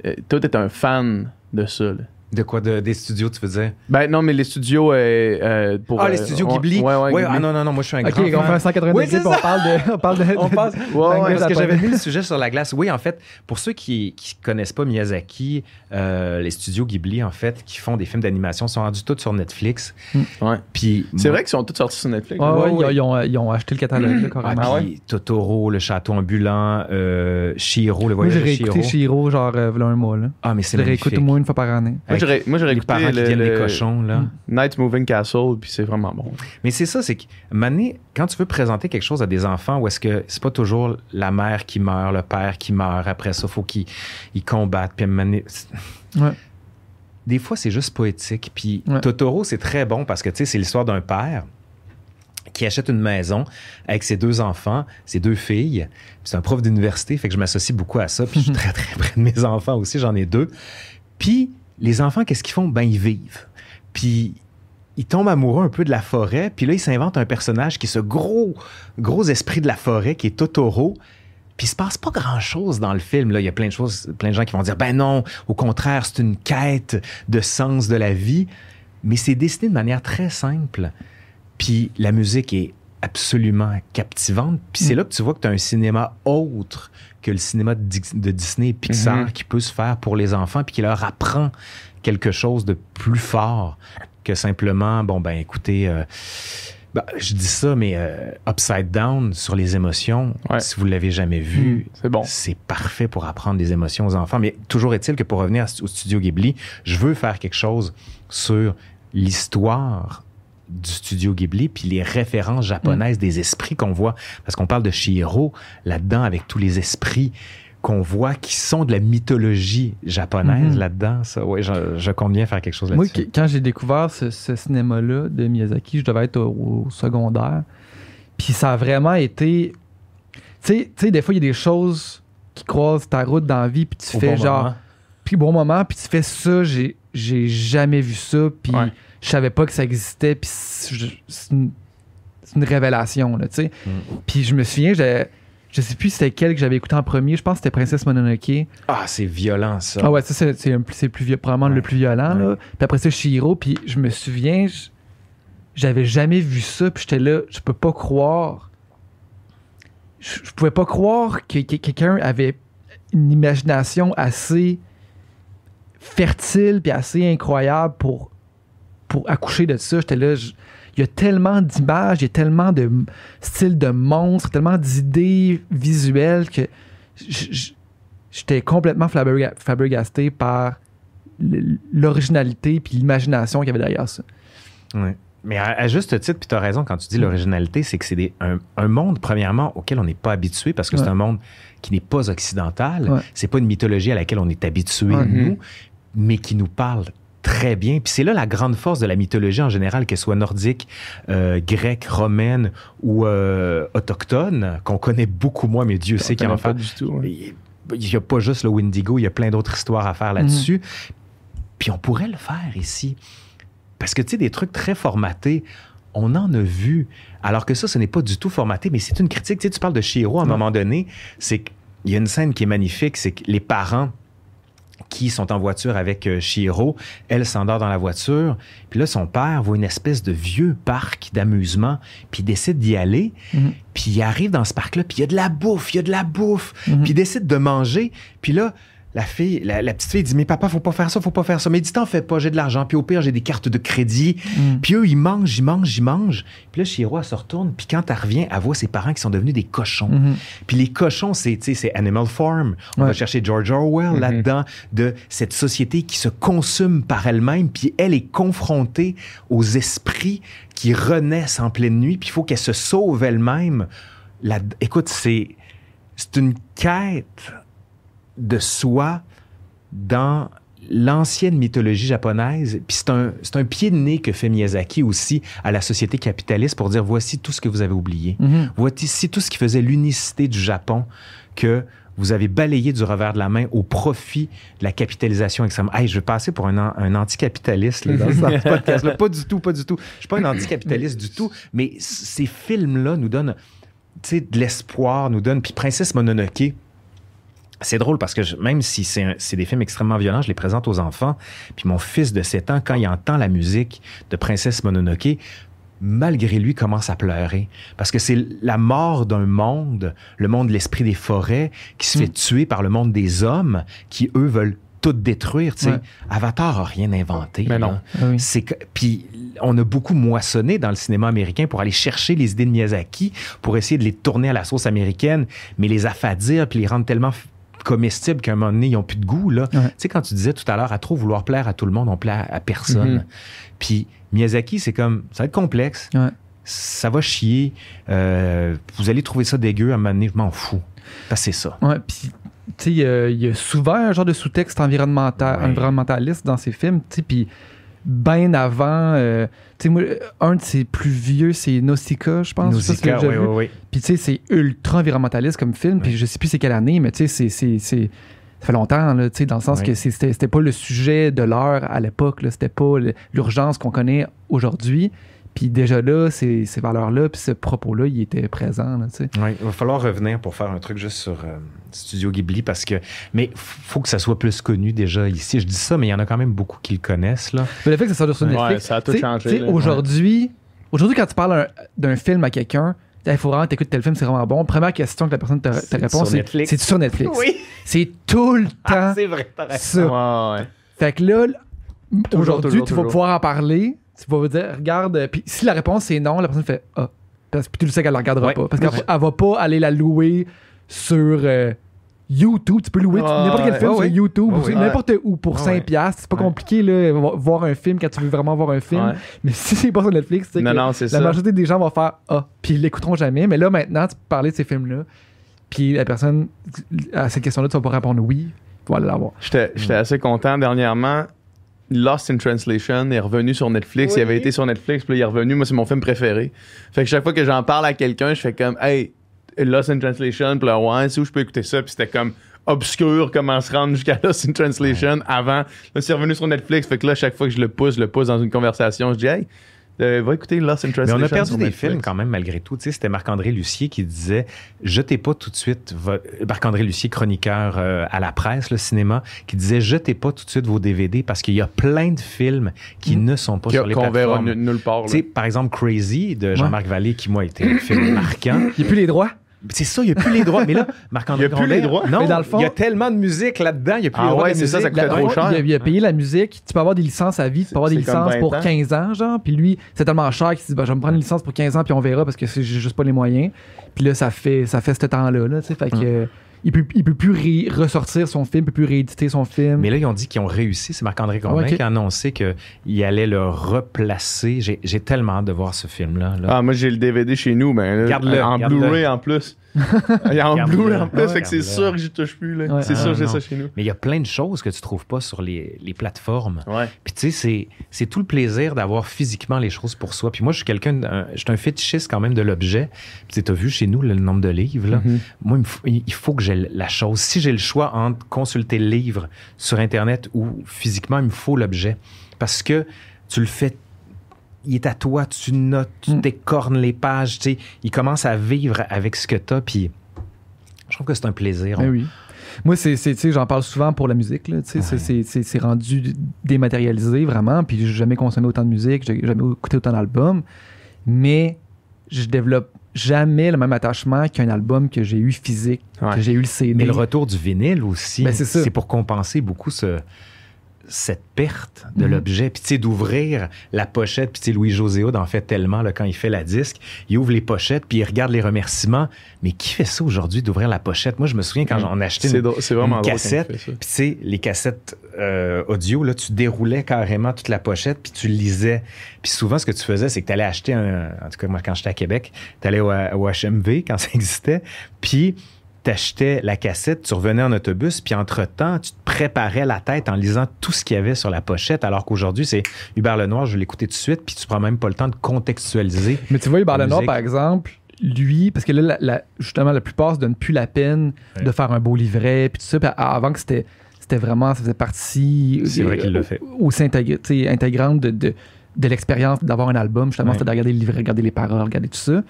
euh, toi, t'es un fan de ça. là. De quoi de, Des studios, tu veux dire? Ben non, mais les studios euh, euh, pour. Ah, les euh, studios ouais, Ghibli? Ouais, ouais, ah Ghibli. non, non, non, moi je suis un Ok, grand on fait un 180 Oui, on parle de. On parle de On passe. Ouais, ouais, Parce que j'avais mis le sujet sur la glace. Oui, en fait, pour ceux qui ne connaissent pas Miyazaki, euh, les studios Ghibli, en fait, qui font des films d'animation, sont rendus tous sur Netflix. Ouais. Puis C'est moi- vrai qu'ils sont tous sortis sur Netflix. Ouais, ouais, ouais, ils, ont, ils ont acheté le catalogue, là, carrément. Ah, Ah puis Totoro, le château ambulant, euh, Shiro, le Moi, voyage j'ai de réécouté Shiro. Shiro, genre, euh, voilà un mois, là. Ah, mais Je c'est le réécoute magnifique. au moins une fois par année. J'aurais, moi, j'aurais les écouté parents qui le, viennent des le cochons, là. Night Moving Castle, puis c'est vraiment bon. Mais c'est ça, c'est que, Mané, quand tu veux présenter quelque chose à des enfants, où est-ce que c'est pas toujours la mère qui meurt, le père qui meurt, après ça, faut qu'ils ils combattent, puis Ouais. Des fois, c'est juste poétique. Puis Ouais. Totoro, c'est très bon parce que, tu sais, c'est l'histoire d'un père qui achète une maison avec ses deux enfants, ses deux filles. Puis C'est un prof d'université, fait que je m'associe beaucoup à ça. Puis je suis très, très près de mes enfants aussi, j'en ai deux. Puis les enfants, qu'est-ce qu'ils font? Ben, ils vivent. Puis ils tombent amoureux un peu de la forêt. Puis là, ils s'inventent un personnage qui est ce gros, gros esprit de la forêt, qui est Totoro. Puis il se passe pas grand-chose dans le film. Là. Il y a plein de choses, plein de gens qui vont dire, ben non, au contraire, c'est une quête de sens de la vie. Mais c'est dessiné de manière très simple. Puis la musique est absolument captivante. Puis c'est Mm. là que tu vois que tu as un cinéma autre que le cinéma de, Di- de Disney et Pixar Mhm. qui peut se faire pour les enfants puis qui leur apprend quelque chose de plus fort que simplement, bon, ben écoutez, euh, Ben, je dis ça, mais euh, Upside Down sur les émotions, Ouais. si vous l'avez jamais vu, C'est bon. c'est parfait pour apprendre des émotions aux enfants. Mais toujours est-il que pour revenir au studio Ghibli, je veux faire quelque chose sur l'histoire du studio Ghibli puis les références japonaises des esprits qu'on voit parce qu'on parle de Chihiro là-dedans avec tous les esprits qu'on voit qui sont de la mythologie japonaise Mhm. là-dedans ça ouais je, je compte bien faire quelque chose là-dessus quand j'ai découvert ce, ce cinéma-là de Miyazaki, je devais être au, au secondaire. Puis ça a vraiment été. Tu sais- des fois, il y a des choses qui croisent ta route dans la vie, puis tu Au fais bon genre. Puis bon moment, puis tu fais ça, j'ai j'ai jamais vu ça, puis Ouais. Je savais pas que ça existait, puis c'est je- une, révélation, là, tu sais. Mm. Puis je me souviens, j'ai- je sais plus c'était quel que j'avais écouté en premier, je pense que c'était Princesse Mononoke. ah c'est violent ça Ah ouais, ça c'est plus vieux- probablement Ouais. le plus violent là. Puis après ça Shihiro, puis je me souviens j'avais jamais vu ça, puis j'étais là, je peux pas croire je, je pouvais pas croire que, que quelqu'un avait une imagination assez fertile puis assez incroyable pour pour accoucher de ça. J'étais là, il y a tellement d'images, il y a tellement de styles de monstres, tellement d'idées visuelles que j'étais complètement flabberga- flabbergasté par l'originalité puis l'imagination qu'il y avait derrière ça. Mais à, à juste titre, puis tu as raison quand tu dis l'originalité, c'est que c'est un, un monde, premièrement, auquel on n'est pas habitué parce que c'est un monde qui n'est pas occidental. Ouais. C'est pas une mythologie à laquelle on est habitué, Ouais. nous, mais qui nous parle très bien. Puis c'est là la grande force de la mythologie en général, qu'elle soit nordique, euh, grecque, romaine ou euh, autochtone, qu'on connaît beaucoup moins, mais Dieu sait qu'il y en a pas du tout. ouais. Il n'y a pas juste le Wendigo, il y a plein d'autres histoires à faire là-dessus. Puis on pourrait le faire ici. Parce que, tu sais, des trucs très formatés, on en a vu. Alors que ça, ce n'est pas du tout formaté, mais c'est une critique. Tu sais, tu parles de Chiro à un Ouais. moment donné, c'est qu'il y a une scène qui est magnifique, c'est que les parents qui sont en voiture avec euh, Chihiro, elle s'endort dans la voiture, puis là, son père voit une espèce de vieux parc d'amusement, puis il décide d'y aller, Mhm. puis il arrive dans ce parc-là, puis il y a de la bouffe, il y a de la bouffe, Mhm. puis il décide de manger, puis là, la fille, la, la petite fille dit, mais papa, faut pas faire ça, faut pas faire ça, mais dit, t'en fais pas, j'ai de l'argent, puis au pire, j'ai des cartes de crédit, Mm. puis eux, ils mangent, ils mangent, ils mangent, puis là, Chihiro, elle se retourne, puis quand elle revient, elle voit ses parents qui sont devenus des cochons. Mhm. Puis les cochons, c'est, tu sais, c'est Animal Farm. On Ouais. va chercher George Orwell Mhm. là-dedans, de cette société qui se consume par elle-même, puis elle est confrontée aux esprits qui renaissent en pleine nuit, puis il faut qu'elle se sauve elle-même. Écoute, c'est, c'est une quête de soi dans l'ancienne mythologie japonaise. Puis c'est un, un pied de nez que fait Miyazaki aussi à la société capitaliste pour dire voici tout ce que vous avez oublié. Mhm. Voici tout ce qui faisait l'unicité du Japon que vous avez balayé du revers de la main au profit de la capitalisation extrême. Hey, je vais passer pour un, un anticapitaliste là, dans ce podcast-là. Pas du tout, pas du tout. Je suis pas un anticapitaliste du tout, mais ces films-là nous donnent de l'espoir, nous donnent... Puis Princesse Mononoke, c'est drôle parce que je- même si c'est des films extrêmement violents, je les présente aux enfants. Puis mon fils de 7 ans, quand il entend la musique de Princesse Mononoke, malgré lui, commence à pleurer. Parce que c'est la mort d'un monde, le monde de l'esprit des forêts, qui se fait Mm. tuer par le monde des hommes, qui, eux, veulent tout détruire. tu sais. Ouais. Avatar a rien inventé. Mais non. Ah oui. C'est que- puis on a beaucoup moissonné dans le cinéma américain pour aller chercher les idées de Miyazaki, pour essayer de les tourner à la sauce américaine, mais les affadir puis les rendre tellement comestibles qu'à un moment donné, ils n'ont plus de goût. Là. Ouais. Tu sais, quand tu disais tout à l'heure, à trop vouloir plaire à tout le monde, on plaît à, personne. Mhm. Puis Miyazaki, c'est comme, ça va être complexe, Ouais. ça va chier, euh, vous allez trouver ça dégueu, à un moment donné, je m'en fous. Parce que c'est ça. Ouais, puis tu sais, il y a- il y, a souvent un genre de sous-texte environnemental, Ouais. environnementaliste dans ces films, tu sais, puis bien avant, euh, tu sais, moi, un de ses plus vieux, c'est Nausicaa, je pense. Nausicaa, oui, oui, oui. Puis tu sais, c'est ultra environnementaliste comme film, puis je sais plus c'est quelle année, mais tu sais, c'est- c'est- c'est- ça fait longtemps, là, tu sais, dans le sens que c'était c'était pas le sujet de l'heure à l'époque, là, c'était pas l'urgence qu'on connaît aujourd'hui. Puis déjà là, ces, ces valeurs-là, puis ce propos-là, il était présent, là, tu sais. Ouais, il va falloir revenir pour faire un truc juste sur euh, Studio Ghibli parce que. Mais faut que ça soit plus connu déjà ici. Je dis ça, mais il y en a quand même beaucoup qui le connaissent. Là. Mais le fait que ça sorte sur Ouais, Netflix, ça a tout changé, tu sais, là. Aujourd'hui, aujourd'hui, quand tu parles un- d'un film à quelqu'un, il faut vraiment t'écoutes tel film, c'est vraiment bon. Première question que la personne te, te C'est répond, sur c'est Netflix. c'est sur Netflix. Oui, C'est tout le temps ah, c'est vrai. t'as raison. ça. Ouais, ouais. Fait que là, aujourd'hui, toujours, tu vas pouvoir en parler tu vas dire, regarde, euh, puis si la réponse est non, la personne fait ah. Parce que tu le sais qu'elle la regardera Ouais. pas. Parce qu'elle elle va pas aller la louer sur euh, YouTube. Tu peux louer Ouais, n'importe quel ouais. film Ouais, sur. YouTube ouais. n'importe où pour Ouais, 5$. ouais. piastres. C'est pas compliqué, là, voir un film quand tu veux vraiment voir un film. Mais si c'est pas sur Netflix, Non, non, la ça. majorité des gens vont faire Ah, puis ils l'écouteront jamais. Mais là, maintenant, tu peux parler de ces films-là. Puis la personne, à cette question-là, tu vas pas répondre oui. Tu vas aller la voir. J'étais j'étais assez content dernièrement. Lost in Translation est revenu sur Netflix. Oui. Il avait été sur Netflix, puis là, il est revenu. Moi, c'est mon film préféré. Fait que chaque fois que j'en parle à quelqu'un, je fais comme, hey, Lost in Translation, puis là, ouais, c'est où je peux écouter ça? Puis c'était comme obscur comment se rendre jusqu'à Lost in Translation avant. Là, c'est revenu sur Netflix. Fait que là, chaque fois que je le pousse, je le pousse dans une conversation, je dis, hey, euh, va écouter Lost in Mais on a perdu des Netflix. films quand même, malgré tout. Tu sais, c'était Marc-André Lucier qui disait Jetez pas tout de suite. Marc-André Lucier, chroniqueur euh, à la presse, le cinéma, qui disait Jetez pas tout de suite vos DVD parce qu'il y a plein de films qui Mm. ne sont pas sur les qu'on verra plateformes. nulle part. Tu sais, par exemple, Crazy de Jean-Marc Vallée, qui, moi, a été un film marquant. Il n'y a plus les droits? C'est ça, il n'y a plus les droits. Mais là, Marc-André Il y a plus les droits? Non, Mais dans le fond- il y a tellement de musique là-dedans, il n'y a plus Ah les droits ouais, de c'est ça, ça coûtait La- trop cher. Il a, il a payé la musique. Tu peux avoir des licences à vie. Tu peux avoir des C'est comme licences 20 pour ans. 15 ans, genre. Puis lui, c'est tellement cher qu'il se dit, bah, je vais me prendre une licence pour 15 ans, puis on verra parce que c'est- j'ai juste pas les moyens. Puis là, ça fait, ça fait ce temps-là, là, tu sais. Fait que, euh, il peut, il peut plus ré- ressortir son film, il peut plus rééditer son film. Mais là, ils ont dit qu'ils ont réussi. C'est Marc-André Grondin Ah, qui a annoncé qu'il allait le replacer. J'ai j'ai tellement hâte de voir ce film-là. là. Ah, moi, j'ai le DVD chez nous, mais là, Garde-le, en garde-le. Blu-ray en plus. Il y a en. Blu-ray en plus, fait que c'est sûr que j'y touche plus. là. C'est Ah, sûr que j'ai ça chez nous. Mais il y a plein de choses que tu trouves pas sur les, les plateformes. Puis tu sais, c'est- tout le plaisir d'avoir physiquement les choses pour soi. Puis moi, je suis quelqu'un, je suis un fétichiste quand même de l'objet. Puis tu as vu chez nous le nombre de livres. Là. Mhm. Moi, il me faut, il faut que j'ai la chose. Si j'ai le choix entre consulter le livre sur Internet ou physiquement, il me faut l'objet. Parce que tu le fais, il est à toi, tu notes, tu Mm. décornes les pages, tu sais, il commence à vivre avec ce que tu as. Puis je trouve que c'est un plaisir. Ben oui. Moi, c'est, j'en parle souvent pour la musique. C'est- Ouais. rendu dématérialisé vraiment. Puis j'ai jamais consommé autant de musique, j'ai jamais écouté autant d'albums. Mais je développe jamais le même attachement qu'un album que j'ai eu physique, Ouais. que j'ai eu le CD. Mais le retour du vinyle aussi, Ben, c'est pour compenser beaucoup ce, cette perte de Mhm. l'objet. Puis tu sais, d'ouvrir la pochette, puis tu sais, Louis-José Hood en fait tellement là, quand il fait la disque, il ouvre les pochettes, puis il regarde les remerciements. Mais qui fait ça aujourd'hui, d'ouvrir la pochette? Moi, je me souviens quand Mhm. j'en achetais une, cassette, puis tu sais, les cassettes euh, audio, là, tu déroulais carrément toute la pochette, puis tu lisais. Puis souvent, ce que tu faisais, c'est que tu allais acheter un... En tout cas, moi, quand j'étais à Québec, tu allais au, au HMV quand ça existait, puis t'achetais la cassette, tu revenais en autobus, puis entre-temps, tu te préparais la tête en lisant tout ce qu'il y avait sur la pochette, alors qu'aujourd'hui, c'est Hubert Lenoir, je vais l'écouter tout de suite, puis tu prends même pas le temps de contextualiser. Mais tu vois, Hubert Lenoir, par exemple, lui, parce que là, la- la- justement, la plupart se donnent plus la peine Ouais. de faire un beau livret, puis tout ça. Puis avant que c'était, c'était vraiment, ça faisait partie. C'est vrai euh, qu'il l'a fait. Aussi intégrante de, de, de l'expérience d'avoir un album. Justement, Ouais. c'était de regarder le livret, regarder les paroles, regarder tout ça.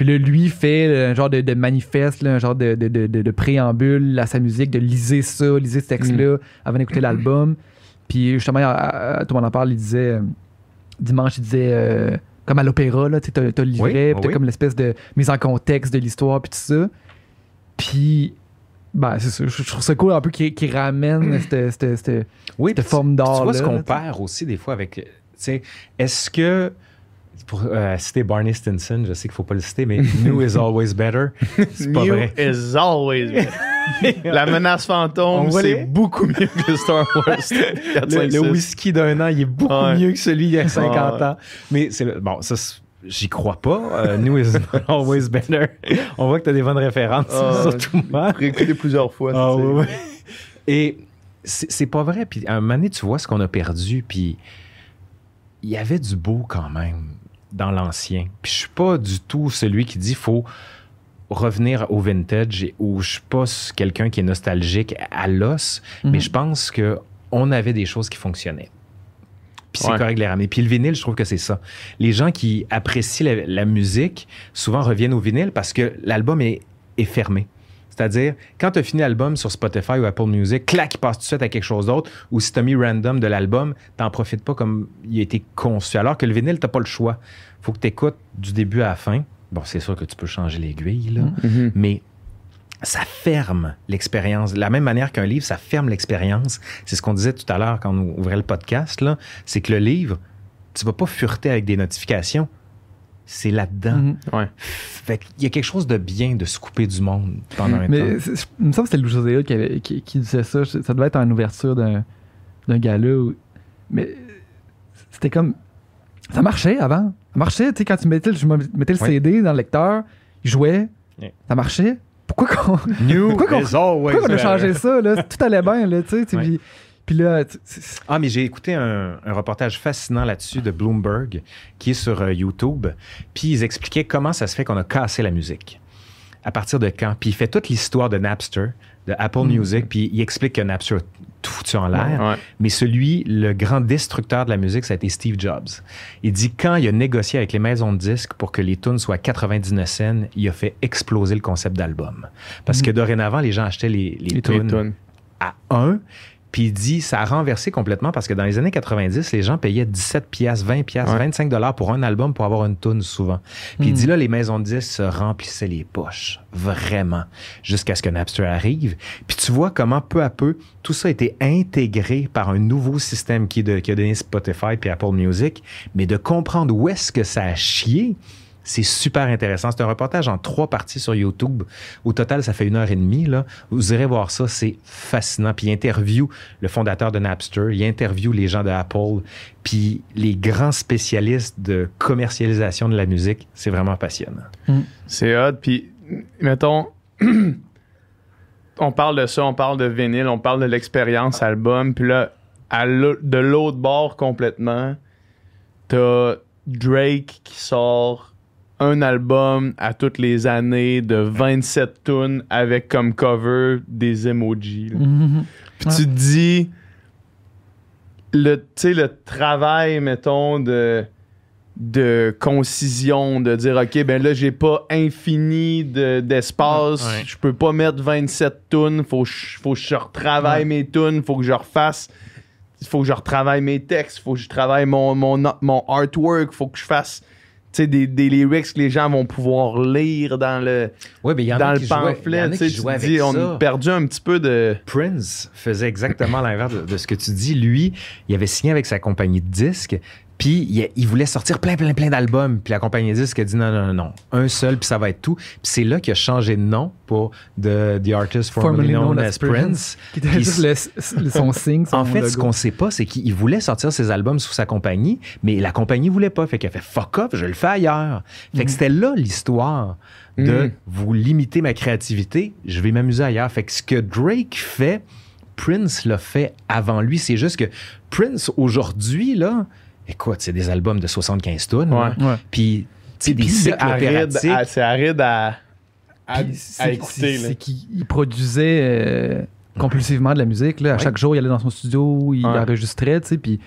Puis là, lui fait euh, un genre de, de manifeste, là, un genre de, de, de, préambule à sa musique, de liser ça, liser ce texte-là avant d'écouter l'album. Puis justement, à- à- tout le monde en parle, il disait, euh, dimanche, il disait, euh, comme à l'opéra, là, tu sais, t'as, t'as le livret, Oui, puis t'as oui. comme l'espèce de mise en contexte de l'histoire, puis tout ça. Puis, ben, c'est ça, je, trouve ça cool un peu qu'il, qu'il ramène cette, cette- cette- Oui, cette forme d'art. Tu vois ce qu'on perd aussi des fois avec. Tu sais, est-ce que. Pour euh, citer Barney Stinson, je sais qu'il faut pas le citer, mais New is always better. C'est pas New vrai. is always better. La menace fantôme, c'est les- beaucoup mieux que Star Wars 4, Le, 5, le 6. whisky d'un an, il est beaucoup Ouais. mieux que celui il y a 50 Ouais. ans. Mais c'est bon, ça, j'y crois pas. Euh, New is always better. On voit que tu as des bonnes références, Ah, surtout moi. Plusieurs fois. Ah. Et c'est pas vrai. Puis à un moment donné, tu vois ce qu'on a perdu. Puis il y avait du beau quand même dans l'ancien. Puis je suis pas du tout celui qui dit faut revenir au vintage ou je suis pas quelqu'un qui est nostalgique à l'os, Mhm. mais je pense que on avait des choses qui fonctionnaient. Puis c'est Ouais. correct de les ramener. Puis le vinyle, je trouve que c'est ça. Les gens qui apprécient la, la musique souvent reviennent au vinyle parce que l'album est, est fermé. C'est-à-dire, quand tu as fini l'album sur Spotify ou Apple Music, clac, il passe tout de suite à quelque chose d'autre. Ou si tu as mis random de l'album, t'en profites pas comme il a été conçu. Alors que le vinyle, t'as pas le choix. faut que tu écoutes du début à la fin. Bon, c'est sûr que tu peux changer l'aiguille, là. Mhm. mais ça ferme l'expérience. De la même manière qu'un livre, ça ferme l'expérience. C'est ce qu'on disait tout à l'heure quand on ouvrait le podcast, là. C'est que le livre, tu vas pas fureter avec des notifications. C'est là-dedans. Mhm. Ouais. Fait qu'il y a quelque chose de bien de se couper du monde pendant un Mais temps. il me semble que c'était Lou José qui, qui, qui disait ça. Ça devait être en ouverture d'un d'un gala. où- Mais c'était comme. Ça marchait avant. Ça marchait, tu sais, quand tu mettais, le- je mettais le Ouais. CD dans le lecteur, il jouait, ça marchait. Pourquoi qu'on New pourquoi qu'on- a changé ça? Là? Tout allait bien, là, tu sais. Ouais. Puis, là, Ah, mais j'ai écouté un, un reportage fascinant là-dessus de Bloomberg qui est sur euh, YouTube. Puis ils expliquaient comment ça se fait qu'on a cassé la musique. À partir de quand? Puis il fait toute l'histoire de Napster, de Apple Music, puis il explique que Napster a tout foutu en l'air. Ouais. Mais celui, le grand destructeur de la musique, ça a été Steve Jobs. Il dit quand il a négocié avec les maisons de disques pour que les tunes soient 99 cents, il a fait exploser le concept d'album. Parce que dorénavant, les gens achetaient les, les, Les tunes tunes. à 1. Puis il dit, ça a renversé complètement parce que dans les années 90, les gens payaient 17 piastres, 20 piastres, Ouais. 25 dollars pour un album pour avoir une tune souvent. Puis il Hmm. dit là, les maisons de disques se remplissaient les poches. Vraiment. Jusqu'à ce que Napster arrive. Puis tu vois comment peu à peu, tout ça a été intégré par un nouveau système qui, de- qui a donné Spotify puis Apple Music. Mais de comprendre où est-ce que ça a chié, c'est super intéressant. C'est un reportage en trois parties sur YouTube. Au total, ça fait une heure et demie. Là. Vous irez voir ça, c'est fascinant. Puis il interview le fondateur de Napster, il interview les gens de Apple, puis les grands spécialistes de commercialisation de la musique. C'est vraiment passionnant. C'est hot. Puis, mettons, on parle de ça, on parle de vinyle, on parle de l'expérience album. Puis là, à de l'autre bord complètement, t'as Drake qui sort un album à toutes les années de 27 tunes avec comme cover des emojis. Mhm. Puis tu te dis, le, tu sais, le travail, mettons, de, de concision, de dire, OK, ben là, j'ai pas infini de- d'espace, Ouais. je peux pas mettre 27 tunes, faut, que je- faut que je retravaille Ouais. mes tunes, faut que je refasse, faut que je retravaille mes textes, faut que je travaille mon, mon, mon artwork, faut que je fasse, sais, des, des lyrics que les gens vont pouvoir lire dans le, Oui, mais y en dans le y en pamphlet, tu dis, on ça. a perdu un petit peu de... Prince faisait exactement l'inverse de, de ce que tu dis. Lui, il avait signé avec sa compagnie de disques, puis il, il voulait sortir plein, plein, plein d'albums. Puis la compagnie de disques a dit non, non, non, non, un seul, puis ça va être tout. Puis c'est là qu'il a changé de nom pour The, the Artist Formerly Known as Prince. Qui était juste son signe, son En fait, ce qu'on sait pas, c'est qu'il voulait sortir ses albums sous sa compagnie, mais la compagnie voulait pas. Fait qu'il a fait fuck off, je le fais ailleurs. Fait que c'était là l'histoire de Mhm. vous limiter ma créativité, je vais m'amuser ailleurs. Fait que ce que Drake fait, Prince l'a fait avant lui. C'est juste que Prince, aujourd'hui, là, écoute, c'est des albums de 75 tonnes. Ouais. Ouais. Puis, tu sais, des cycles c'est aride, à- c'est aride à, à, écouter. c'est- là. C'est qu'il il produisait euh, compulsivement de la musique. Là. À Ouais. chaque jour, il allait dans son studio, il Ouais. enregistrait, tu sais, puis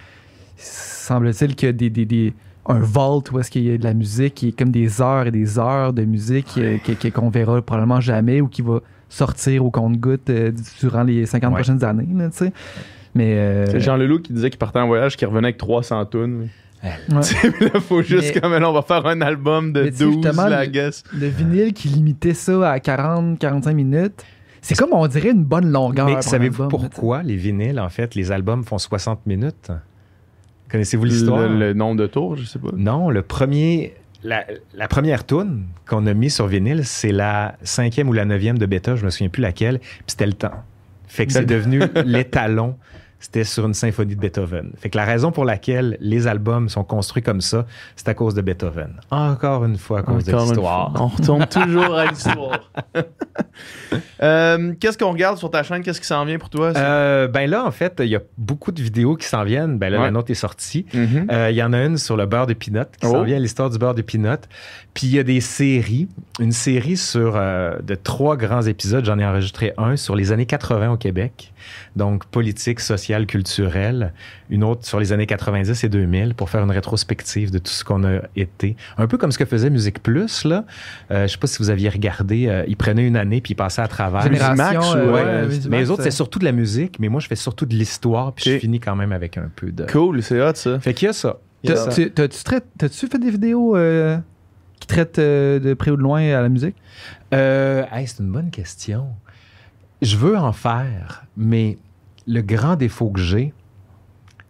semble-t-il qu'il y a des, des, des- un vault où est-ce qu'il y a de la musique qui est comme des heures et des heures de musique euh, que- que- qu'on verra probablement jamais ou qui va sortir au compte-goutte euh, durant les 50 Ouais. prochaines années, là, tu sais. Mais euh, C'est Jean Leloup qui disait qu'il partait en voyage, qu'il revenait avec 300 tunes. ouais. là, faut juste Mais- comme là, on va faire un album de Mais tu sais, 12, justement, là, le- I guess. le vinyle qui limitait ça à 40-45 minutes, c'est comme on dirait une bonne longueur. Mais savez-vous pourquoi les vinyles, en fait, les albums font 60 minutes? Connaissez-vous l'histoire? le nombre de tours, je sais pas. Non, le premier, la, la première tune qu'on a mis sur vinyle, c'est la cinquième ou la neuvième de bêta, je me souviens plus laquelle, puis c'était le temps. Fait que c'est devenu l'étalon. C'était sur une symphonie de Beethoven. Fait que la raison pour laquelle les albums sont construits comme ça, c'est à cause de Beethoven. Encore une fois, à cause Encore de l'histoire. On retourne toujours à l'histoire. Euh, Qu'est-ce qu'on regarde sur ta chaîne? Qu'est-ce qui s'en vient pour toi? Euh, ben là, en fait, il y a beaucoup de vidéos qui s'en viennent. Ben là, Ouais. la nôtre est sortie. Mhm. Euh, Il y en a une sur le beurre de pinot qui s'en Oh. vient, l'histoire du beurre de pinot. Puis il y a des séries. Une série sur de trois grands épisodes. J'en ai enregistré un sur les années 80 au Québec. Donc politique, sociale, culturelle. Une autre sur les années 90 et 2000 pour faire une rétrospective de tout ce qu'on a été. Un peu comme ce que faisait Musique Plus. Là. Euh, je sais pas si vous aviez regardé. euh, ils prenaient une année puis ils passaient à travers. Ou, euh, ouais, ouais, mais les autres, euh, c'est surtout de la musique. Mais moi, je fais surtout de l'histoire. Puis je finis quand même avec un peu de... Cool, c'est hot ça. Fait qu'il y a ça. T'as-tu fait des vidéos euh, qui traitent euh, de près ou de loin à la musique? Euh, hey, c'est une bonne question. Je veux en faire, mais le grand défaut que j'ai,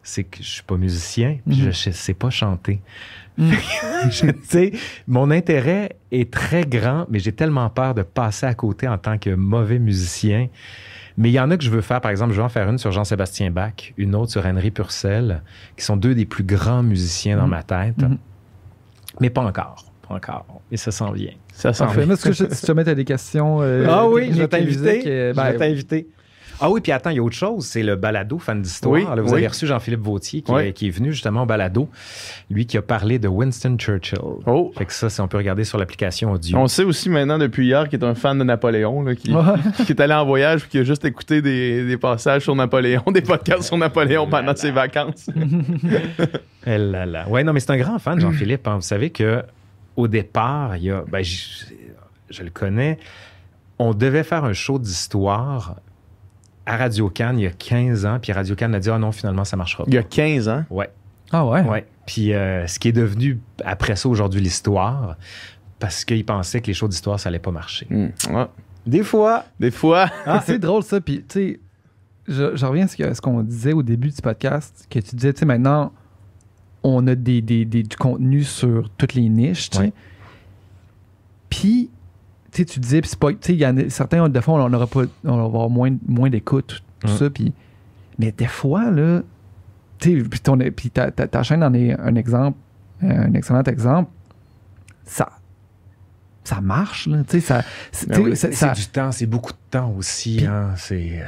c'est que je suis pas musicien, puis Mhm. je, je sais pas chanter. Mhm. Je- tu sais, mon intérêt est très grand, mais j'ai tellement peur de passer à côté en tant que mauvais musicien. Mais il y en a que je veux faire. Par exemple, je vais en faire une sur Jean-Sébastien Bach, une autre sur Henry Purcell, qui sont deux des plus grands musiciens dans Mhm. ma tête. Mais pas encore. Pas encore. Et ça s'en vient. Ça sent Parfait. Mais est-ce que je- si jamais tu as des questions. euh, ah oui, je vais t'inviter. euh, je vais ben, t'inviter. Ah oui, puis attends, il y a autre chose, c'est le balado fan d'histoire. Oui, vous oui. avez reçu Jean-Philippe Vautier qui, Oui. est, qui est venu justement au balado, lui qui a parlé de Winston Churchill. Oh. Fait que ça, c'est- on peut regarder sur l'application audio. On sait aussi maintenant depuis hier qu'il est un fan de Napoléon, là, qui, est allé en voyage et qui a juste écouté des, des passages sur Napoléon, des podcasts sur Napoléon pendant ses vacances. Eh là là. Ouais, non, mais c'est un grand fan, Jean-Philippe. hein. Vous savez que au départ, il y a, ben, je, je le connais, on devait faire un show d'histoire à Radio Cannes il y a 15 ans, puis Radio Cannes a dit ah non, finalement ça marchera pas. Il y a 15 ans? Ouais. Ah ouais? Ouais. Puis euh, ce qui est devenu après ça aujourd'hui l'histoire, parce qu'ils pensaient que les shows d'histoire ça allait pas marcher. Hmm. Ouais. Des fois. Des fois. Ah, c'est drôle ça. Puis, tu sais, je, je reviens à ce que- ce qu'on disait au début du podcast, que tu disais, tu sais, maintenant, on a des, des- des- du contenu sur toutes les niches, tu sais. Ouais. Puis, tu sais, tu disais, puis c'est pas, y a certains, des fois, on aura pas, on va avoir moins, moins d'écoute, tout ça. Puis, mais des fois, là, tu sais, puis ton- puis ta, ta, ta chaîne en est un exemple, un excellent exemple. Ça, ça marche, là, tu sais, ça, c'est- Ben oui. du temps, c'est beaucoup de temps aussi. Hein. C'est, euh,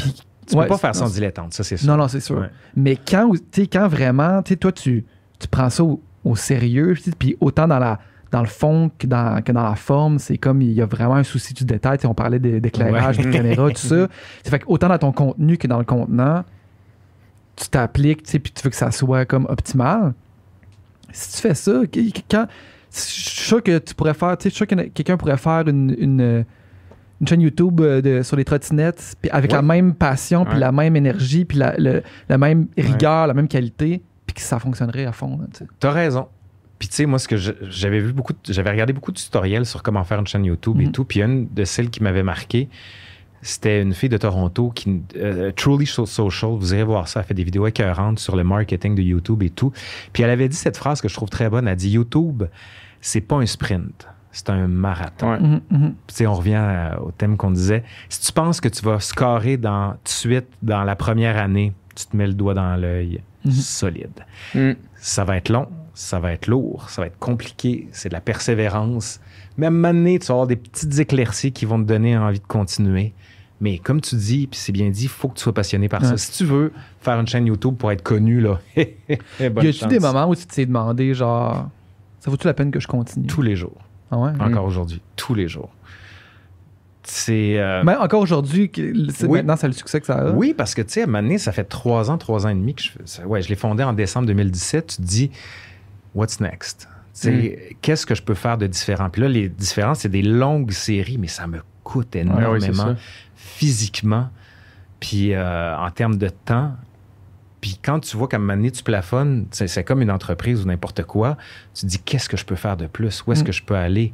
tu ouais, peux pas faire sans dilettante, ça c'est sûr. Non, non, c'est sûr. Ouais. Mais quand, tu sais, quand vraiment, tu sais, toi, tu, tu prends ça au, au sérieux, puis autant dans la dans le fond que dans, que dans la forme, c'est comme il y a vraiment un souci du détail. Tu sais, on parlait d'éclairage, Ouais. de caméra, tout ça. Ça fait que autant dans ton contenu que dans le contenant, tu t'appliques, puis tu veux que ça soit comme optimal. Si tu fais ça, qu- quand, je suis sûr que tu pourrais faire, tu sais, je suis sûr que quelqu'un pourrait faire une, une, une chaîne YouTube euh, de- sur les trottinettes, puis avec Ouais. la même passion, puis Ouais. la même énergie, puis la, le- la même rigueur, la même qualité, puis que ça fonctionnerait à fond. T'as raison. Puis tu sais, moi, ce que je- j'avais vu beaucoup, de- j'avais regardé beaucoup de tutoriels sur comment faire une chaîne YouTube et Mhm. tout. Puis une de celles qui m'avait marqué, c'était une fille de Toronto qui, euh, Truly So- Social, vous irez voir ça, elle fait des vidéos écœurantes sur le marketing de YouTube et tout. Puis elle avait dit cette phrase que je trouve très bonne. Elle dit YouTube, c'est pas un sprint, c'est un marathon. Ouais. Mhm, mhm. Puis, tu sais, on revient à- au thème qu'on disait. Si tu penses que tu vas scorer dans, tout de suite dans la première année, tu te mets le doigt dans l'œil solide. Hmm. Ça va être long, ça va être lourd, ça va être compliqué, c'est de la persévérance. Mais à un moment donné, tu vas avoir des petites éclaircies qui vont te donner envie de continuer. Mais comme tu dis, puis c'est bien dit, il faut que tu sois passionné par ça. Si tu veux faire une chaîne YouTube pour être connu, là, y a-tu des moments où tu t'es demandé, genre, ça vaut-tu la peine que je continue? Tous les jours, Ah ouais? encore aujourd'hui, tous les jours. C'est... euh, Mais encore aujourd'hui, Oui. maintenant, c'est le succès que ça a? Oui, parce que, tu sais, à un moment donné, ça fait trois ans, trois ans et demi que je. Ouais, je l'ai fondé en décembre 2017. Tu te dis, what's next? Tu sais, Qu'est-ce que je peux faire de différent? Puis là, les différences, c'est des longues séries, mais ça me coûte ouais, c'est énormément physiquement, puis euh, en termes de temps. Puis quand tu vois qu'à un moment donné, tu plafonnes, c'est comme une entreprise ou n'importe quoi, tu te dis, qu'est-ce que je peux faire de plus? Où est-ce Mm. que je peux aller?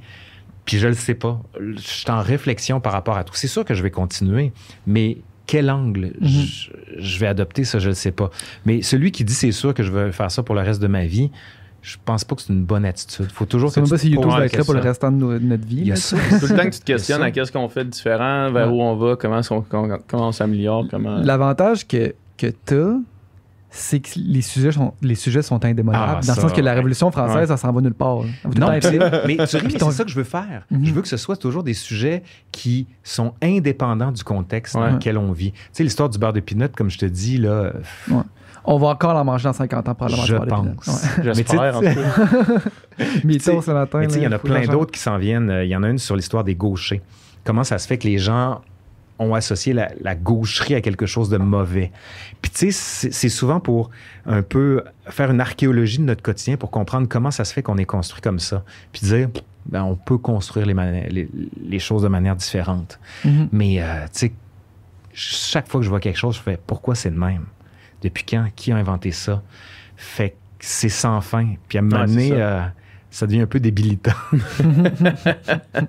Puis je le sais pas. Je suis en réflexion par rapport à tout. C'est sûr que je vais continuer, mais quel angle Mhm. je, je vais adopter, ça, je le sais pas. Mais celui qui dit c'est sûr que je vais faire ça pour le reste de ma vie, je pense pas que c'est une bonne attitude. faut toujours Je sais que même tu pas si YouTube va être là pour le restant de, no- de notre vie. Il y a là, ça. tu sais. Tout le temps que tu te questionnes à qu'est-ce qu'on fait de différent, vers Ouais. où on va, comment, qu'on- comment, comment on s'améliore, comment. L'avantage que, que tu as, c'est que les sujets sont, les sujets sont indémodables. Ah, dans ça, le sens que la. Révolution française, Ouais. ça s'en va nulle part. le Non, mais tu ris, mais ton- c'est ça que je veux faire. Mhm. Je veux que ce soit toujours des sujets qui sont indépendants du contexte Ouais. dans lequel on vit. Tu sais, l'histoire du beurre de pinot, comme je te dis, là, On va encore en manger dans 50 ans, probablement. je pense. Mais J'espère, en tout cas. Ouais. Mythos ce matin. Mais tu sais, il y en a plein d'autres qui s'en viennent. Euh, Il y en a une sur l'histoire des gauchers. Comment ça se fait que les gens ont associé la, la gaucherie à quelque chose de mauvais. Puis tu sais, c'est souvent pour un peu faire une archéologie de notre quotidien pour comprendre comment ça se fait qu'on est construit comme ça. Puis dire, ben, on peut construire les, les, les choses de manière différente. Mhm. Mais euh, tu sais, chaque fois que je vois quelque chose, je fais, pourquoi c'est de même? Depuis quand? Qui a inventé ça? Fait que c'est sans fin. Puis à un moment donné, ça. euh, ça devient un peu débilitant.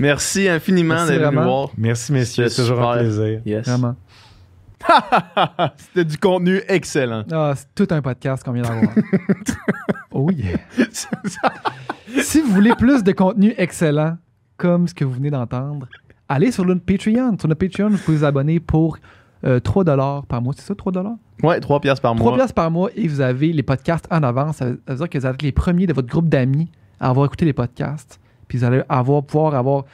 Merci infiniment Merci d'être venu voir. Merci, messieurs. C'est toujours un plaisir. Yes. Vraiment. C'était du contenu excellent. Ah, c'est tout un podcast qu'on vient d'avoir. oh yeah. si vous voulez plus de contenu excellent, comme ce que vous venez d'entendre, allez sur notre Patreon. Sur notre Patreon, vous pouvez vous abonner pour euh, 3 par mois. C'est ça, 3 ouais, 3 piastres par 3 mois. piastres par mois et vous avez les podcasts en avance. Ça veut ça veut dire que vous êtes les premiers de votre groupe d'amis à avoir écouté les podcasts. Puis vous allez avoir, pouvoir avoir.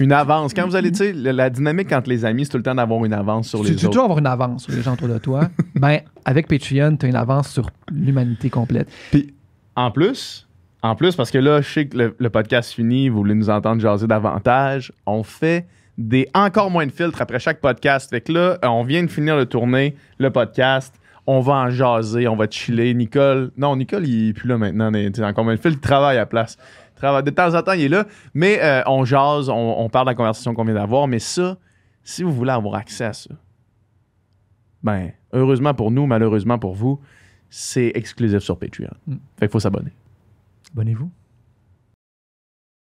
Une avance. Quand vous allez, tu sais, la, dynamique entre les amis, c'est tout le temps d'avoir une avance sur Tu les tu veux autres. toujours avoir une avance sur les gens autour de toi. ben, avec Patreon, tu as une avance sur l'humanité complète. Puis, en plus, en plus, parce que là, je sais que le, le podcast finit, vous voulez nous entendre jaser davantage, on fait des encore moins de filtres après chaque podcast. Fait que là, on vient de finir de tourner le podcast. On va en jaser, on va chiller. Nicole, non, Nicole, il est plus là maintenant. tu sais, encore moins de filtres, il travaille à la place. De temps en temps, il est là. Mais euh, on jase, on, on parle de la conversation qu'on vient d'avoir. Mais ça, si vous voulez avoir accès à ça, ben, heureusement pour nous, malheureusement pour vous, c'est exclusif sur Patreon. Mm. Fait qu'il faut s'abonner. Abonnez-vous.